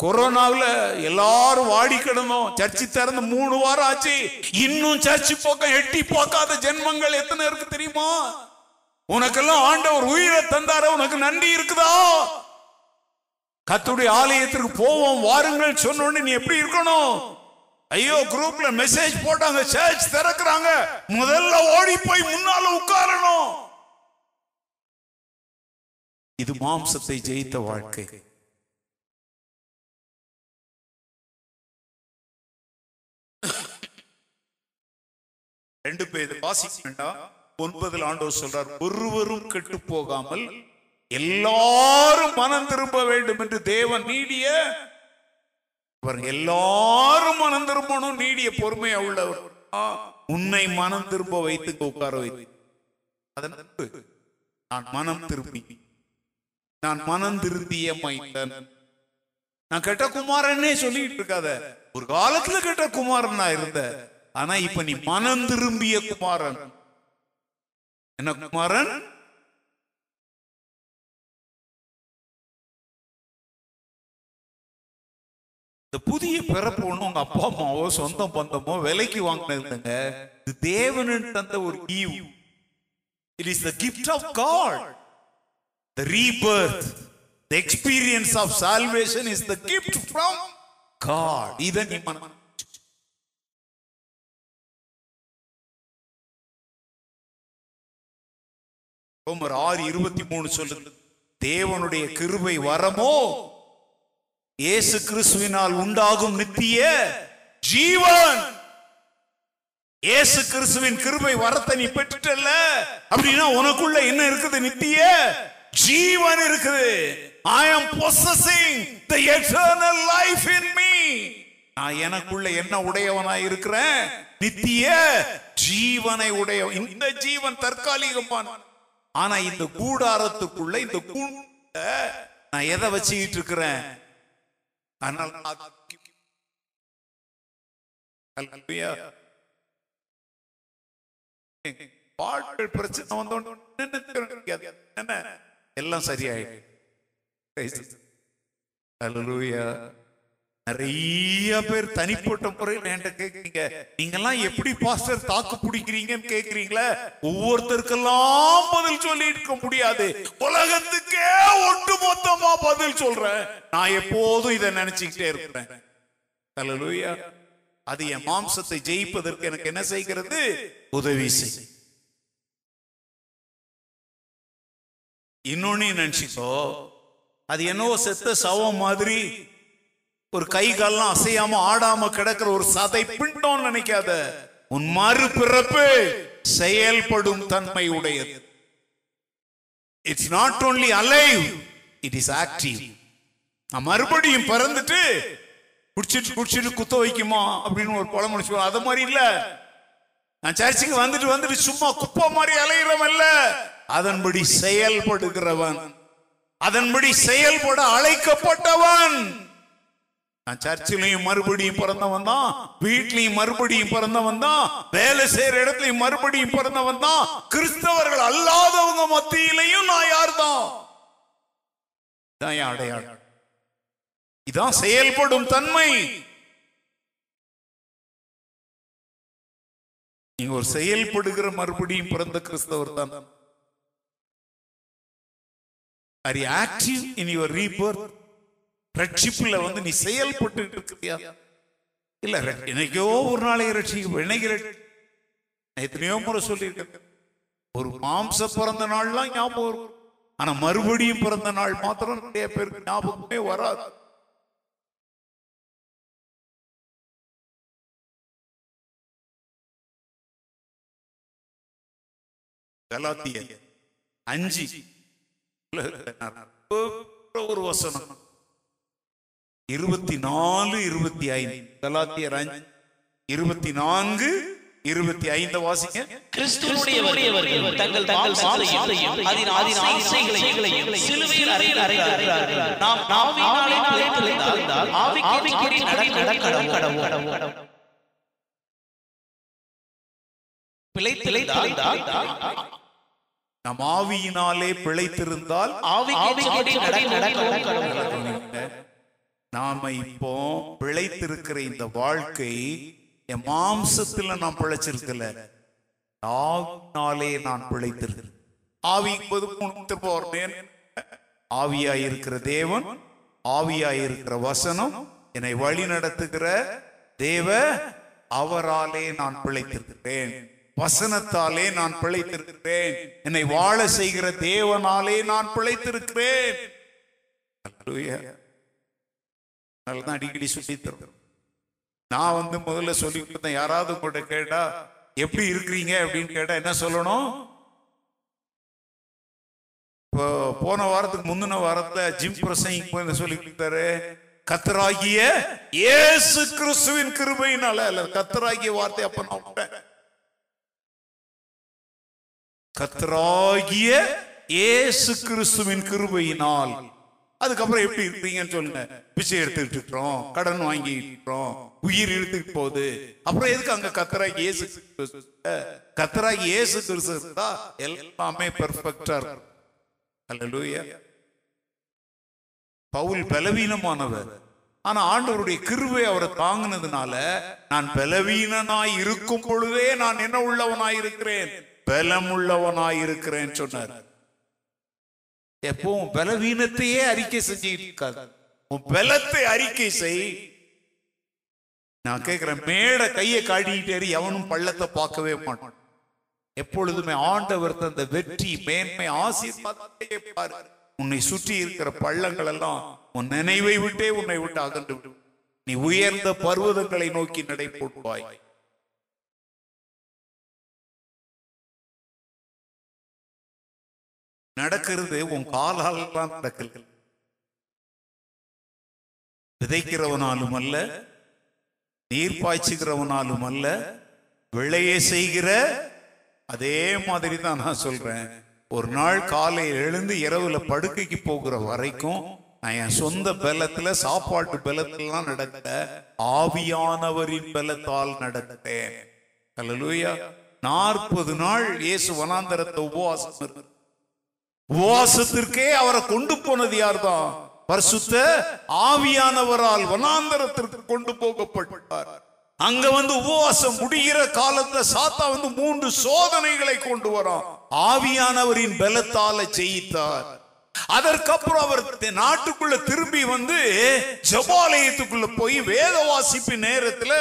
கொரோனாவில் எல்லாரும் வாடி கிடந்தோம். சர்ச்சு திறந்து மூணு வாரம் ஆச்சு. இன்னும் சர்ச்சு பக்கம் எட்டி பார்க்காத ஜென்மங்கள் எத்தனை இருக்கு தெரியுமா? உனக்கெல்லாம் ஆண்டவர் உயிரை தந்தார? உனக்கு நன்றி இருக்குதா? கத்துடைய ஆலயத்திற்கு போவோம் வாருங்கள் சொன்னோன்னு நீ எப்படி இருக்கணும்? ஐயோ குரூப்ல மெசேஜ் போட்டாங்க சர்ச் திறக்கிறாங்க. முதல்ல ஓடி போய் முன்னால உட்காரணும். இது மாம்சத்தை ஜெயித்த வாழ்க்கை. ரெண்டு பேர் வாசிக்க வேண்டாம் ஆண்டோர் ஆண்டவர் சொல்றார் ஒருவரும் கெட்டு போகாமல் எல்லாரும் மனம் திரும்ப வேண்டும் என்று தேவன் நீடிய பாருங்க, எல்லாரும் மனம் திரும்பணும் நீடிய பொறுமையா உள்ளவர். உன்னை மனம் திரும்ப வைத்து உட்கார வைத்து. அதன் நான் மனம் திரும்பி. நான் மனம் திருந்திய மைந்தன் நான் கெட்ட குமாரன்னே சொல்லிட்டு இருக்காத. ஒரு காலத்துல கெட்ட குமாரன் நான் இருந்த. ஆனா இப்ப நீ மனம் திரும்பிய குமாரன். என்ன குமாரன்? இந்த புதிய பிறப்பு ஒண்ணு உங்க அப்பா அம்மாவோ சொந்தம் பந்தமோ விலைக்கு வாங்கினதுங்க. இது தேவனின் தந்த ஒரு ஈவு. It is the gift of God the rebirth the experience of salvation is the gift from God இதை நீ மன ரோமர் ஆறு இருபத்தி மூணு சொல்லுது தேவனுடைய கிருபை வரமோ? இயேசு கிறிஸ்துவினால் உண்டாகும் நித்திய ஜீவன். இயேசு கிறிஸ்துவின் கிருபை வரத்தை நீ பெற்றுட்டல்ல? அப்படின்னா உனக்குள்ள என்ன இருக்குது? நித்திய ஜீவன் இருக்குது. I am possessing the eternal life in me நான் எனக்குள்ள என்ன உடையவனாய் இருக்கிறேன்? நித்திய ஜீவனை உடைய இந்த ஜீவன் தற்காலிகமான. ஆனா இந்த கூடாரத்துக்குள்ள இந்த கூண்ட நான் எதை வச்சுக்கிட்டு இருக்கிறேன்? அதனால பாட்கள் பிரச்சனை வந்தோன்னு என்ன? எல்லாம் சரியாயிடும் Hallelujah. நிறைய பேர் தனிப்பட்ட முறையில் என்கிட்ட கேக்குறீங்க. நீங்கெல்லாம் எப்படி பாஸ்டர் தாக்கு பிடிக்கிறீங்கன்னு கேக்குறீங்களே? ஒவ்வொருத்தருக்கெல்லாம் பதில் சொல்லி இருக்க முடியாது. உலகத்துக்கே ஒட்டு மொத்தமா பதில் சொல்றேன். நான் எப்போதும் இதை நினைச்சுக்கிட்டே இருக்கிறேன் Hallelujah. அது என் மாம்சத்தை ஜெயிப்பதற்கு எனக்கு என்ன செய்கிறது? உதவி செய். இன்னொன்னு நினைச்சிக்கோ. அது என்னவோ செத்த சவம் மாதிரி ஒரு கை கால்லாம் அசையாம ஆடாம கிடக்கிற ஒரு சதை பிண்டோம் நினைக்காத. உன் மறு பிறப்பு செயல்படும் தன்மை உடையது. It's not only alive it is active நான் மறுபடியும் பிறந்துட்டு குடிச்சிட்டு குடிச்சிட்டு குத்த வைக்குமா அப்படின்னு ஒரு பழமொழி சொல்லுவோம் அது மாதிரி இல்ல. நான் சர்ச்சுக்கு வந்துட்டு வந்துட்டு சும்மா குப்பை மாதிரி அலைகிறவன் இல்ல. அதன்படி செயல்படுகிறவன். அதன்படி செயல்பட அழைக்கப்பட்டவன். நான் சர்ச்சிலையும் மறுபடியும் பிறந்தவன் தான் வீட்லையும் மறுபடியும் பிறந்தவன் தான் வேலை செய்யற இடத்துலயும் மறுபடியும் பிறந்தவன் தான். கிறிஸ்தவர்கள் அல்லாதவங்க மத்தியிலையும் நான் யார் தான் இதான் என் அடையாளம். இதான் செயல்படும் தன்மை. நீங்க ஒரு செயல்படுகிற மறுபடியும் பிறந்த கிறிஸ்தவர் தான். Are active in your rebirth ரட்சிப்புல வந்து நீ செயல்பட்டு இருக்கிறியா இல்ல என்னைக்கோ ஒரு நாளைய ரட்சிக்க என்னைக்கு நான் எத்தனையோ முறை சொல்லியிருக்கேன். ஒரு மாம்ச பிறந்த நாள்லாம் ஞாபகம் இருக்கும் ஆனா மறுபடியும் பிறந்த நாள் மாத்திரம் நிறைய பேருக்கு ஞாபகமே வராது. கலாத்திய அஞ்சு. ஒரு வசனம். இருபத்தி நாலு இருபத்தி ஐந்து கலாத்தியர் இருபத்தி நான்கு இருபத்தி ஐந்து வாசிங்க. கிறிஸ்துவனுடையவர்கள் தங்கள் தங்கள் மாம்சத்தையும் அதன் அதன் ஆசைகளையும் சிலுவையில் அறையில் அறைகிறார்கள் நாம் ஆவியினாலே பிழைத்திருந்தால் ஆவிக்கேற்றபடி நடக்க கடவுள் பிழைத்திருந்தால் நம் ஆவியினாலே பிழைத்திருந்தால் ஆவிக்கேற்றபடி நடக்க கடவுள். நாம இப்போ பிழைத்திருக்கிற இந்த வாழ்க்கை என் மாம்சத்துல நான் பிழைச்சிருக்கல. ஆவினாலே நான் பிழைத்திருக்கிறேன் ஆவி என்பது போறேன். ஆவியாயிருக்கிற தேவன் ஆவியாயிருக்கிற வசனம் என்னை வழி நடத்துகிற தேவ அவராலே நான் பிழைத்திருக்கிறேன். வசனத்தாலே நான் பிழைத்திருக்கிறேன். என்னை வாழ செய்கிற தேவனாலே நான் பிழைத்திருக்கிறேன். அதனால தான் அடிக்கடி சொல்லி தரும் நான் வந்து முதல்ல சொல்லி கொடுத்தேன் யாராவது உங்கள்ட்ட கேட்டா எப்படி இருக்கிறீங்க? அப்படின்னு கேட்டா என்ன சொல்லணும்? இப்போ போன வாரத்துக்கு முந்தின வாரத்துல ஜிம் பிரசங்க சொல்லி கொடுத்தாரு. கத்தராகிய இயேசு கிறிஸ்துவின் கிருபையினால அல்ல கத்தராகிய வார்த்தை அப்ப நான் கத்தராகிய இயேசு கிறிஸ்துவின் கிருபையினால் அதுக்கப்புறம் எப்படி இருக்கிறீங்கன்னு சொல்லுங்க பிச்சை எடுத்துக்கிட்டு இருக்கிறோம் கடன் வாங்கிட்டு இருக்கிறோம் உயிர் இழுத்துட்டு போகுது. அப்புறம் எதுக்கு அங்க கத்தரா ஏசு கத்தரா ஏசு இயேசு கிறிஸ்து இருந்தா எல்லாமே பெர்ஃபெக்டா இருக்கும். பவுல் பலவீனமானவர். ஆனா ஆண்டவருடைய கிருவை அவரை தாங்கினதுனால நான் பலவீனனாய் இருக்கும் பொழுதே நான் என்ன உள்ளவனாய் இருக்கிறேன் பலம் உள்ளவனாய் இருக்கிறேன் சொன்னார். எப்பவும் பலவீனத்தையே அறிக்கை செஞ்சிருக்காது உன் பலத்தை அறிக்கை செய். நான் கேட்கிறேன் மேட கையை காட்டிக்கிட்டே எவனும் பள்ளத்தை பார்க்கவே மாட்டான். எப்பொழுதுமே ஆண்டவர் தந்த வெற்றி மேன்மை ஆசீர்வாதத்தையே பாரு. உன்னை சுற்றி இருக்கிற பள்ளங்கள் எல்லாம் உன் நினைவை விட்டே உன்னை விட்டு அகன்று விடும். நீ உயர்ந்த பர்வதங்களை நோக்கி நடை போட்டுவாய். நடக்கிறது உன் காலால் தான் நடக்கல விதைக்கிறவனாலும் அல்ல நீர் பாய்ச்சுகிறவனாலும் அல்ல விளையே செய்கிற அதே மாதிரி தான் நான் சொல்றேன். ஒரு நாள் காலை எழுந்து இரவுல படுக்கைக்கு போகிற வரைக்கும் நான் என் சொந்த பலத்துல சாப்பாட்டு பலத்திலாம் நடத்த ஆவியானவரின் பலத்தால் நடத்தேன். நாற்பது நாள் இயேசு வனாந்தரத்தை உபவாசம் இருக்கு. உபவாசத்திற்கே அவரை கொண்டு போனது யார்தான்? பரிசுத்த ஆவியானவரால் வனாந்தரத்திற்கு கொண்டு போகப்பட்டார். அங்க வந்து உபவாசம் முடிகிற காலத்துல சாத்தா வந்து மூன்று சோதனைகளை கொண்டு வரான். ஆவியானவரின் பலத்தால ஜெயித்தார். அதற்கப்புறம் அவர் நாட்டுக்குள்ள திரும்பி வந்து ஜபாலயத்துக்குள்ள போய் வேத வாசிப்பு நேரத்துல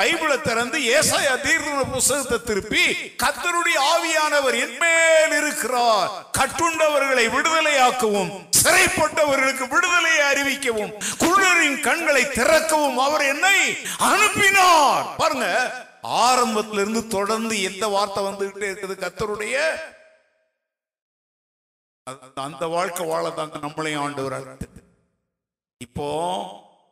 பைபிளை திறந்து ஏசாயா தீர்க்க புஸ்தகத்தை திருப்பி கத்தருடைய ஆவியானவர் என்மேல் இருக்கிறார். கட்டுண்டவர்களை விடுதலையாக்கவும் சிறைப்பட்டவர்களுக்கு விடுதலையை அறிவிக்கவும் குள்ளரின் கண்களை திறக்கவும் அவர் என்னை அனுப்பினார். பாருங்க ஆரம்பத்திலிருந்து தொடர்ந்து எந்த வார்த்தை வந்துகிட்டே இருக்குது கத்தருடைய அந்த- அந்த வாழ்க்கை வாழதாங்க நம்மளையும் ஆண்டவர் அழைத்தது. இப்போ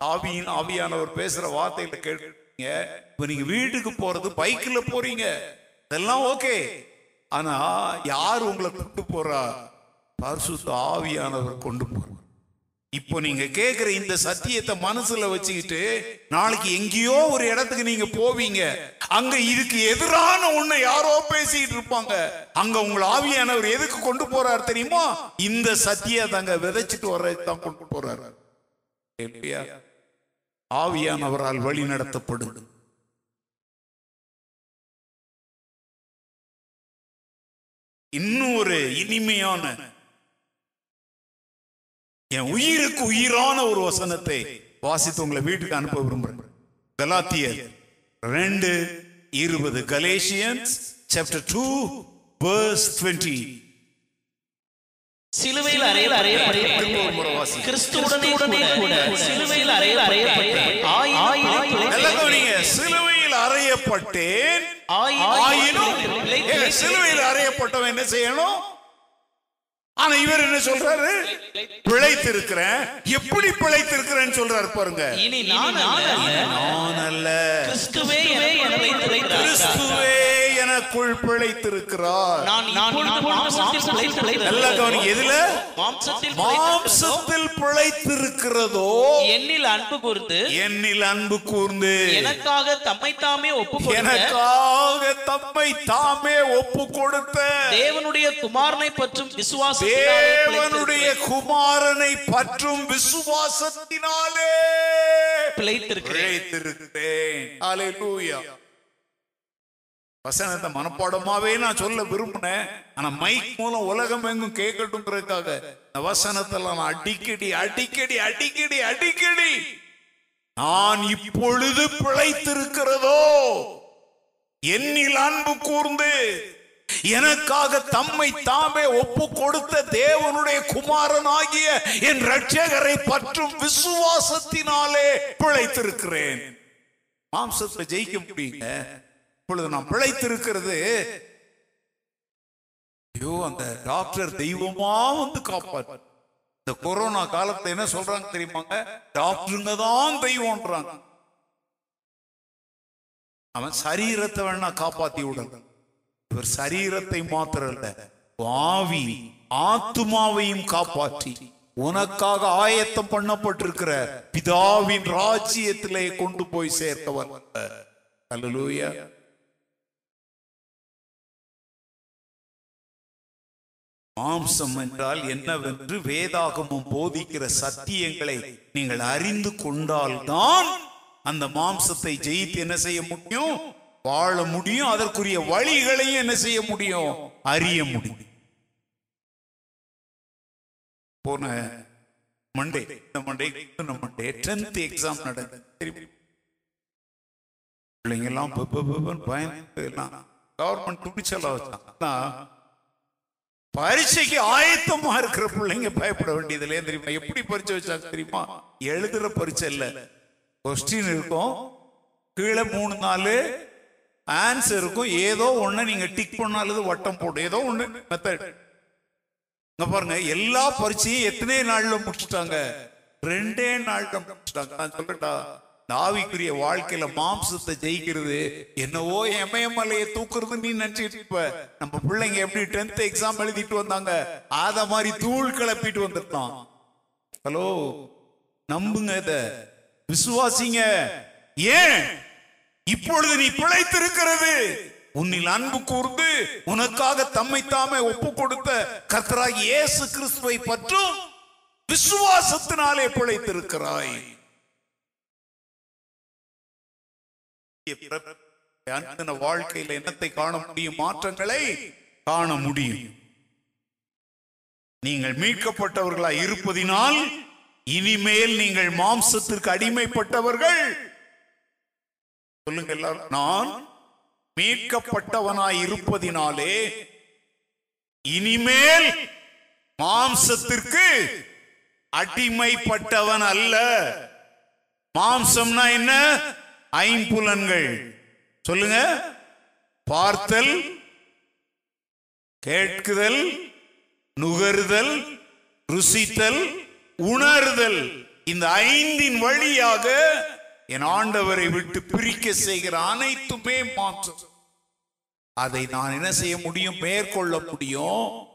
ஆவியின் ஆவியானவர் பேசுற வார்த்தையில கேட்டீங்க இப்போ நீங்க வீட்டுக்கு போறது பைக்ல போறீங்க. இதெல்லாம் ஓகே. ஆனா யார் உங்களை கூட்டு போறா? பரிசுத்த ஆவியானவர் கொண்டு போறார். இப்போ நீங்க கேக்குற இந்த சத்தியத்தை மனசுல வச்சுக்கிட்டு நாளைக்கு எங்கேயோ ஒரு இடத்துக்கு நீங்க போவீங்க. அங்க இதுக்கு எதிரான ஒண்ணு யாரோ பேசிட்டு இருப்பாங்க. அங்க உங்களை ஆவியானவர் எதுக்கு கொண்டு போறார் தெரியுமா? இந்த சத்தியத்தை அங்க விதைச்சிட்டு வர்றதுக்கு தான் கொண்டு போறாரு? ஆவியானவரால் வழி நடத்தப்படுது இன்னும் ஒரு இனிமையான என் உயிருக்கு உயிரான ஒரு வசனத்தை வாசித்து உங்களை வீட்டுக்கு அனுப்ப விரும்புறேன். கலாத்தியர் ரெண்டு இருபது. கலேஷியன்ஸ் சாப்டர் டூ verse 20 சிலுவையில் அறையில் அறையப்பட்டு. கிறிஸ்துவுடனே கூட சிலுவையில் அறையில் அறையப்பட்டு சிலுவையில் அறையப்பட்டேன். ஆயினும் சிலுவையில் அறையப்பட்டவன் என்ன செய்யணும்? ஆனா இவர் என்ன சொல்றாரு? பிழைத்திருக்கிறேன். எப்படி பிழைத்திருக்கிறேன்னு சொல்றாரு பாருங்க. இனி நான் அல்ல. நான் அல்ல. கிறிஸ்துவே. கிறிஸ்துவே எனக்குள் பிழைத்திருக்கிறார். நல்லா கவனிங்க எதுல? மாம்சத்தில் பிழைத்திருக்கிறதோ, என்னில் அன்பு கூர்ந்து என்னில் அன்பு கூர்ந்து. எனக்காக தம்மை தாமே ஒப்பு எனக்காக தம்மை தாமே ஒப்பு கொடுத்த. தேவனுடைய குமாரனை பற்றும் விசுவாசத்தினாலே தேவனுடைய குமாரனை பற்றும் விசுவாசத்தினாலே பிழைத்திருக்கிறேன். பிழைத்திருக்கிறேன். ஹalleluya. வசனத்தை மனப்பாடமாவே நான் சொல்ல விரும்பினேன். ஆனா மைக் மூலம் உலகம் எங்கும் கேட்கட்டும்ங்கிறதுக்காக இந்த வசனத்தெல்லாம் நான் அடிக்கடி அடிக்கடி அடிக்கடி அடிக்கடி நான் இப்பொழுது பிழைத்திருக்கிறதோ? என்னில் அன்பு கூர்ந்து எனக்காக தம்மை தாமே ஒப்பு கொடுத்த தேவனுடைய குமாரனாகிய என் ரட்சகரை பற்றும் விசுவாசத்தினாலே பிழைத்திருக்கிறேன். மாம்சத்தை ஜெயிக்க முடியுங்க? இப்பொழுது நான் பிழைத்திருக்கிறது. ஐயோ அந்த டாக்டர் தெய்வமா வந்து காப்பாற்று இந்த கொரோனா காலத்துல என்ன சொல்றாங்க தெரியுமாங்க? டாக்டருங்க தான் தெய்வம்ன்றாங்க. அவன் சரீரத்தை வேணா காப்பாத்தி விடுறான் இவர் சரீரத்தை மாத்திரம் இல்ல ஆவி ஆத்துமாவையும் காப்பாற்றி. உனக்காக ஆயத்தம் பண்ணப்பட்டிருக்கிற பிதாவின் ராஜ்யத்திலே கொண்டு போய் சேர்த்தவர். அல்லலூயா மாம்சம் என்றால் என்னவென்று வேதாகமும் போதிக்கிற சத்தியங்களை நீங்கள் அறிந்து கொண்டால்தான் அந்த மாம்சத்தை ஜெயித்து என்ன செய்ய முடியும்? வாழ முடியும். அதற்குரிய வழிகளையும் என்ன செய்ய முடியும்? அறிய முடியும். போன மண்டே இந்த மண்டே மண்டே டென்த் எக்ஸாம் நடந்தது பிள்ளைங்க எல்லாம் பயந்து எல்லாம் கவர்மெண்ட் துணிச்சலா வச்சாங்க. பரீட்சைக்கு ஆயத்தமா இருக்கிற பிள்ளைங்க பயப்பட வேண்டியதுல தெரியுமா? எப்படி பரீட்சை வச்சாங்க தெரியுமா? எழுதுற பரீட்சை இல்ல. கொஸ்டின் இருக்கும். கீழே மூணு நாலு ஆன்சர் இருக்கும். ஏதோ ஒண்ணு நீங்க டிக் பண்ணாலும் வட்டம் போடும். ஏதோ ஒண்ணு மெத்தட் இங்க பாருங்க எல்லா பரீட்சையும் எத்தனை நாள்ல முடிச்சுட்டாங்க? ரெண்டே நாள்ல முடிச்சிட்டாங்க. நான் சொல்லட்டா? தாவிக்குரிய வாழ்க்கையில மாம்சத்தை ஜெயிக்கிறது. என்னவோ எமயமலையை தூக்குறது நீ நினைச்சிட்டு இருப்ப. நம்ம பிள்ளைங்க எப்படி டென்த் எக்ஸாம் எழுதிட்டு வந்தாங்க? அத மாதிரி தூள் கிளப்பிட்டு வந்துட்டான். ஹலோ நம்புங்க இத. விசுவாசிங்க. ஏன்? இப்பொழுது நீ பிழைத்திருக்கிறது. உன்னில் அன்பு கூர்ந்து உனக்காக தம்மை தாமே ஒப்பு கொடுத்த கர்த்தராய் இயேசு கிறிஸ்துவை பற்றும் விசுவாசத்தினாலே பிழைத்திருக்கிறாய். அன்பின வாழ்க்கையில என்னத்தை காண முடியும்? மாற்றங்களை காண முடியும். நீங்கள் மீட்கப்பட்டவர்களாய் இருப்பதினால் இனிமேல் நீங்கள் மாம்சத்திற்கு அடிமைப்பட்டவர்கள். சொல்லுங்க எல்லாரும். நான் மீட்கப்பட்டவனாய் இருப்பதினாலே இனிமேல் மாம்சத்திற்கு அடிமைப்பட்டவன் அல்ல. மாம்சம்னா என்ன? ஐம்புலன்கள். சொல்லுங்க. பார்த்தல் கேட்குதல் நுகருதல் ருசித்தல் உணர்தல். இந்த ஐந்தின் வழியாக என் ஆண்டவரை விட்டு பிரிக்க செய்கிற அனைத்துமே மாற்றம் அதை நான் என்ன செய்ய முடியும்? மேற்கொள்ள முடியும்.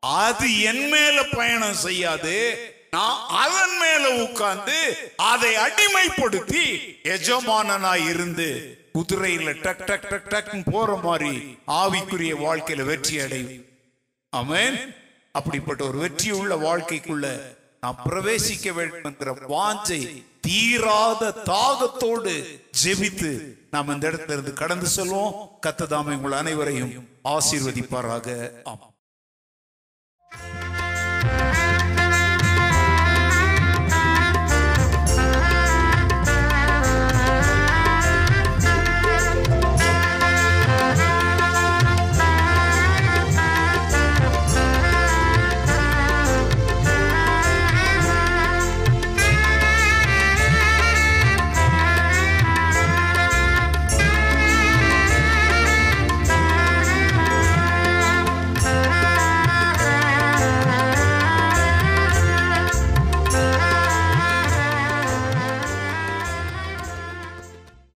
அது என் மேல பயணம் செய்யாது. நான் அதன் மேல உட்கார்ந்து அதை அடிமைப்படுத்தி எஜமானனா இருந்து குதிரையில டக் டக் டக் டக் போற மாதிரி ஆவிக்குரிய வாழ்க்கையில வெற்றி அடையும் ஆமென். அப்படிப்பட்ட ஒரு வெற்றியுள்ள வாழ்க்கைக்குள்ள நான் பிரவேசிக்க வேண்டும் என்கிற வாஞ்சை தீராத தாகத்தோடு ஜெபித்து நாம் இந்த இடத்துல இருந்து கடந்து செல்வோம். கத்ததாமை உங்கள் அனைவரையும் ஆசீர்வதிப்பாராக. ஆமாம்